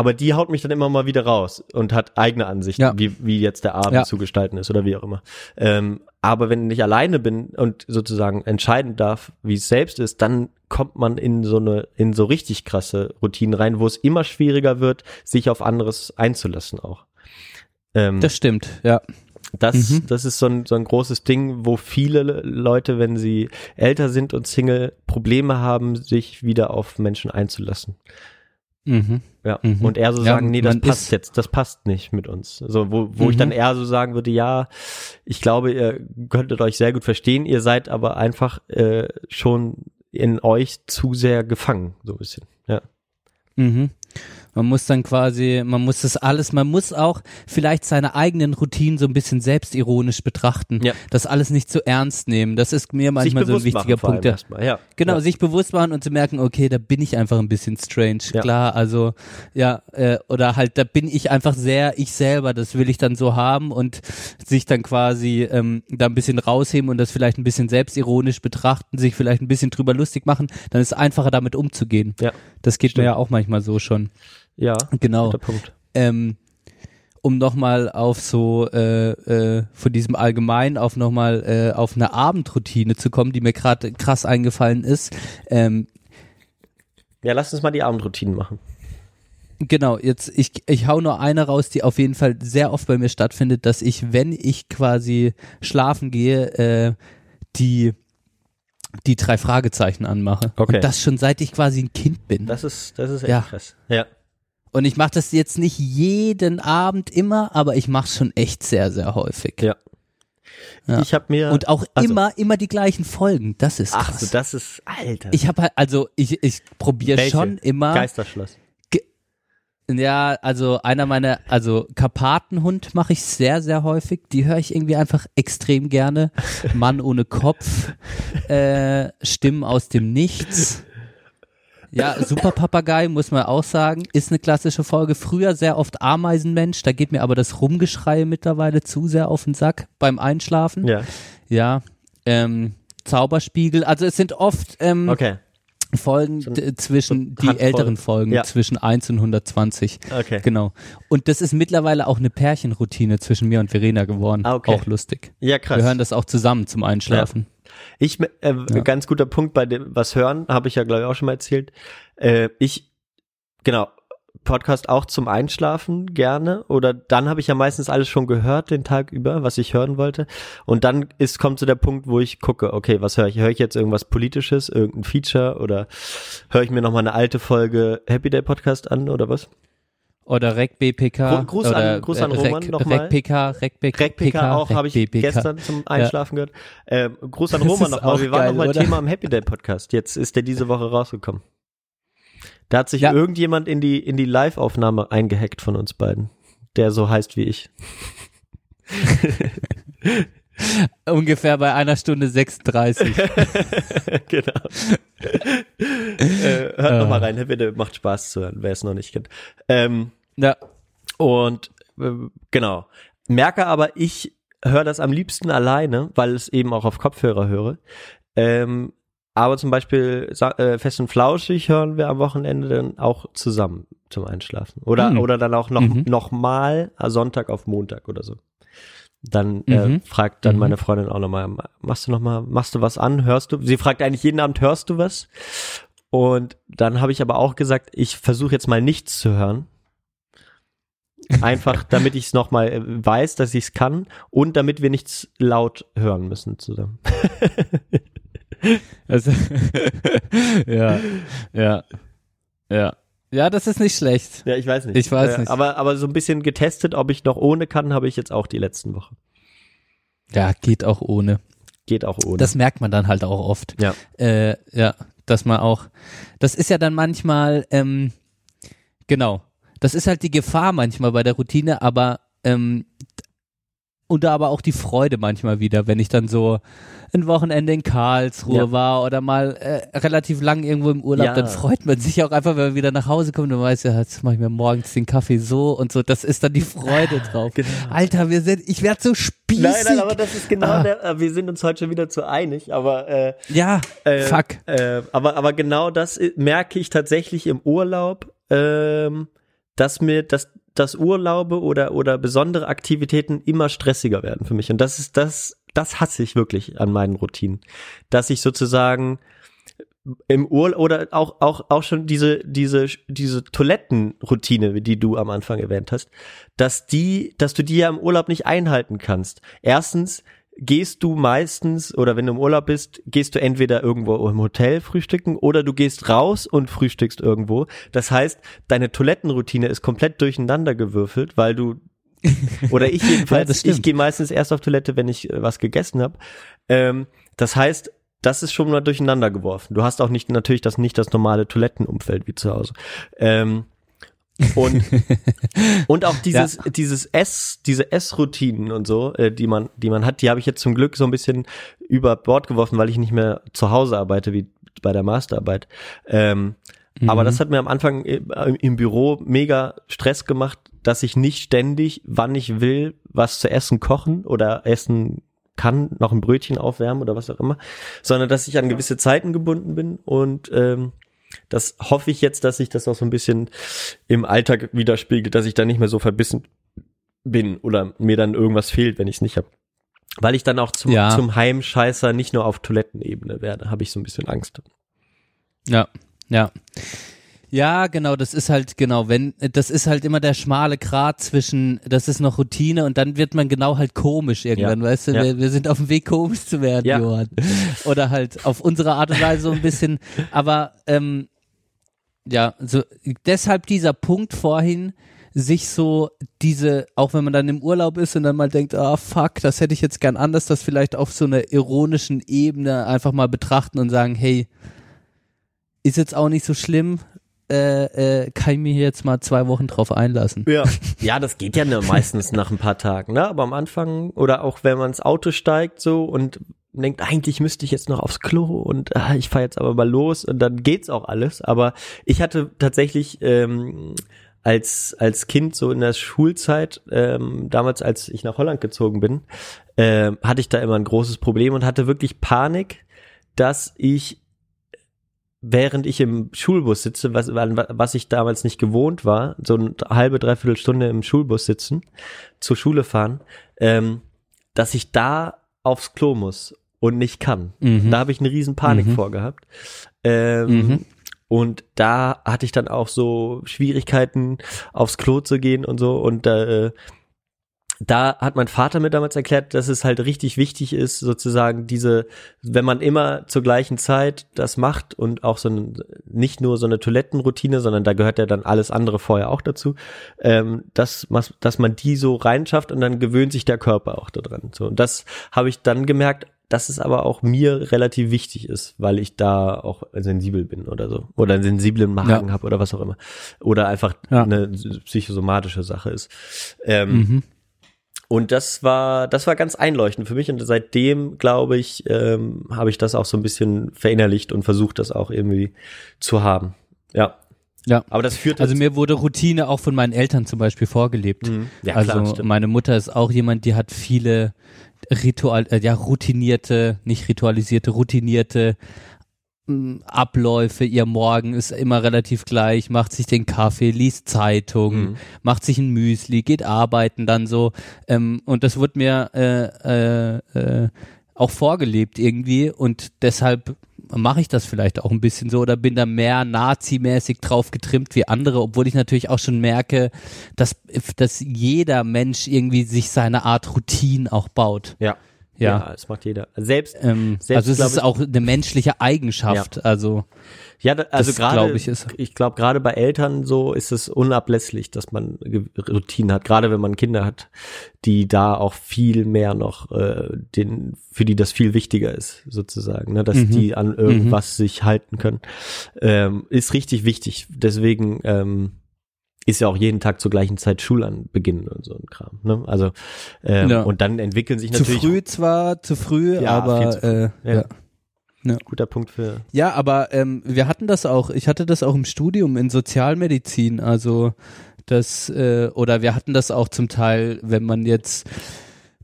aber die haut mich dann immer mal wieder raus und hat eigene Ansichten, Ja. wie, wie jetzt der Abend Ja. zu gestalten ist oder wie auch immer. Ähm, aber wenn ich alleine bin und sozusagen entscheiden darf, wie es selbst ist, dann kommt man in so eine, in so richtig krasse Routinen rein, wo es immer schwieriger wird, sich auf anderes einzulassen auch. Ähm, das stimmt, ja. das, Mhm. das ist so ein, so ein großes Ding, wo viele Leute, wenn sie älter sind und Single, Probleme haben, sich wieder auf Menschen einzulassen. Mhm. Ja. Mhm. Und eher so Ja, sagen, nee, das passt jetzt, das passt nicht mit uns. So, wo, wo ich Mhm. dann eher so sagen würde, ja, ich glaube, ihr könntet euch sehr gut verstehen, ihr seid aber einfach äh, schon in euch zu sehr gefangen, so ein bisschen. Ja. Mhm. Man muss dann quasi, man muss das alles, man muss auch vielleicht seine eigenen Routinen so ein bisschen selbstironisch betrachten. Ja. Das alles nicht zu ernst nehmen. Das ist mir manchmal so ein wichtiger Punkt. Ja. Ja. Genau, ja. sich bewusst machen und zu merken, okay, da bin ich einfach ein bisschen strange. Klar, also ja, äh, oder halt, da bin ich einfach sehr ich selber, das will ich dann so haben und sich dann quasi ähm, da ein bisschen rausheben und das vielleicht ein bisschen selbstironisch betrachten, sich vielleicht ein bisschen drüber lustig machen, dann ist es einfacher damit umzugehen. Ja. Das geht Stimmt. mir ja auch manchmal so schon. Ja, Genau. guter Punkt. Ähm, um nochmal auf so äh, äh, von diesem allgemein auf nochmal äh, auf eine Abendroutine zu kommen, die mir gerade krass eingefallen ist. Ähm, Ja, lass uns mal die Abendroutinen machen. Genau, jetzt ich, ich hau nur eine raus, die auf jeden Fall sehr oft bei mir stattfindet, dass ich, wenn ich quasi schlafen gehe, äh, die die drei Fragezeichen anmache. Okay. Und das schon seit ich quasi ein Kind bin. Das ist, das ist echt Ja. krass. Ja. Und ich mache das jetzt nicht jeden Abend immer, aber ich mache es schon echt sehr, sehr häufig. Ja. Ja. Ich habe mir Und auch also, immer, immer die gleichen Folgen. Das ist Ach krass. so, das ist Alter. ich habe halt, also ich, ich probiere schon immer. Geisterschloss. Ja, also einer meiner, also Karpatenhund mache ich sehr, sehr häufig. Die höre ich irgendwie einfach extrem gerne. Mann ohne Kopf, äh, Stimmen aus dem Nichts. Ja, Super Papagei, muss man auch sagen, ist eine klassische Folge. Früher sehr oft Ameisenmensch, da geht mir aber das Rumgeschreie mittlerweile zu sehr auf den Sack beim Einschlafen. Ja. Ja, ähm, Zauberspiegel, also es sind oft ähm, Okay. Folgen So d- zwischen, so die älteren Folgen, Ja. zwischen 1 und 120. Okay. Genau. Und das ist mittlerweile auch eine Pärchenroutine zwischen mir und Verena geworden. Ah, okay. Auch lustig. Ja, krass. Wir hören das auch zusammen zum Einschlafen. Ich, äh, ganz guter Punkt bei dem, was hören, habe ich ja, glaube ich, auch schon mal erzählt. Äh, ich, genau, Podcast auch zum Einschlafen gerne oder dann habe ich ja meistens alles schon gehört den Tag über, was ich hören wollte und dann ist kommt so der Punkt, wo ich gucke, okay, was höre ich? Höre ich jetzt irgendwas politisches, irgendein Feature oder höre ich mir noch mal eine alte Folge Happy Day Podcast an oder was? Oder Rec BPK. Gru- Gruß an- oder, Gruß an äh, Roman Rec, nochmal. Rec PK, Rec BPK. Greg PK auch habe ich gestern zum Einschlafen gehört. Ähm, Gruß an Roman nochmal. Wir waren nochmal? Thema am Happy Day Podcast. Jetzt ist der diese Woche rausgekommen. Da hat sich Ja. irgendjemand in die, in die Live-Aufnahme eingehackt von uns beiden. Der so heißt wie ich. Ungefähr bei einer Stunde 36. genau. äh, hört Äh. nochmal rein. Day macht Spaß zu hören, wer es noch nicht kennt. Ähm, ja. Und äh, genau. Merke aber, ich höre das am liebsten alleine, weil es eben auch auf Kopfhörer höre. Ähm, aber zum Beispiel äh, Fest und Flauschig hören wir am Wochenende dann auch zusammen zum Einschlafen. Oder, Hm. oder dann auch noch, Mhm. noch mal äh, Sonntag auf Montag oder so. Dann äh, Mhm. fragt dann Mhm. meine Freundin auch nochmal, machst du noch mal, machst du was an? Hörst du? Sie fragt eigentlich jeden Abend, hörst du was? Und dann habe ich aber auch gesagt, ich versuche jetzt mal nichts zu hören. Einfach, damit ich es nochmal äh, weiß, dass ich es kann und damit wir nichts laut hören müssen zusammen. Also, ja, ja, ja. Ja, das ist nicht schlecht. Ja, ich weiß nicht. Ich weiß nicht. Aber, aber so ein bisschen getestet, ob ich noch ohne kann, habe ich jetzt auch die letzten Wochen. Ja, geht auch ohne. Geht auch ohne. Das merkt man dann halt auch oft. ja. Äh, ja, dass man auch, das ist ja dann manchmal, ähm, genau, das ist halt die Gefahr manchmal bei der Routine, aber ähm, und da aber auch die Freude manchmal wieder, wenn ich dann so ein Wochenende in Karlsruhe Ja. war oder mal äh, relativ lang irgendwo im Urlaub, Ja. dann freut man sich auch einfach, wenn man wieder nach Hause kommt und weiß, ja, jetzt mache ich mir morgens den Kaffee so und so, das ist dann die Freude drauf. Genau. Alter, wir sind, ich werde so spießig. Nein, nein, aber das ist genau Ah. der, äh, wir sind uns heute schon wieder zu einig, aber äh, ja, Äh, fuck. Äh, aber, aber genau das merke ich tatsächlich im Urlaub, ähm, dass mir das, das Urlaube oder, oder besondere Aktivitäten immer stressiger werden für mich. Und das ist das, das hasse ich wirklich an meinen Routinen. Dass ich sozusagen im Urlaub oder auch, auch, auch schon diese, diese, diese Toilettenroutine, die du am Anfang erwähnt hast, dass die, dass du die ja im Urlaub nicht einhalten kannst. Erstens, gehst du meistens oder wenn du im Urlaub bist, gehst du entweder irgendwo im Hotel frühstücken oder du gehst raus und frühstückst irgendwo. Das heißt, deine Toilettenroutine ist komplett durcheinander gewürfelt, weil du oder ich Ja, jedenfalls, stimmt. ich gehe meistens erst auf Toilette, wenn ich äh, was gegessen habe. Ähm, das heißt, das ist schon mal durcheinander geworfen. Du hast auch nicht natürlich das nicht das normale Toilettenumfeld wie zu Hause. Ähm, Und, und auch dieses, dieses S, diese S-Routinen und so, äh, die man, die man hat, die habe ich jetzt zum Glück so ein bisschen über Bord geworfen, weil ich nicht mehr zu Hause arbeite, wie bei der Masterarbeit. Ähm, Aber Mhm. das hat mir am Anfang im, im Büro mega Stress gemacht, dass ich nicht ständig, wann ich will, was zu essen kochen oder essen kann, noch ein Brötchen aufwärmen oder was auch immer, sondern dass ich an gewisse Zeiten gebunden bin und ähm, das hoffe ich jetzt, dass sich das auch so ein bisschen im Alltag widerspiegelt, dass ich da nicht mehr so verbissen bin oder mir dann irgendwas fehlt, wenn ich es nicht habe. Weil ich dann auch zum, Ja. zum Heimscheißer nicht nur auf Toilettenebene werde, habe ich so ein bisschen Angst. Ja, ja. Ja, genau, das ist halt, genau, wenn, das ist halt immer der schmale Grat zwischen, das ist noch Routine und dann wird man genau halt komisch irgendwann, Ja, weißt du, ja. wir, wir sind auf dem Weg komisch zu werden, Ja. Johann. Oder halt auf unsere Art und Weise so ein bisschen, aber, ähm, ja, so, deshalb dieser Punkt vorhin, sich so diese, auch wenn man dann im Urlaub ist und dann mal denkt, ah fuck, das hätte ich jetzt gern anders, das vielleicht auf so einer ironischen Ebene einfach mal betrachten und sagen, hey, ist jetzt auch nicht so schlimm, äh, äh, kann ich mir hier jetzt mal zwei Wochen drauf einlassen. Ja. ja, das geht ja meistens nach ein paar Tagen, ne? Aber am Anfang oder auch wenn man ins Auto steigt so und denkt, eigentlich müsste ich jetzt noch aufs Klo und ah, ich fahre jetzt aber mal los und dann geht's auch alles. Aber ich hatte tatsächlich ähm, als als Kind so in der Schulzeit ähm, damals, als ich nach Holland gezogen bin, ähm, hatte ich da immer ein großes Problem und hatte wirklich Panik, dass ich während ich im Schulbus sitze, was, was ich damals nicht gewohnt war, so eine halbe, dreiviertel Stunde im Schulbus sitzen, zur Schule fahren, ähm, dass ich da aufs Klo muss und nicht kann. Mhm. Da habe ich eine riesen Panik Mhm. vorgehabt. Ähm, Mhm. Und da hatte ich dann auch so Schwierigkeiten, aufs Klo zu gehen und so. Und äh, da hat mein Vater mir damals erklärt, dass es halt richtig wichtig ist, sozusagen diese, wenn man immer zur gleichen Zeit das macht und auch so ein, nicht nur so eine Toilettenroutine, sondern da gehört ja dann alles andere vorher auch dazu, ähm, dass, dass man die so reinschafft und dann gewöhnt sich der Körper auch daran. So, und das habe ich dann gemerkt, dass es aber auch mir relativ wichtig ist, weil ich da auch sensibel bin oder so. Oder einen sensiblen Magen Ja. habe oder was auch immer. Oder einfach Ja. eine psychosomatische Sache ist. Ähm, Mhm. und das war, das war ganz einleuchtend für mich. Und seitdem, glaube ich, ähm, habe ich das auch so ein bisschen verinnerlicht und versucht, das auch irgendwie zu haben. Ja. Ja. Aber das führt Also jetzt- mir wurde Routine auch von meinen Eltern zum Beispiel vorgelebt. Mhm. Ja, also klar, meine Mutter ist auch jemand, die hat viele Ritual, äh, ja routinierte, nicht ritualisierte, routinierte mh, Abläufe. Ihr Morgen ist immer relativ gleich, macht sich den Kaffee, liest Zeitung, Mhm. macht sich ein Müsli, geht arbeiten dann so. Ähm, und das wird mir äh, äh, äh, auch vorgelebt irgendwie und deshalb mache ich das vielleicht auch ein bisschen so oder bin da mehr Nazi-mäßig drauf getrimmt wie andere, obwohl ich natürlich auch schon merke, dass, dass jeder Mensch irgendwie sich seine Art Routine auch baut. ja. Ja. Ja, das macht jeder. Selbst, Ähm, Selbst, also es ist ich- auch eine menschliche Eigenschaft. Also Ja, da, also gerade, ich, ich glaube, gerade bei Eltern so ist es unablässlich, dass man Routinen hat, gerade wenn man Kinder hat, die da auch viel mehr noch, äh, den, für die das viel wichtiger ist, sozusagen, ne, dass Mhm. die an irgendwas sich halten können, ähm, ist richtig wichtig. Deswegen ähm, ist ja auch jeden Tag zur gleichen Zeit Schulanbeginn und so ein Kram. Ne? Also ähm, Ja. und dann entwickeln sich zu natürlich früh zwar, zu früh, Ja, aber zu früh. Äh, Ja. ja. Guter Punkt für Ja, aber ähm, wir hatten das auch, ich hatte das auch im Studium in Sozialmedizin, also das, äh, oder wir hatten das auch zum Teil, wenn man jetzt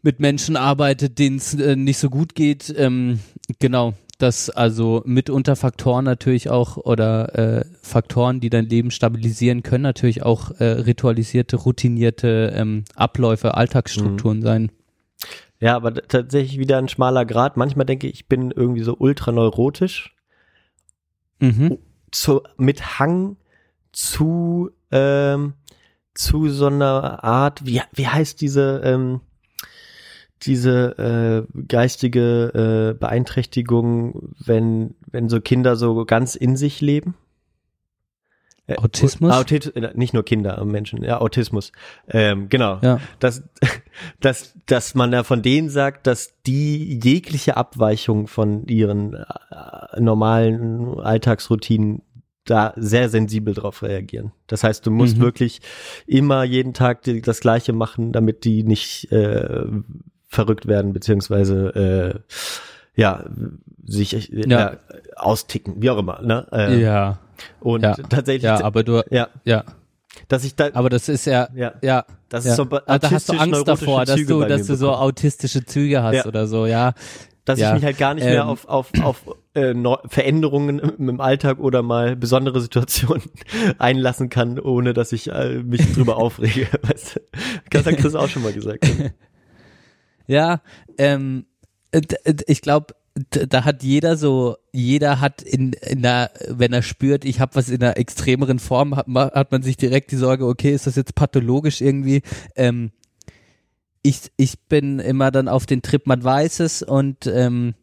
mit Menschen arbeitet, denen es äh, nicht so gut geht, ähm, genau, dass also mitunter Faktoren natürlich auch oder äh, Faktoren, die dein Leben stabilisieren, können natürlich auch äh, ritualisierte, routinierte ähm, Abläufe, Alltagsstrukturen sein. Ja, aber tatsächlich wieder ein schmaler Grad. Manchmal denke ich, ich bin irgendwie so ultra neurotisch, Mhm. zu, mit Hang zu, ähm, zu so einer Art, wie, wie heißt diese, ähm, diese äh, geistige äh, Beeinträchtigung, wenn, wenn so Kinder so ganz in sich leben? Äh, Autismus? Autit äh, nicht nur Kinder, Menschen, ja, Autismus. Ähm, genau Ja. dass, dass, dass man ja von denen sagt, dass die jegliche Abweichung von ihren äh, normalen Alltagsroutinen da sehr sensibel drauf reagieren. Das heißt, du musst Mhm. wirklich immer jeden Tag das Gleiche machen, damit die nicht äh, verrückt werden, beziehungsweise äh, ja, sich äh, Ja. ja. austicken, wie auch immer. Ne? Äh, ja, Und ja. tatsächlich, ja, aber du, ja, ja, dass ich da, aber das ist ja, ja, ja, das ja. ist so Ah, da hast du Angst davor, dass Züge du, dass du so autistische Züge hast Ja. oder so, ja. dass ich mich halt gar nicht mehr Ähm. auf, auf, auf äh, Veränderungen im, im Alltag oder mal besondere Situationen einlassen kann, ohne dass ich äh, mich drüber aufrege. Weißt du? Das hat Chris auch schon mal gesagt. Ja, ähm, äh, ich glaube, da hat jeder so, jeder hat in, in der, wenn er spürt, ich habe was in einer extremeren Form, hat, hat man sich direkt die Sorge, okay, ist das jetzt pathologisch irgendwie? Ähm, ich, ich bin immer dann auf den Trip, man weiß es und ähm,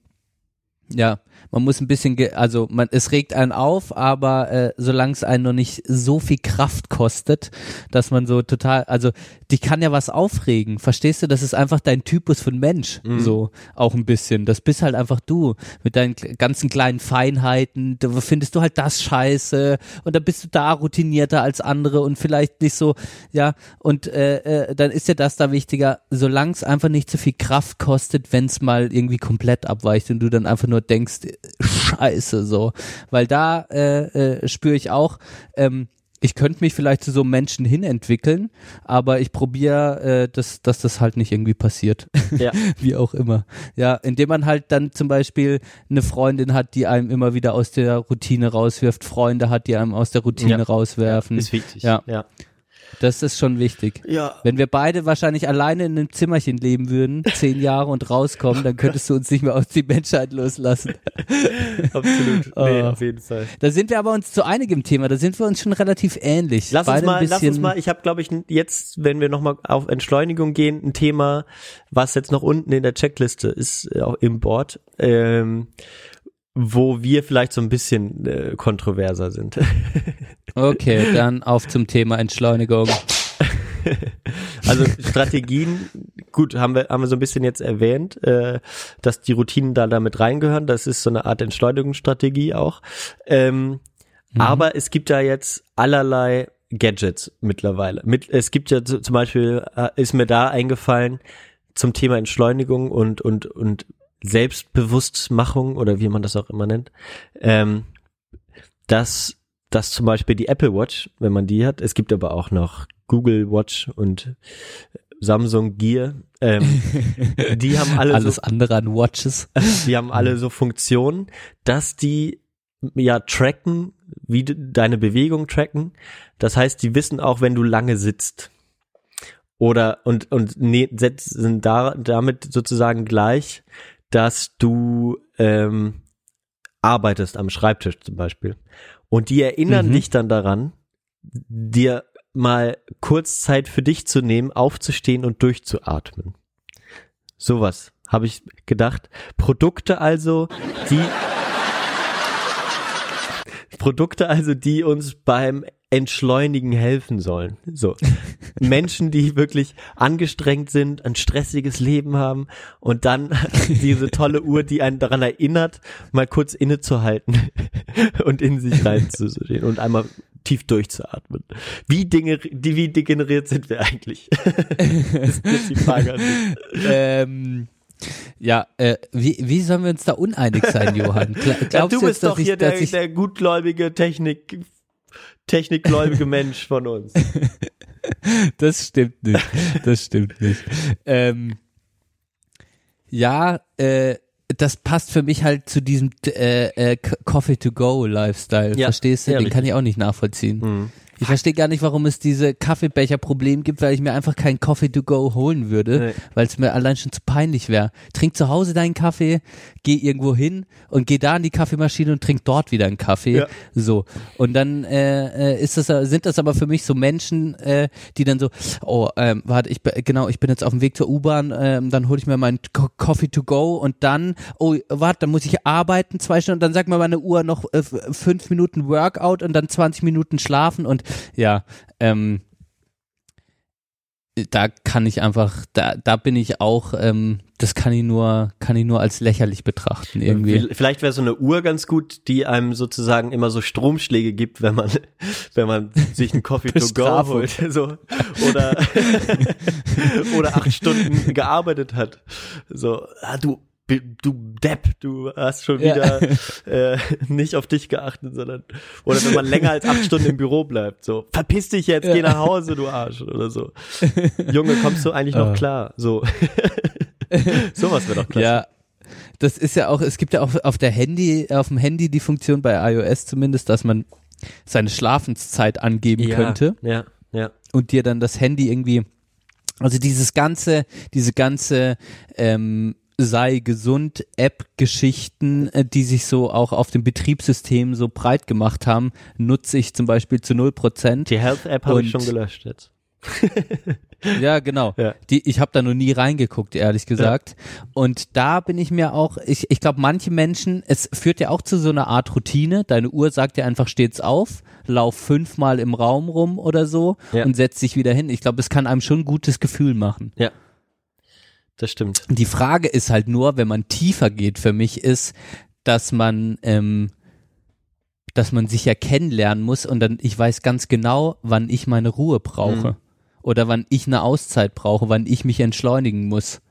ja, man muss ein bisschen, ge also man, es regt einen auf, aber äh, solange es einen noch nicht so viel Kraft kostet, dass man so total, also dich kann ja was aufregen, verstehst du? Das ist einfach dein Typus von Mensch, so auch ein bisschen. Das bist halt einfach du mit deinen ganzen kleinen Feinheiten. Da findest du halt das scheiße und dann bist du da routinierter als andere und vielleicht nicht so, ja. Und äh, äh, dann ist dir das da wichtiger, solange es einfach nicht so viel Kraft kostet, wenn es mal irgendwie komplett abweicht und du dann einfach nur denkst, scheiße so, weil da äh, äh, spüre ich auch. Ähm, ich könnte mich vielleicht zu so einem Menschen hin entwickeln, aber ich probiere, äh, dass, dass das halt nicht irgendwie passiert. Ja. Wie auch immer. Ja, indem man halt dann zum Beispiel eine Freundin hat, die einem immer wieder aus der Routine rauswirft, Freunde hat, die einem aus der Routine Ja. rauswerfen. Ist wichtig. Ja. ja. Das ist schon wichtig. Ja. Wenn wir beide wahrscheinlich alleine in einem Zimmerchen leben würden, zehn Jahre und rauskommen, dann könntest du uns nicht mehr aus die Menschheit loslassen. Absolut. Nee, Oh. auf jeden Fall. Da sind wir aber uns zu einigem Thema, da sind wir uns schon relativ ähnlich. Lass uns Beide mal, ein lass uns mal, ich habe glaube ich jetzt, wenn wir nochmal auf Entschleunigung gehen, ein Thema, was jetzt noch unten in der Checkliste ist, äh, auch im Board, ähm, wo wir vielleicht so ein bisschen äh, kontroverser sind. Okay, dann auf zum Thema Entschleunigung. Also Strategien, gut, haben wir, haben wir so ein bisschen jetzt erwähnt, äh, dass die Routinen da damit reingehören. Das ist so eine Art Entschleunigungsstrategie auch. Ähm, Aber es gibt da jetzt allerlei Gadgets mittlerweile. Mit, es gibt ja zum Beispiel, äh, ist mir da eingefallen, zum Thema Entschleunigung und, und, und Selbstbewusstmachung oder wie man das auch immer nennt, ähm, dass, dass zum Beispiel die Apple Watch, wenn man die hat, es gibt aber auch noch Google Watch und Samsung Gear, ähm, die haben alle Alles so, andere an Watches. die haben alle so Funktionen, dass die ja tracken, wie de- deine Bewegung tracken. Das heißt, die wissen auch, wenn du lange sitzt. Oder und und ne, sind da damit sozusagen gleich, dass du ähm, arbeitest am Schreibtisch zum Beispiel. Und die erinnern Mhm. dich dann daran, dir mal kurz Zeit für dich zu nehmen, aufzustehen und durchzuatmen. Sowas habe ich gedacht. Produkte also, die Produkte also, die uns beim Entschleunigen helfen sollen. So. Menschen, die wirklich angestrengt sind, ein stressiges Leben haben und dann diese tolle Uhr, die einen daran erinnert, mal kurz innezuhalten und in sich reinzustehen und einmal tief durchzuatmen. Wie Dinge, die, wie degeneriert sind wir eigentlich? das ist die Frage ähm, ja, äh, wie, wie sollen wir uns da uneinig sein, Johann? Gla glaubst Ja, du jetzt, bist dass doch ich, hier dass der, ich, der gutgläubige Technik, technikgläubige Mensch von uns. Das stimmt nicht. Das stimmt nicht. Ähm, ja, äh, das passt für mich halt zu diesem äh, äh, Coffee to go Lifestyle. Ja, Verstehst du? ja, Den kann ich auch nicht nachvollziehen. Hm. Ich verstehe gar nicht, warum es diese Kaffeebecher-Problem gibt, weil ich mir einfach keinen Coffee to go holen würde, Nee. weil es mir allein schon zu peinlich wäre. Trink zu Hause deinen Kaffee, geh irgendwo hin und geh da an die Kaffeemaschine und trink dort wieder einen Kaffee. Ja. So. Und dann äh, äh, ist das, sind das aber für mich so Menschen, äh, die dann so, oh, ähm, warte, ich genau, ich bin jetzt auf dem Weg zur U-Bahn, ähm, dann hole ich mir meinen Co Coffee to go und dann, oh, warte, dann muss ich arbeiten zwei Stunden, dann sagt mir meine Uhr noch äh, fünf Minuten Workout und dann 20 Minuten schlafen und ja, ähm, da kann ich einfach, da, da bin ich auch, ähm, das kann ich nur, kann ich nur als lächerlich betrachten irgendwie. Vielleicht wäre so eine Uhr ganz gut, die einem sozusagen immer so Stromschläge gibt, wenn man, wenn man sich einen Coffee to go holt, so, oder, oder acht Stunden gearbeitet hat. So, ah, du, du Depp, du hast schon Ja. wieder äh, nicht auf dich geachtet, sondern, oder wenn man länger als acht Stunden im Büro bleibt, so, verpiss dich jetzt, geh nach Hause, du Arsch, oder so. Junge, kommst du eigentlich noch Ah. klar? So. Sowas wäre doch klasse. Ja, das ist ja auch, es gibt ja auch auf der Handy, auf dem Handy die Funktion bei iOS zumindest, dass man seine Schlafenszeit angeben ja, könnte Ja, ja. und dir dann das Handy irgendwie, also dieses ganze, diese ganze ähm, sei gesund App-Geschichten, äh, die sich so auch auf dem Betriebssystem so breit gemacht haben, nutze ich zum Beispiel zu 0%. Die Health-App habe ich schon gelöscht jetzt. Ja, genau. Ja. Die, ich habe da noch nie reingeguckt, ehrlich gesagt. Und da bin ich mir auch, ich, ich glaube, manche Menschen, es führt ja auch zu so einer Art Routine. Deine Uhr sagt dir einfach, stets auf, lauf fünfmal im Raum rum oder so Ja. und setz dich wieder hin. Ich glaube, es kann einem schon ein gutes Gefühl machen. Ja. Das stimmt. Die Frage ist halt nur, wenn man tiefer geht, für mich ist, dass man, ähm, dass man sich ja kennenlernen muss und dann, ich weiß ganz genau, wann ich meine Ruhe brauche. Mhm. Oder wann ich eine Auszeit brauche, wann ich mich entschleunigen muss.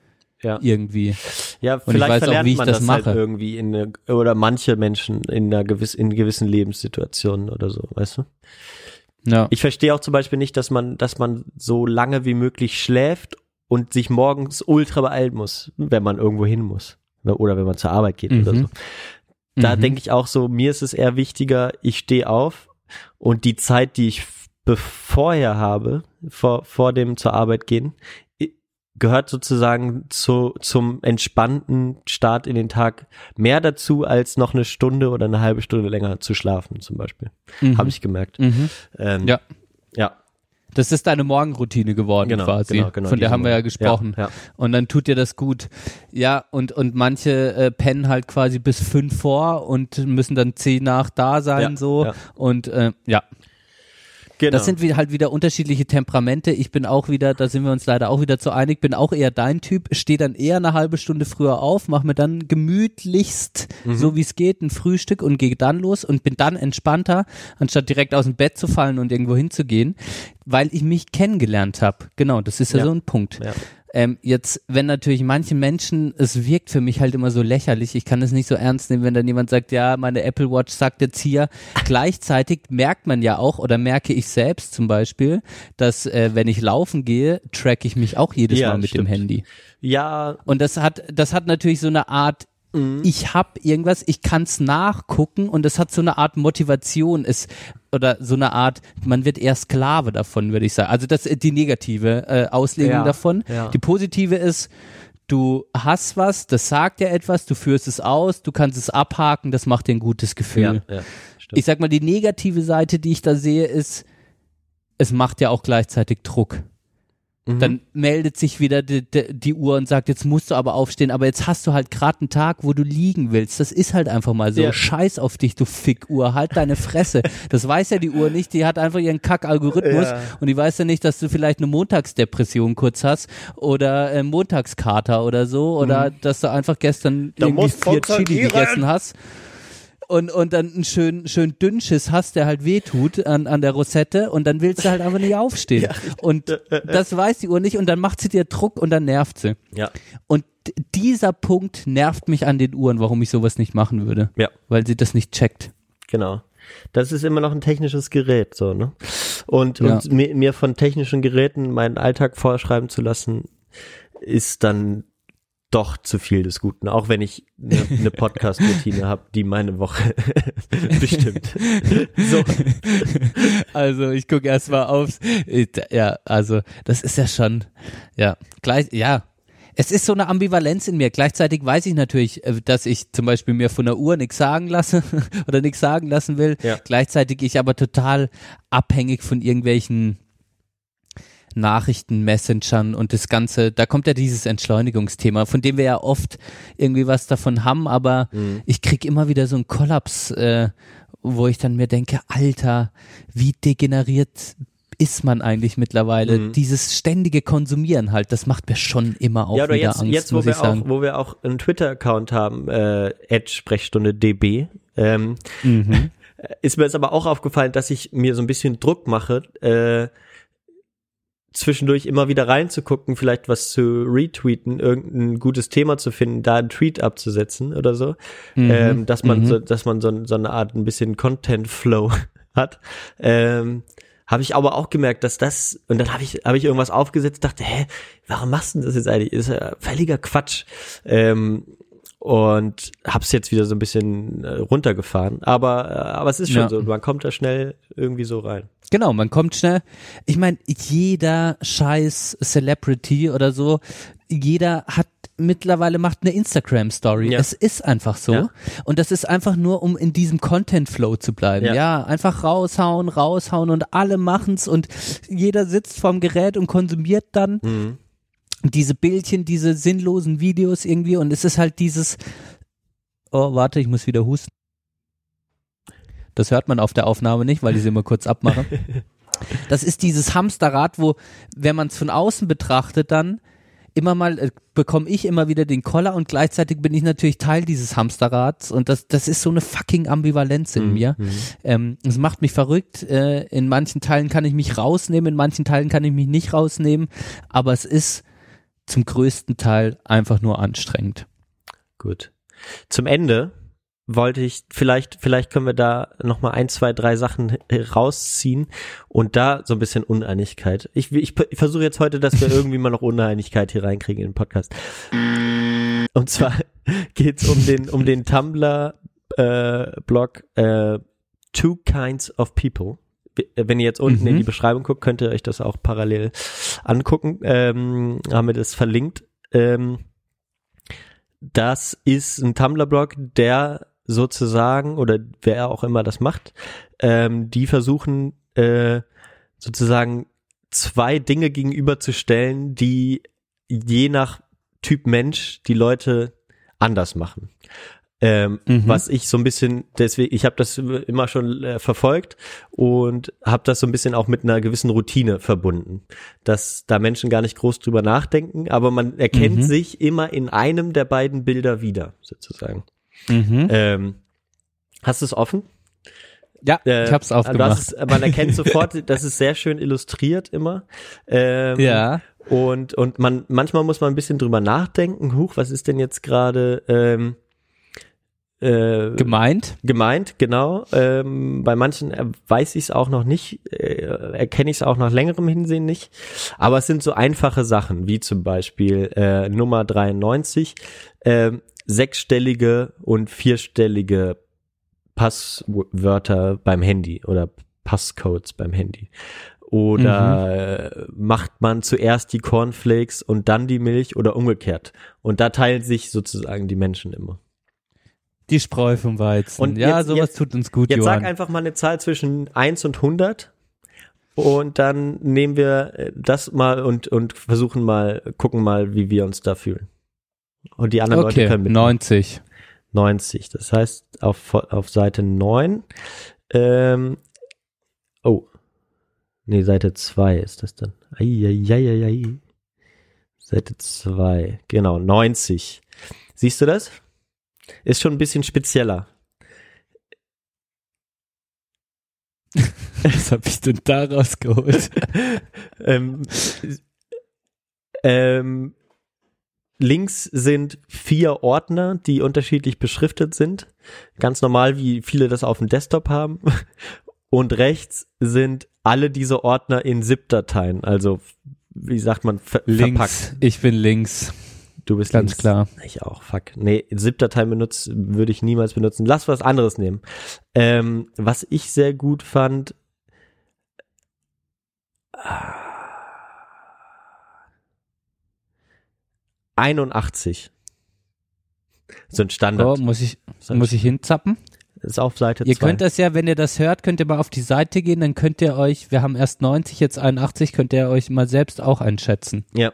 Ja. Irgendwie. Ja, ich vielleicht weiß auch, verlernt wie ich man das das, halt mache. irgendwie in eine, oder manche Menschen in einer gewiss, in gewissen Lebenssituationen oder so, weißt du? Ja. Ich verstehe auch zum Beispiel nicht, dass man, dass man so lange wie möglich schläft und sich morgens ultra beeilen muss, wenn man irgendwo hin muss. Oder wenn man zur Arbeit geht oder Mhm. so. Da Mhm. denke ich auch so, mir ist es eher wichtiger, ich stehe auf und die Zeit, die ich bevorher habe, vor, vor dem zur Arbeit gehen, gehört sozusagen zu, zum entspannten Start in den Tag mehr dazu, als noch eine Stunde oder eine halbe Stunde länger zu schlafen, zum Beispiel. Mhm. Habe ich gemerkt. Mhm. Ähm, Ja. Ja, Das ist deine Morgenroutine geworden genau, quasi. genau, genau. Von der haben wir ja gesprochen. Ja, ja. Und dann tut dir das gut. Ja, und, und manche äh, pennen halt quasi bis fünf vor und müssen dann zehn nach da sein, Ja, so. ja. Und äh, ja, Genau. das sind halt wieder unterschiedliche Temperamente. Ich bin auch wieder, da sind wir uns leider auch wieder zu einig, bin auch eher dein Typ, stehe dann eher eine halbe Stunde früher auf, mache mir dann gemütlichst, Mhm. so wie es geht, ein Frühstück und gehe dann los und bin dann entspannter, anstatt direkt aus dem Bett zu fallen und irgendwo hinzugehen, weil ich mich kennengelernt habe. Genau, das ist ja, Ja. so ein Punkt. Ja. Ähm, jetzt, wenn natürlich manche Menschen, es wirkt für mich halt immer so lächerlich, ich kann es nicht so ernst nehmen, wenn dann jemand sagt, ja, meine Apple Watch sagt jetzt hier, gleichzeitig merkt man ja auch, oder merke ich selbst zum Beispiel, dass äh, wenn ich laufen gehe, track ich mich auch jedes Ja, Mal mit stimmt. dem Handy. ja, Und das hat, das hat natürlich so eine Art, Mhm. ich habe irgendwas, ich kann's nachgucken und das hat so eine Art Motivation, es oder so eine Art, man wird eher Sklave davon, würde ich sagen. Also das ist die negative äh, Auslegung Ja, davon. ja. Die positive ist, du hast was, das sagt dir etwas, du führst es aus, du kannst es abhaken, das macht dir ein gutes Gefühl. ja. Ich sag mal, die negative Seite, die ich da sehe, ist, es macht ja auch gleichzeitig Druck. Mhm. Dann meldet sich wieder die, die, die Uhr und sagt, jetzt musst du aber aufstehen, aber jetzt hast du halt gerade einen Tag, wo du liegen willst. Das ist halt einfach mal so. Ja. Scheiß auf dich, du Fickuhr, halt deine Fresse. Das weiß ja die Uhr nicht, die hat einfach ihren Kack-Algorithmus Ja. und die weiß ja nicht, dass du vielleicht eine Montagsdepression kurz hast oder äh, Montagskater oder so oder dass du einfach gestern Mhm. Da irgendwie vier Chili gegessen hast und, und dann einen schön, schön Dünnschiss hast, der halt wehtut an, an der Rosette und dann willst du halt einfach nicht aufstehen. und das weiß die Uhr nicht und dann macht sie dir Druck und dann nervt sie. ja, Und dieser Punkt nervt mich an den Uhren, warum ich sowas nicht machen würde. ja. Weil sie das nicht checkt. Genau. Das ist immer noch ein technisches Gerät, so, ne? Und, Ja. und mir, mir von technischen Geräten meinen Alltag vorschreiben zu lassen, ist dann doch zu viel des Guten, auch wenn ich eine, eine Podcast-Routine habe, die meine Woche bestimmt. So. Also ich gucke erst mal aufs. Ja, also das ist ja schon, ja, gleich, ja. Es ist so eine Ambivalenz in mir. Gleichzeitig weiß ich natürlich, äh, dass ich zum Beispiel mir von der Uhr nichts sagen lasse oder nichts sagen lassen will. Ja. Gleichzeitig ich aber total abhängig von irgendwelchen Nachrichten, Messengern und das Ganze, da kommt ja dieses Entschleunigungsthema, von dem wir ja oft irgendwie was davon haben, aber ich krieg immer wieder so einen Kollaps, äh, wo ich dann mir denke, Alter, wie degeneriert ist man eigentlich mittlerweile? Mhm. Dieses ständige Konsumieren halt, das macht mir schon immer auch ja, wieder jetzt, Angst, jetzt wo muss wir ich sagen. auch, wo wir auch einen Twitter-Account haben, äh, Sprechstunde DB, ähm, Mhm. ist mir jetzt aber auch aufgefallen, dass ich mir so ein bisschen Druck mache, äh, zwischendurch immer wieder reinzugucken, vielleicht was zu retweeten, irgendein gutes Thema zu finden, da einen Tweet abzusetzen oder so, Mhm. ähm, dass man Mhm. so, dass man so, so eine Art ein bisschen Content Flow hat. Ähm, habe ich aber auch gemerkt, dass das und dann habe ich habe ich irgendwas aufgesetzt, dachte, hä, warum machst du das jetzt eigentlich? Ist ja völliger Quatsch. Ähm, und hab's jetzt wieder so ein bisschen äh, runtergefahren, aber äh, aber es ist schon Ja. so, man kommt da schnell irgendwie so rein. Genau, man kommt schnell. Ich meine, jeder scheiß Celebrity oder so, jeder hat mittlerweile macht eine Instagram Story. Ja. Es ist einfach so. Ja. Und das ist einfach nur, um in diesem Content Flow zu bleiben. Ja. Ja, einfach raushauen, raushauen und alle machen's und jeder sitzt vorm Gerät und konsumiert dann Mhm. Diese Bildchen, diese sinnlosen Videos irgendwie und es ist halt dieses, oh, warte, ich muss wieder husten. Das hört man auf der Aufnahme nicht, weil ich sie immer kurz abmache. Das ist dieses Hamsterrad, wo, wenn man es von außen betrachtet, dann immer mal äh, bekomme ich immer wieder den Koller und gleichzeitig bin ich natürlich Teil dieses Hamsterrads und das, das ist so eine fucking Ambivalenz in Mhm. mir. Ähm, es macht mich verrückt. Äh, in manchen Teilen kann ich mich rausnehmen, in manchen Teilen kann ich mich nicht rausnehmen, aber es ist zum größten Teil einfach nur anstrengend. Gut. Zum Ende wollte ich, vielleicht, vielleicht können wir da nochmal ein, zwei, drei Sachen rausziehen und da so ein bisschen Uneinigkeit. Ich, ich, ich versuche jetzt heute, dass wir irgendwie mal noch Uneinigkeit hier reinkriegen in den Podcast. Und zwar geht's um den, um den Tumblr äh, Blog äh, Two Kinds of People. Wenn ihr jetzt unten Mhm. in die Beschreibung guckt, könnt ihr euch das auch parallel angucken. Ähm, haben wir das verlinkt. Ähm, das ist ein Tumblr-Blog, der sozusagen, oder wer auch immer das macht, ähm, die versuchen äh, sozusagen zwei Dinge gegenüberzustellen, die je nach Typ Mensch die Leute anders machen. Ähm, Mhm. Was ich so ein bisschen, deswegen, ich habe das immer schon äh, verfolgt und habe das so ein bisschen auch mit einer gewissen Routine verbunden, dass da Menschen gar nicht groß drüber nachdenken, aber man erkennt Mhm. sich immer in einem der beiden Bilder wieder, sozusagen. Mhm. Ähm, hast du es offen? ja, Äh, ich hab's aufgemacht. hast man erkennt sofort, das ist sehr schön illustriert immer. Ähm, ja. Und, und man, manchmal muss man ein bisschen drüber nachdenken, huch, was ist denn jetzt gerade ähm, äh, Gemeint? gemeint, genau. Ähm, bei manchen weiß ich es auch noch nicht, äh, erkenne ich es auch nach längerem Hinsehen nicht. Aber es sind so einfache Sachen, wie zum Beispiel äh, Nummer 93, äh, sechsstellige und vierstellige Passwörter beim Handy oder Passcodes beim Handy. Oder äh, macht man zuerst die Cornflakes und dann die Milch oder umgekehrt. Und da teilen sich sozusagen die Menschen immer. Die Spreu vom Weizen. Und ja, jetzt- sowas jetzt- tut uns gut, Jetzt Johann. sag einfach mal eine Zahl zwischen 1 und 100 und dann nehmen wir äh, das mal und, und versuchen mal, gucken mal, wie wir uns da fühlen. Und die anderen Leute okay, können mit 90. 90. Das heißt, auf, auf Seite 9, ähm, oh, nee, Seite 2 ist das dann. Eieieiei. Seite 2, genau, 90. Siehst du das? Ist schon ein bisschen spezieller. Was hab ich denn da rausgeholt? ähm, ähm, links sind vier Ordner, die unterschiedlich beschriftet sind. Ganz normal, wie viele das auf dem Desktop haben. Und rechts sind alle diese Ordner in ZIP-Dateien. Also, wie sagt man, ver links. verpackt. Ich bin links. Du bist Ganz links. klar. Ich auch, fuck. Nee, ZIP-Dateien benutzen würde ich niemals benutzen. Lass was anderes nehmen. Ähm, was ich sehr gut fand, ah, 81. So ein Standard. Oh, muss ich, So muss ich hinzappen? Ist auf Seite Ihr 2. könnt das ja, wenn ihr das hört, könnt ihr mal auf die Seite gehen, dann könnt ihr euch, wir haben erst 90, jetzt 81, könnt ihr euch mal selbst auch einschätzen. Ja.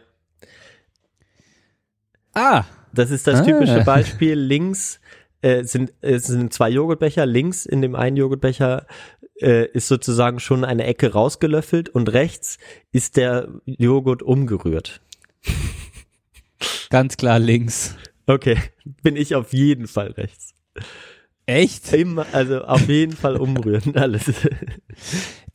Ah, Das ist das Ah. typische Beispiel. Links äh, sind, es sind zwei Joghurtbecher. Links in dem einen Joghurtbecher äh, ist sozusagen schon eine Ecke rausgelöffelt und rechts ist der Joghurt umgerührt. Ganz klar links. Okay, bin ich auf jeden Fall rechts. Echt? Immer, also auf jeden Fall umrühren, alles.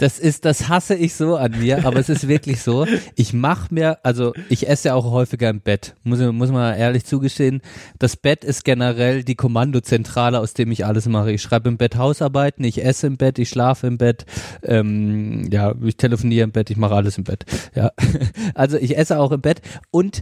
Das ist, das hasse ich so an mir, aber es ist wirklich so. Ich mache mir, also ich esse ja auch häufiger im Bett, muss, muss man ehrlich zugestehen. Das Bett ist generell die Kommandozentrale, aus dem ich alles mache. Ich schreibe im Bett Hausarbeiten, ich esse im Bett, ich schlafe im Bett, ähm, ja, ich telefoniere im Bett, ich mache alles im Bett. Ja, also ich esse auch im Bett und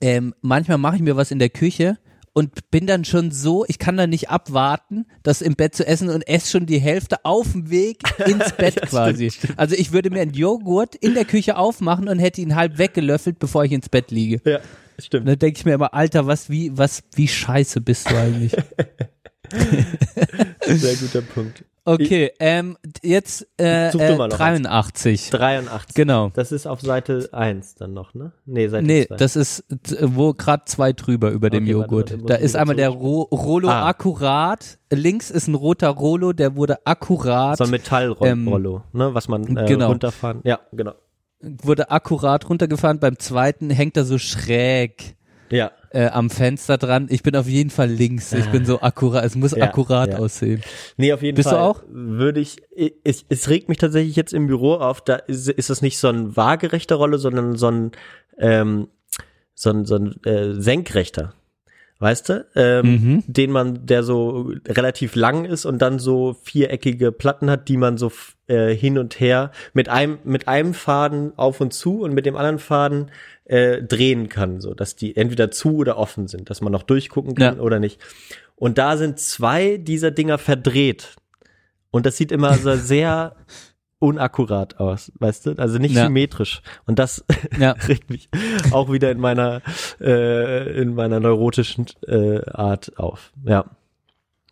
ähm, manchmal mache ich mir was in der Küche und bin dann schon so, ich kann dann nicht abwarten, das im Bett zu essen und esse schon die Hälfte auf dem Weg ins Bett Ja, quasi. stimmt, stimmt. Also ich würde mir einen Joghurt in der Küche aufmachen und hätte ihn halb weggelöffelt, bevor ich ins Bett liege. ja, Und stimmt. dann denke ich mir immer, Alter, was, wie, was, wie scheiße bist du eigentlich? Sehr guter Punkt. Okay, ähm, jetzt äh, Such äh, mal noch 83. 83. Genau. Das ist auf Seite 1 dann noch, ne? Nee, Seite Nee, 2. das ist t- wo gerade zwei drüber über dem Okay, warte, Joghurt. warte, da ich ist einmal der Ro Rollo Ah. akkurat. Links ist ein roter Rollo, der wurde akkurat, so ein Metallrollo, ne, was man äh, genau. runterfahren. Ja, genau. wurde akkurat runtergefahren. Beim zweiten hängt er so schräg Ja, äh, am Fenster dran. Ich bin auf jeden Fall links. Ich bin so akkurat. Es muss Ja, akkurat ja. aussehen. nee, auf jeden Bist du Fall. auch? Würde ich, ich, es regt mich tatsächlich jetzt im Büro auf, da ist, ist es nicht so ein waagerechter Rolle, sondern so ein, ähm, so ein, so ein äh, senkrechter. Weißt du? Ähm, Mhm. Den man, der so relativ lang ist und dann so viereckige Platten hat, die man so äh, hin und her mit einem, mit einem Faden auf und zu und mit dem anderen Faden äh, drehen kann, so dass die entweder zu oder offen sind, dass man noch durchgucken kann Ja. oder nicht. Und da sind zwei dieser Dinger verdreht. Und das sieht immer so sehr unakkurat aus, weißt du? Also nicht Ja. symmetrisch. Und das Ja. regt mich auch wieder in meiner äh, in meiner neurotischen äh, Art auf. Ja.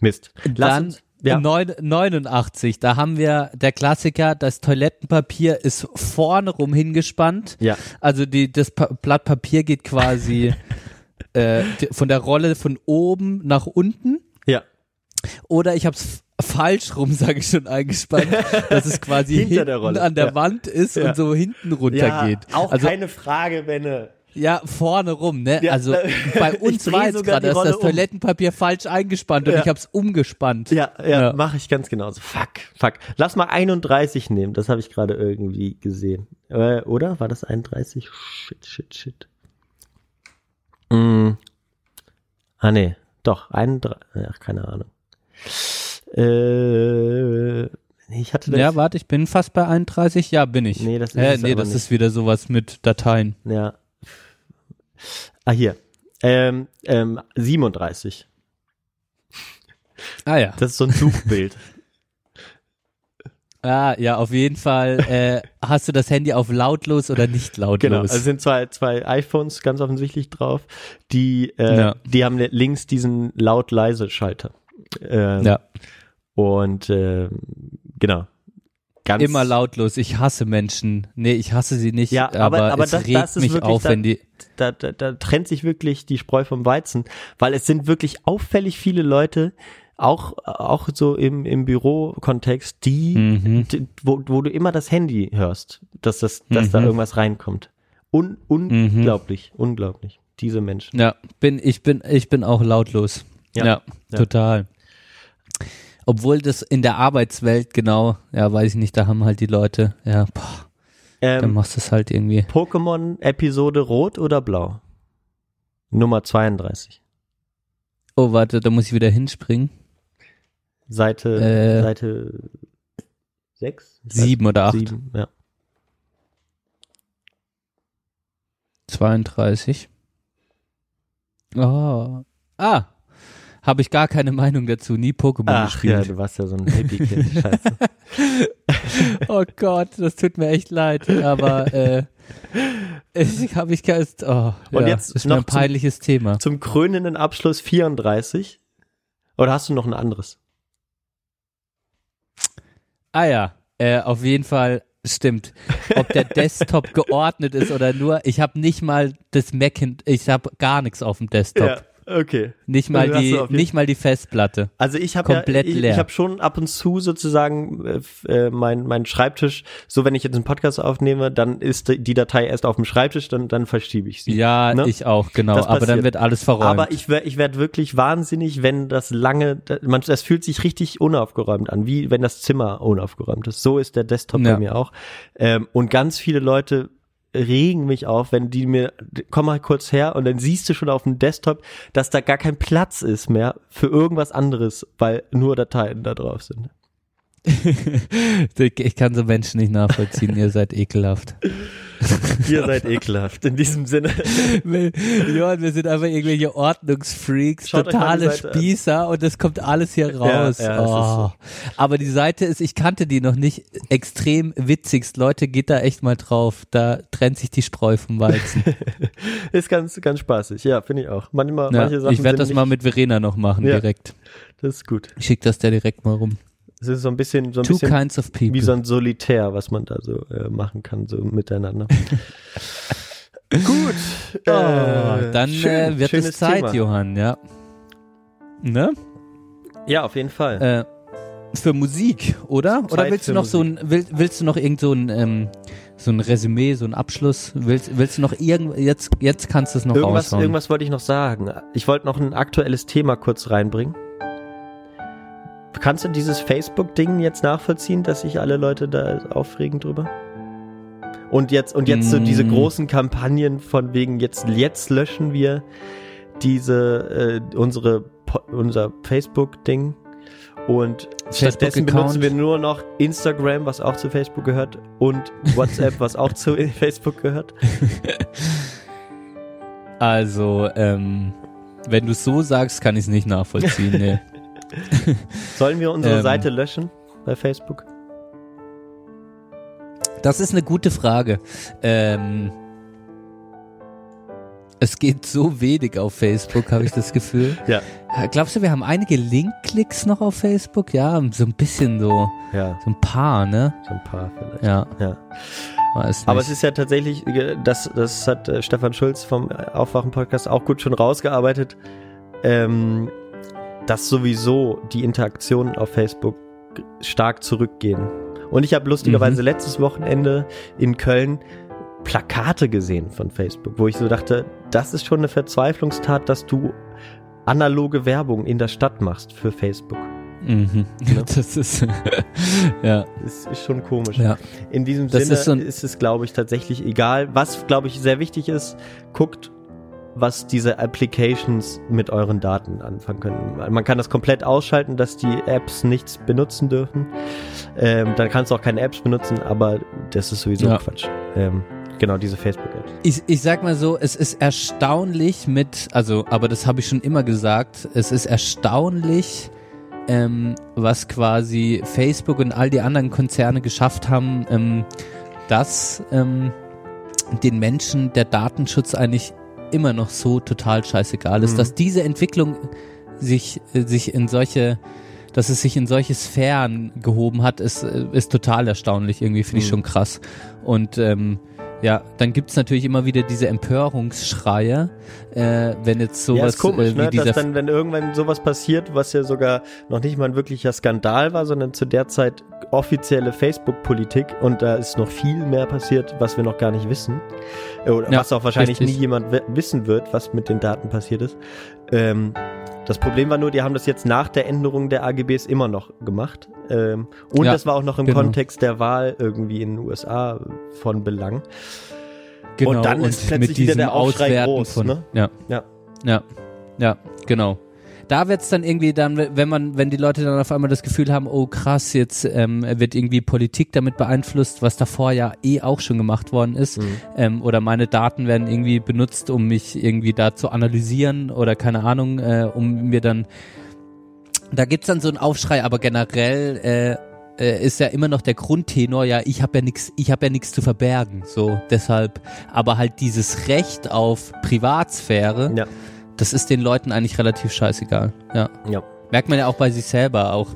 Mist. Lass Dann uns, ja. neun- 89, da haben wir der Klassiker, das Toilettenpapier ist vorne rum hingespannt. Ja. Also die, das pa Blatt Papier geht quasi äh, von der Rolle von oben nach unten. Ja. Oder ich habe es falsch rum, sage ich schon, eingespannt, dass es quasi Hinter hinten der Rolle, an der ja. Wand ist Ja. und so hinten runtergeht. Ja, auch also keine Frage, Benne. Ja, vorne rum, ne? Ja, also bei uns war jetzt gerade, dass das um. Toilettenpapier falsch eingespannt und Ja. ich habe es umgespannt. Ja, ja, Ja. mache ich ganz genauso. Fuck, fuck. Lass mal 31 nehmen, das habe ich gerade irgendwie gesehen. Äh, oder? War das 31? Shit, shit, shit. Mm. Ah, nee. Doch, 31. Ach, keine Ahnung. Äh, ich hatte das. Ja, warte, ich bin fast bei 31. Ja, bin ich. Nee, das ist äh, nee, das nicht. ist wieder sowas mit Dateien. Ja. Ah, hier. Ähm, ähm, 37. Ah ja. Das ist so ein Suchbild. Ah, ja, auf jeden Fall. Äh, hast du das Handy auf lautlos oder nicht lautlos? Genau, also es sind zwei, zwei iPhones ganz offensichtlich drauf, die, äh, Ja. die haben links diesen laut-leise-Schalter. Ähm, ja, Und äh, genau. Ganz, immer lautlos. Ich hasse Menschen. Nee, ich hasse sie nicht, Ja, aber, aber- aber es das- regt das ist mich wirklich auf, wenn die. Da, da, da trennt sich wirklich die Spreu vom Weizen, weil es sind wirklich auffällig viele Leute, auch, auch so im, im Bürokontext, die, Mhm. die wo, wo du immer das Handy hörst, dass, das, dass da Mhm. irgendwas reinkommt. Un, unglaublich, unglaublich. Diese Menschen. Ja, bin, ich bin, ich bin auch lautlos. Ja. Ja, Ja. total. Obwohl das in der Arbeitswelt genau, ja, weiß ich nicht, da haben halt die Leute, ja, boah, dann Ähm, machst du es halt irgendwie. Pokémon-Episode Rot oder Blau? Nummer 32. Oh, warte, da muss ich wieder hinspringen. Seite, Äh, Seite 6? Sieben oder acht. Sieben, ja. 32. Oh. Ah. Habe ich gar keine Meinung dazu, nie Pokémon Ach ja, du warst ja so ein Happy-Kind. Scheiße. Oh Gott, das tut mir echt leid, aber äh, ich habe ich gar oh, Und ja, jetzt ist noch ein peinliches Thema. Zum krönenden Abschluss 34. Oder hast du noch ein anderes? Ah ja, äh, auf jeden Fall stimmt. Ob der Desktop geordnet ist oder nur, ich habe nicht mal das Mac, ich habe gar nichts auf dem Desktop. Okay. Nicht mal Also die, nicht mal die Festplatte. Also ich habe ja, Komplett ich, leer. ich habe schon ab und zu sozusagen äh, äh, mein mein Schreibtisch. So wenn ich jetzt einen Podcast aufnehme, dann ist die Datei erst auf dem Schreibtisch, dann dann verschiebe ich sie. Ja, Ne? ich auch, genau. Aber dann wird alles verräumt. Aber ich werde ich werd wirklich wahnsinnig, wenn das lange, man, das fühlt sich richtig unaufgeräumt an, wie wenn das Zimmer unaufgeräumt ist. So ist der Desktop Ja. bei mir auch. Ähm, und ganz viele Leute regen mich auf, wenn die mir, komm mal kurz her und dann siehst du schon auf dem Desktop, dass da gar kein Platz ist mehr für irgendwas anderes, weil nur Dateien da drauf sind. ich kann so Menschen nicht nachvollziehen, ihr seid ekelhaft. Ihr seid ekelhaft. In diesem Sinne. Johann, wir sind einfach irgendwelche Ordnungsfreaks, Schaut totale Seite an. Spießer und das kommt alles hier raus. ja, ist oh. Aber die Seite ist, ich kannte die noch nicht, extrem witzigst. Leute, geht da echt mal drauf. Da trennt sich die Spreu vom Weizen. Ist ganz, ganz spaßig. Ja, finde ich auch. Manchmal, Ja, manche Sachen ich werde das mal mit Verena noch machen, Ja. direkt. Das ist gut. Ich schick das der direkt mal rum. Es ist so ein bisschen, so ein Two bisschen kinds of people. wie so ein Solitär, was man da so äh, machen kann, so miteinander. Gut. oh, äh, dann schön, äh, wird es Zeit, Thema. Johann, ja. Ne? Ja, auf jeden Fall. Äh, für Musik, oder? oder Zeit willst du noch so ein, will, willst du noch irgend so ein, ähm, so ein Resümee, so ein Abschluss? Willst, willst du noch irgend, jetzt, jetzt kannst du es noch irgendwas, raushauen. irgendwas wollte ich noch sagen. Ich wollte noch ein aktuelles Thema kurz reinbringen. Kannst du dieses Facebook-Ding jetzt nachvollziehen, dass sich alle Leute da aufregen drüber? Und jetzt, und jetzt so diese Mm. großen Kampagnen von wegen jetzt, jetzt löschen wir diese, äh, unsere, unser Facebook-Ding. Und stattdessen Facebook-Account. benutzen wir nur noch Instagram, was auch zu Facebook gehört, und WhatsApp, was auch zu Facebook gehört. Also, ähm, wenn du es so sagst, kann ich es nicht nachvollziehen. Nee. Sollen wir unsere Ähm. Seite löschen bei Facebook? Das ist eine gute Frage. Ähm, es geht so wenig auf Facebook, habe ich das Gefühl. Ja. Äh, Glaubst du, wir haben einige Link-Klicks noch auf Facebook? Ja, so ein bisschen so, Ja, so ein paar, ne? so ein paar vielleicht. Ja, Ja. Aber es ist ja tatsächlich, äh, das, das hat äh, Stefan Schulz vom Aufwachen-Podcast auch gut schon rausgearbeitet, ähm, dass sowieso die Interaktionen auf Facebook stark zurückgehen. Und ich habe lustigerweise Mhm. letztes Wochenende in Köln Plakate gesehen von Facebook, wo ich so dachte, das ist schon eine Verzweiflungstat, dass du analoge Werbung in der Stadt machst für Facebook. Mhm. Ne? Das ist, ja, Das ist schon komisch. ja. In diesem Das Sinne ist ist es, glaube ich, tatsächlich egal. Was, glaube ich, sehr wichtig ist, guckt, was diese Applications mit euren Daten anfangen können. Man kann das komplett ausschalten, dass die Apps nichts benutzen dürfen. Ähm, dann kannst du auch keine Apps benutzen, aber das ist sowieso Ja. Quatsch. Ähm, genau, diese Facebook-Apps. Ich, ich sag mal so, es ist erstaunlich mit, also, aber das habe ich schon immer gesagt, es ist erstaunlich, ähm, was quasi Facebook und all die anderen Konzerne geschafft haben, ähm, dass ähm, den Menschen der Datenschutz eigentlich immer noch so total scheißegal ist, Mhm. dass diese Entwicklung sich, äh, sich in solche dass es sich in solche Sphären gehoben hat, ist, äh, ist total erstaunlich irgendwie, finde ich Mhm. schon krass. Und ähm, ja, dann gibt's natürlich immer wieder diese Empörungsschreie, äh, wenn jetzt sowas ja, ist komisch, äh, wie ne? dieser dass dann, wenn irgendwann sowas passiert, was ja sogar noch nicht mal ein wirklicher Skandal war, sondern zu der Zeit offizielle Facebook-Politik und da ist noch viel mehr passiert, was wir noch gar nicht wissen. Äh, Oder Ja, was auch wahrscheinlich richtig. nie jemand wi- wissen wird, was mit den Daten passiert ist. Ähm, das Problem war nur, die haben das jetzt nach der Änderung der AGBs immer noch gemacht. Ähm, und Ja, das war auch noch im genau. Kontext der Wahl irgendwie in den USA von Belang. genau, und dann ist plötzlich wieder der Aufschrei Auswerten groß, von, ne? ja, Ja. ja, ja, genau. Da wird's dann irgendwie dann, wenn man, wenn die Leute dann auf einmal das Gefühl haben, oh krass, jetzt ähm, wird irgendwie Politik damit beeinflusst, was davor ja eh auch schon gemacht worden ist, Mhm. ähm, oder meine Daten werden irgendwie benutzt, um mich irgendwie da zu analysieren oder keine Ahnung, äh, um mir dann, da gibt's dann so einen Aufschrei, aber generell äh, äh, ist ja immer noch der Grundtenor, ja, ich habe ja nichts, ich habe ja nichts zu verbergen, so deshalb, aber halt dieses Recht auf Privatsphäre, Ja. Das ist den Leuten eigentlich relativ scheißegal, ja. Ja. Merkt man ja auch bei sich selber auch.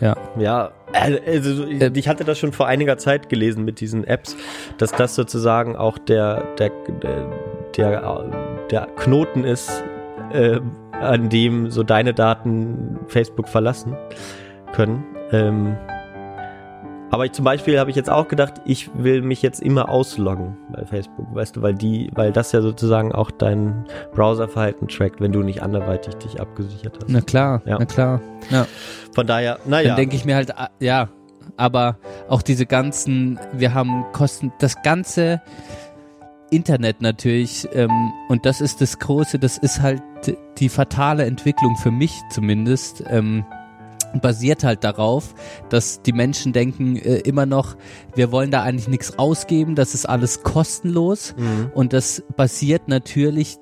Ja. Ja, also ich, Äh, ich hatte das schon vor einiger Zeit gelesen mit diesen Apps, dass das sozusagen auch der der der der, der Knoten ist, äh, an dem so deine Daten Facebook verlassen können. Ähm, aber ich, zum Beispiel habe ich jetzt auch gedacht, ich will mich jetzt immer ausloggen bei Facebook, weißt du, weil die, weil das ja sozusagen auch dein Browserverhalten trackt, wenn du nicht anderweitig dich abgesichert hast. Na klar, Ja. na klar. Ja. Von daher, Dann naja. denke ich mir halt, ah, ja, aber auch diese ganzen, wir haben Kosten, das ganze Internet natürlich, ähm, und das ist das Große, das ist halt die fatale Entwicklung für mich zumindest, ähm, basiert halt darauf, dass die Menschen denken äh, immer noch, wir wollen da eigentlich nichts ausgeben, das ist alles kostenlos Mhm. und das basiert natürlich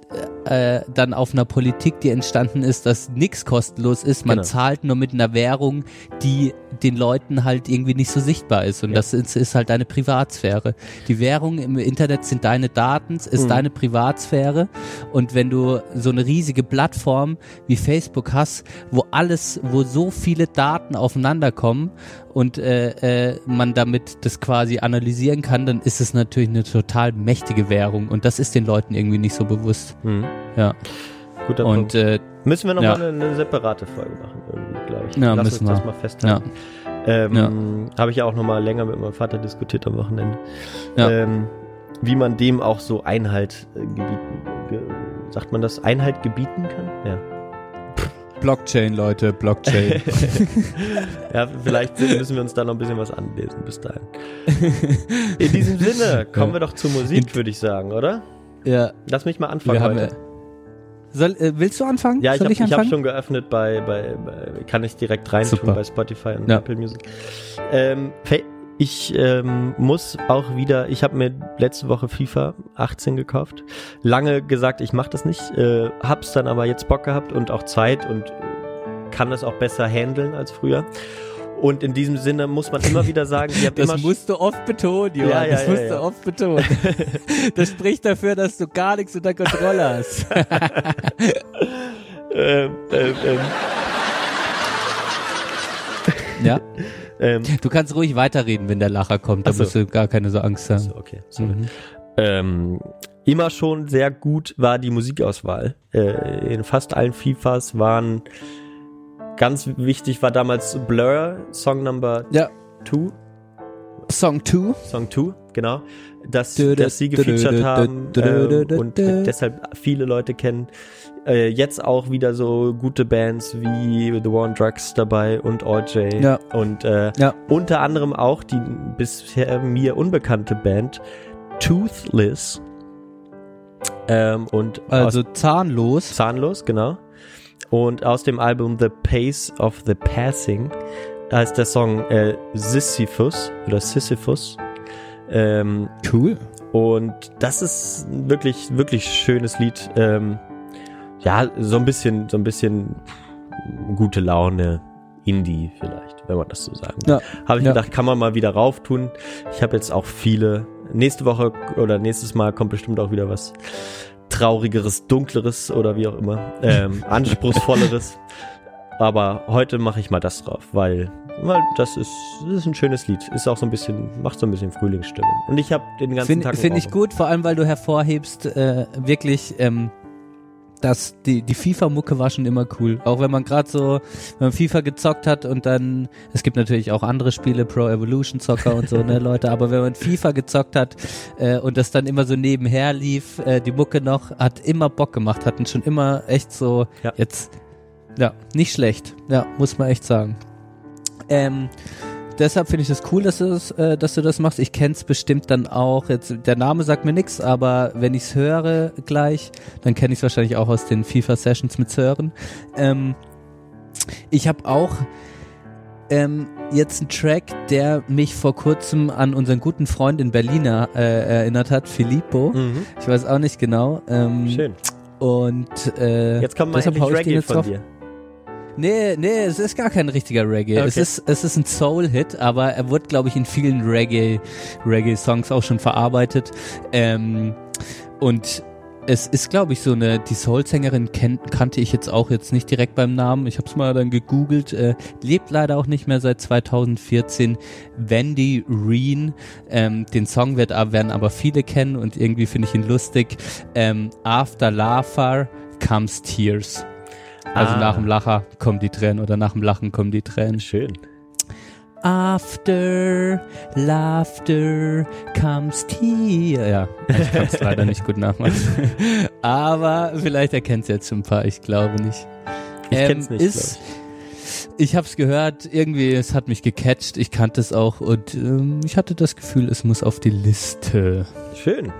äh, dann auf einer Politik, die entstanden ist, dass nichts kostenlos ist. Man Genau. zahlt nur mit einer Währung, die den Leuten halt irgendwie nicht so sichtbar ist. Und Ja. das ist, ist halt deine Privatsphäre. Die Währung im Internet sind deine Daten, ist Mhm. deine Privatsphäre. Und wenn du so eine riesige Plattform wie Facebook hast, wo alles, wo so viele Daten aufeinander kommen und äh, äh, man damit das quasi analysieren kann, dann ist es natürlich eine total mächtige Währung. Und das ist den Leuten irgendwie nicht so bewusst. Mhm. Ja. Guter Und Punkt. äh, Müssen wir ja. nochmal eine, eine separate Folge machen, irgendwie, glaube ich. Ja, Lass müssen uns das wir. mal festhalten. Ähm, Habe ich ja auch nochmal länger mit meinem Vater diskutiert am Wochenende. Ja. Ähm, wie man dem auch so Einhalt äh, gebieten, ge, sagt man das, Einhalt gebieten kann? Blockchain, Leute, Blockchain. Ja, vielleicht müssen wir uns da noch ein bisschen was anlesen bis dahin. In diesem Sinne, kommen wir doch zur Musik, würde ich sagen, oder? ja, Lass mich mal anfangen wir heute. Soll, äh, willst du anfangen? Ja, ich Soll habe ich ich hab schon geöffnet bei, bei, bei kann ich direkt reintun Super. bei Spotify und Ja. Apple Music. Ähm, ich ähm, muss auch wieder, ich habe mir letzte Woche FIFA 18 gekauft. Lange gesagt, ich mache das nicht, äh, hab's dann aber jetzt Bock gehabt und auch Zeit und äh, kann das auch besser handeln als früher. Und in diesem Sinne muss man immer wieder sagen, ich habe Das immer musst du oft betonen, Johann. Ja, ja, das ja, musst du oft betonen. das spricht dafür, dass du gar nichts unter Kontrolle hast. ähm, ähm, ähm, ja. Ähm, Du kannst ruhig weiterreden, wenn der Lacher kommt. Da so. musst du gar keine so Angst haben. so, okay, sorry. Mhm. ähm, immer schon sehr gut war die Musikauswahl. Äh, in fast allen FIFAs waren ganz wichtig war damals Blur, Song Number Ja. 2, Song 2. Song 2, genau, dass, dass sie gefeatured haben ähm, und deshalb viele Leute kennen. Äh, jetzt auch wieder so gute Bands wie The War on Drugs dabei und OJ Ja. und äh, Ja. unter anderem auch die bisher mir unbekannte Band Toothless ähm, und Also zahnlos. Zahnlos, genau. Und aus dem Album The Pace of the Passing heißt der Song äh, Sisyphus oder Sisyphus. Ähm, Cool. und das ist wirklich, wirklich schönes Lied. Ähm, ja, so ein bisschen, so ein bisschen gute Laune, Indie vielleicht, wenn man das so sagen will. Ja. Habe ich Ja. gedacht, kann man mal wieder rauf tun. Ich habe jetzt auch viele. Nächste Woche oder nächstes Mal kommt bestimmt auch wieder was traurigeres, dunkleres oder wie auch immer, ähm, anspruchsvolleres. Aber heute mache ich mal das drauf, weil, weil das ist, das ist ein schönes Lied. Ist auch so ein bisschen, macht so ein bisschen Frühlingsstimmung. Und ich habe den ganzen Finde Tag find einen ich gut, vor allem weil du hervorhebst, äh, wirklich, ähm, dass die, die FIFA-Mucke war schon immer cool. Auch wenn man gerade so, wenn man FIFA gezockt hat und dann, es gibt natürlich auch andere Spiele, Pro Evolution Soccer und so, ne, Leute, aber wenn man FIFA gezockt hat äh, und das dann immer so nebenher lief, äh, die Mucke noch, hat immer Bock gemacht, hatten schon immer echt so, Ja. jetzt, ja, nicht schlecht. Ja, muss man echt sagen. Ähm, deshalb finde ich es das cool, dass du das, äh, dass du das machst. Ich kenn's bestimmt dann auch. Jetzt, der Name sagt mir nichts, aber wenn ich's höre gleich, dann kenne ich es wahrscheinlich auch aus den FIFA-Sessions mit Sören. Ähm, ich habe auch ähm, jetzt einen Track, der mich vor kurzem an unseren guten Freund in Berlin äh, erinnert hat, Filippo. Mhm. Ich weiß auch nicht genau. Ähm, Schön. Und äh, Jetzt kommt mal deshalb hau endlich ich Reggae jetzt von drauf. dir. Nee, nee, es ist gar kein richtiger Reggae. Es Okay. ist, es ist ein Soul-Hit, aber er wird, glaube ich, in vielen Reggae, Reggae-Songs auch schon verarbeitet. Ähm, und es ist, glaube ich, so eine, die Soul-Sängerin kannte ich jetzt auch jetzt nicht direkt beim Namen. Ich habe es mal dann gegoogelt. Äh, lebt leider auch nicht mehr seit 2014. Wendy Reen. Ähm, den Song wird, werden aber viele kennen und irgendwie finde ich ihn lustig. Ähm, After Laughter comes Tears. Also Ah. nach dem Lacher kommen die Tränen oder nach dem Lachen kommen die Tränen. Schön. After laughter comes tear. Ja, ich kann es leider nicht gut nachmachen. Aber vielleicht erkennt es jetzt schon ein paar, ich glaube nicht. Ich kenn's nicht, Ist, ich habe es gehört, irgendwie, es hat mich gecatcht, ich kannte es auch und ähm, ich hatte das Gefühl, es muss auf die Liste. Schön.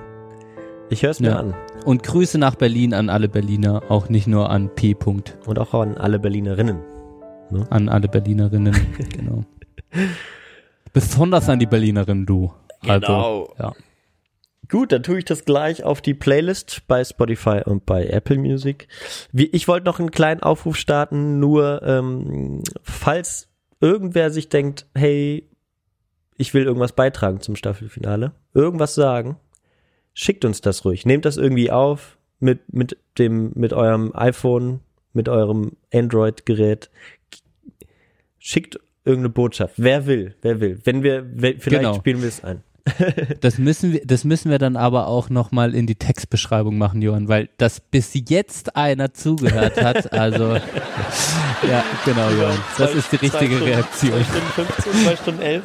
Ich höre es mir Ja. an. Und Grüße nach Berlin an alle Berliner, auch nicht nur an P. -Punkt, Und auch an alle Berlinerinnen. an alle Berlinerinnen, genau. Besonders an die Berlinerinnen, du. Also, ja. Gut, dann tue ich das gleich auf die Playlist bei Spotify und bei Apple Music. Wie, ich wollte noch einen kleinen Aufruf starten, nur ähm, falls irgendwer sich denkt, hey, ich will irgendwas beitragen zum Staffelfinale, irgendwas sagen, schickt uns das ruhig. Nehmt das irgendwie auf mit, mit dem, mit eurem iPhone, mit eurem Android-Gerät. Schickt irgendeine Botschaft. Wer will, wer will. Wenn wir, wenn, vielleicht Genau. spielen wir es ein. Das müssen wir, das müssen wir dann aber auch nochmal in die Textbeschreibung machen, Johann, weil das bis jetzt einer zugehört hat. Also, ja, genau, Johann. Das ist die richtige Reaktion. 2 Stunden 15, 2 Stunden 11.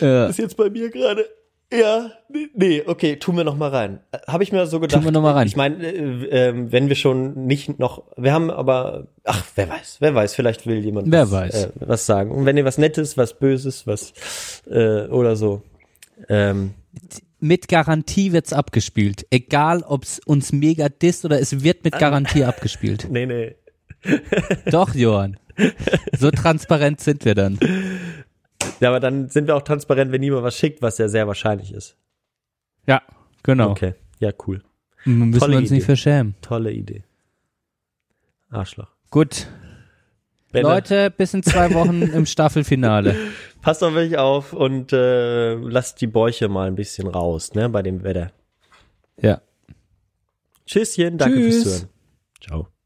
Ja. Ist jetzt bei mir gerade. Ja, nee, okay, tun wir noch mal rein. Habe ich mir so gedacht. Tun wir noch mal rein. Ich meine, äh, äh, wenn wir schon nicht noch, wir haben aber, ach, wer weiß, wer weiß, vielleicht will jemand Wer was, weiß. Äh, was sagen. Und wenn ihr was Nettes, was Böses, was äh, oder so. Ähm, Mit Garantie wird's abgespielt. Egal, ob's uns mega disst oder es wird mit Garantie abgespielt. nee, nee. Doch, Johann. So transparent sind wir dann. Ja, aber dann sind wir auch transparent, wenn niemand was schickt, was ja sehr wahrscheinlich ist. Ja, genau. Okay, ja, cool. Müssen Tolle wir uns nicht Idee. verschämen. Tolle Idee. Arschloch. Gut. Benne, Leute, bis in zwei Wochen im Staffelfinale. Passt auf euch auf und äh, lasst die Bäuche mal ein bisschen raus, ne, bei dem Wetter. Ja. Tschüsschen, danke Tschüss. fürs Zuhören. Ciao.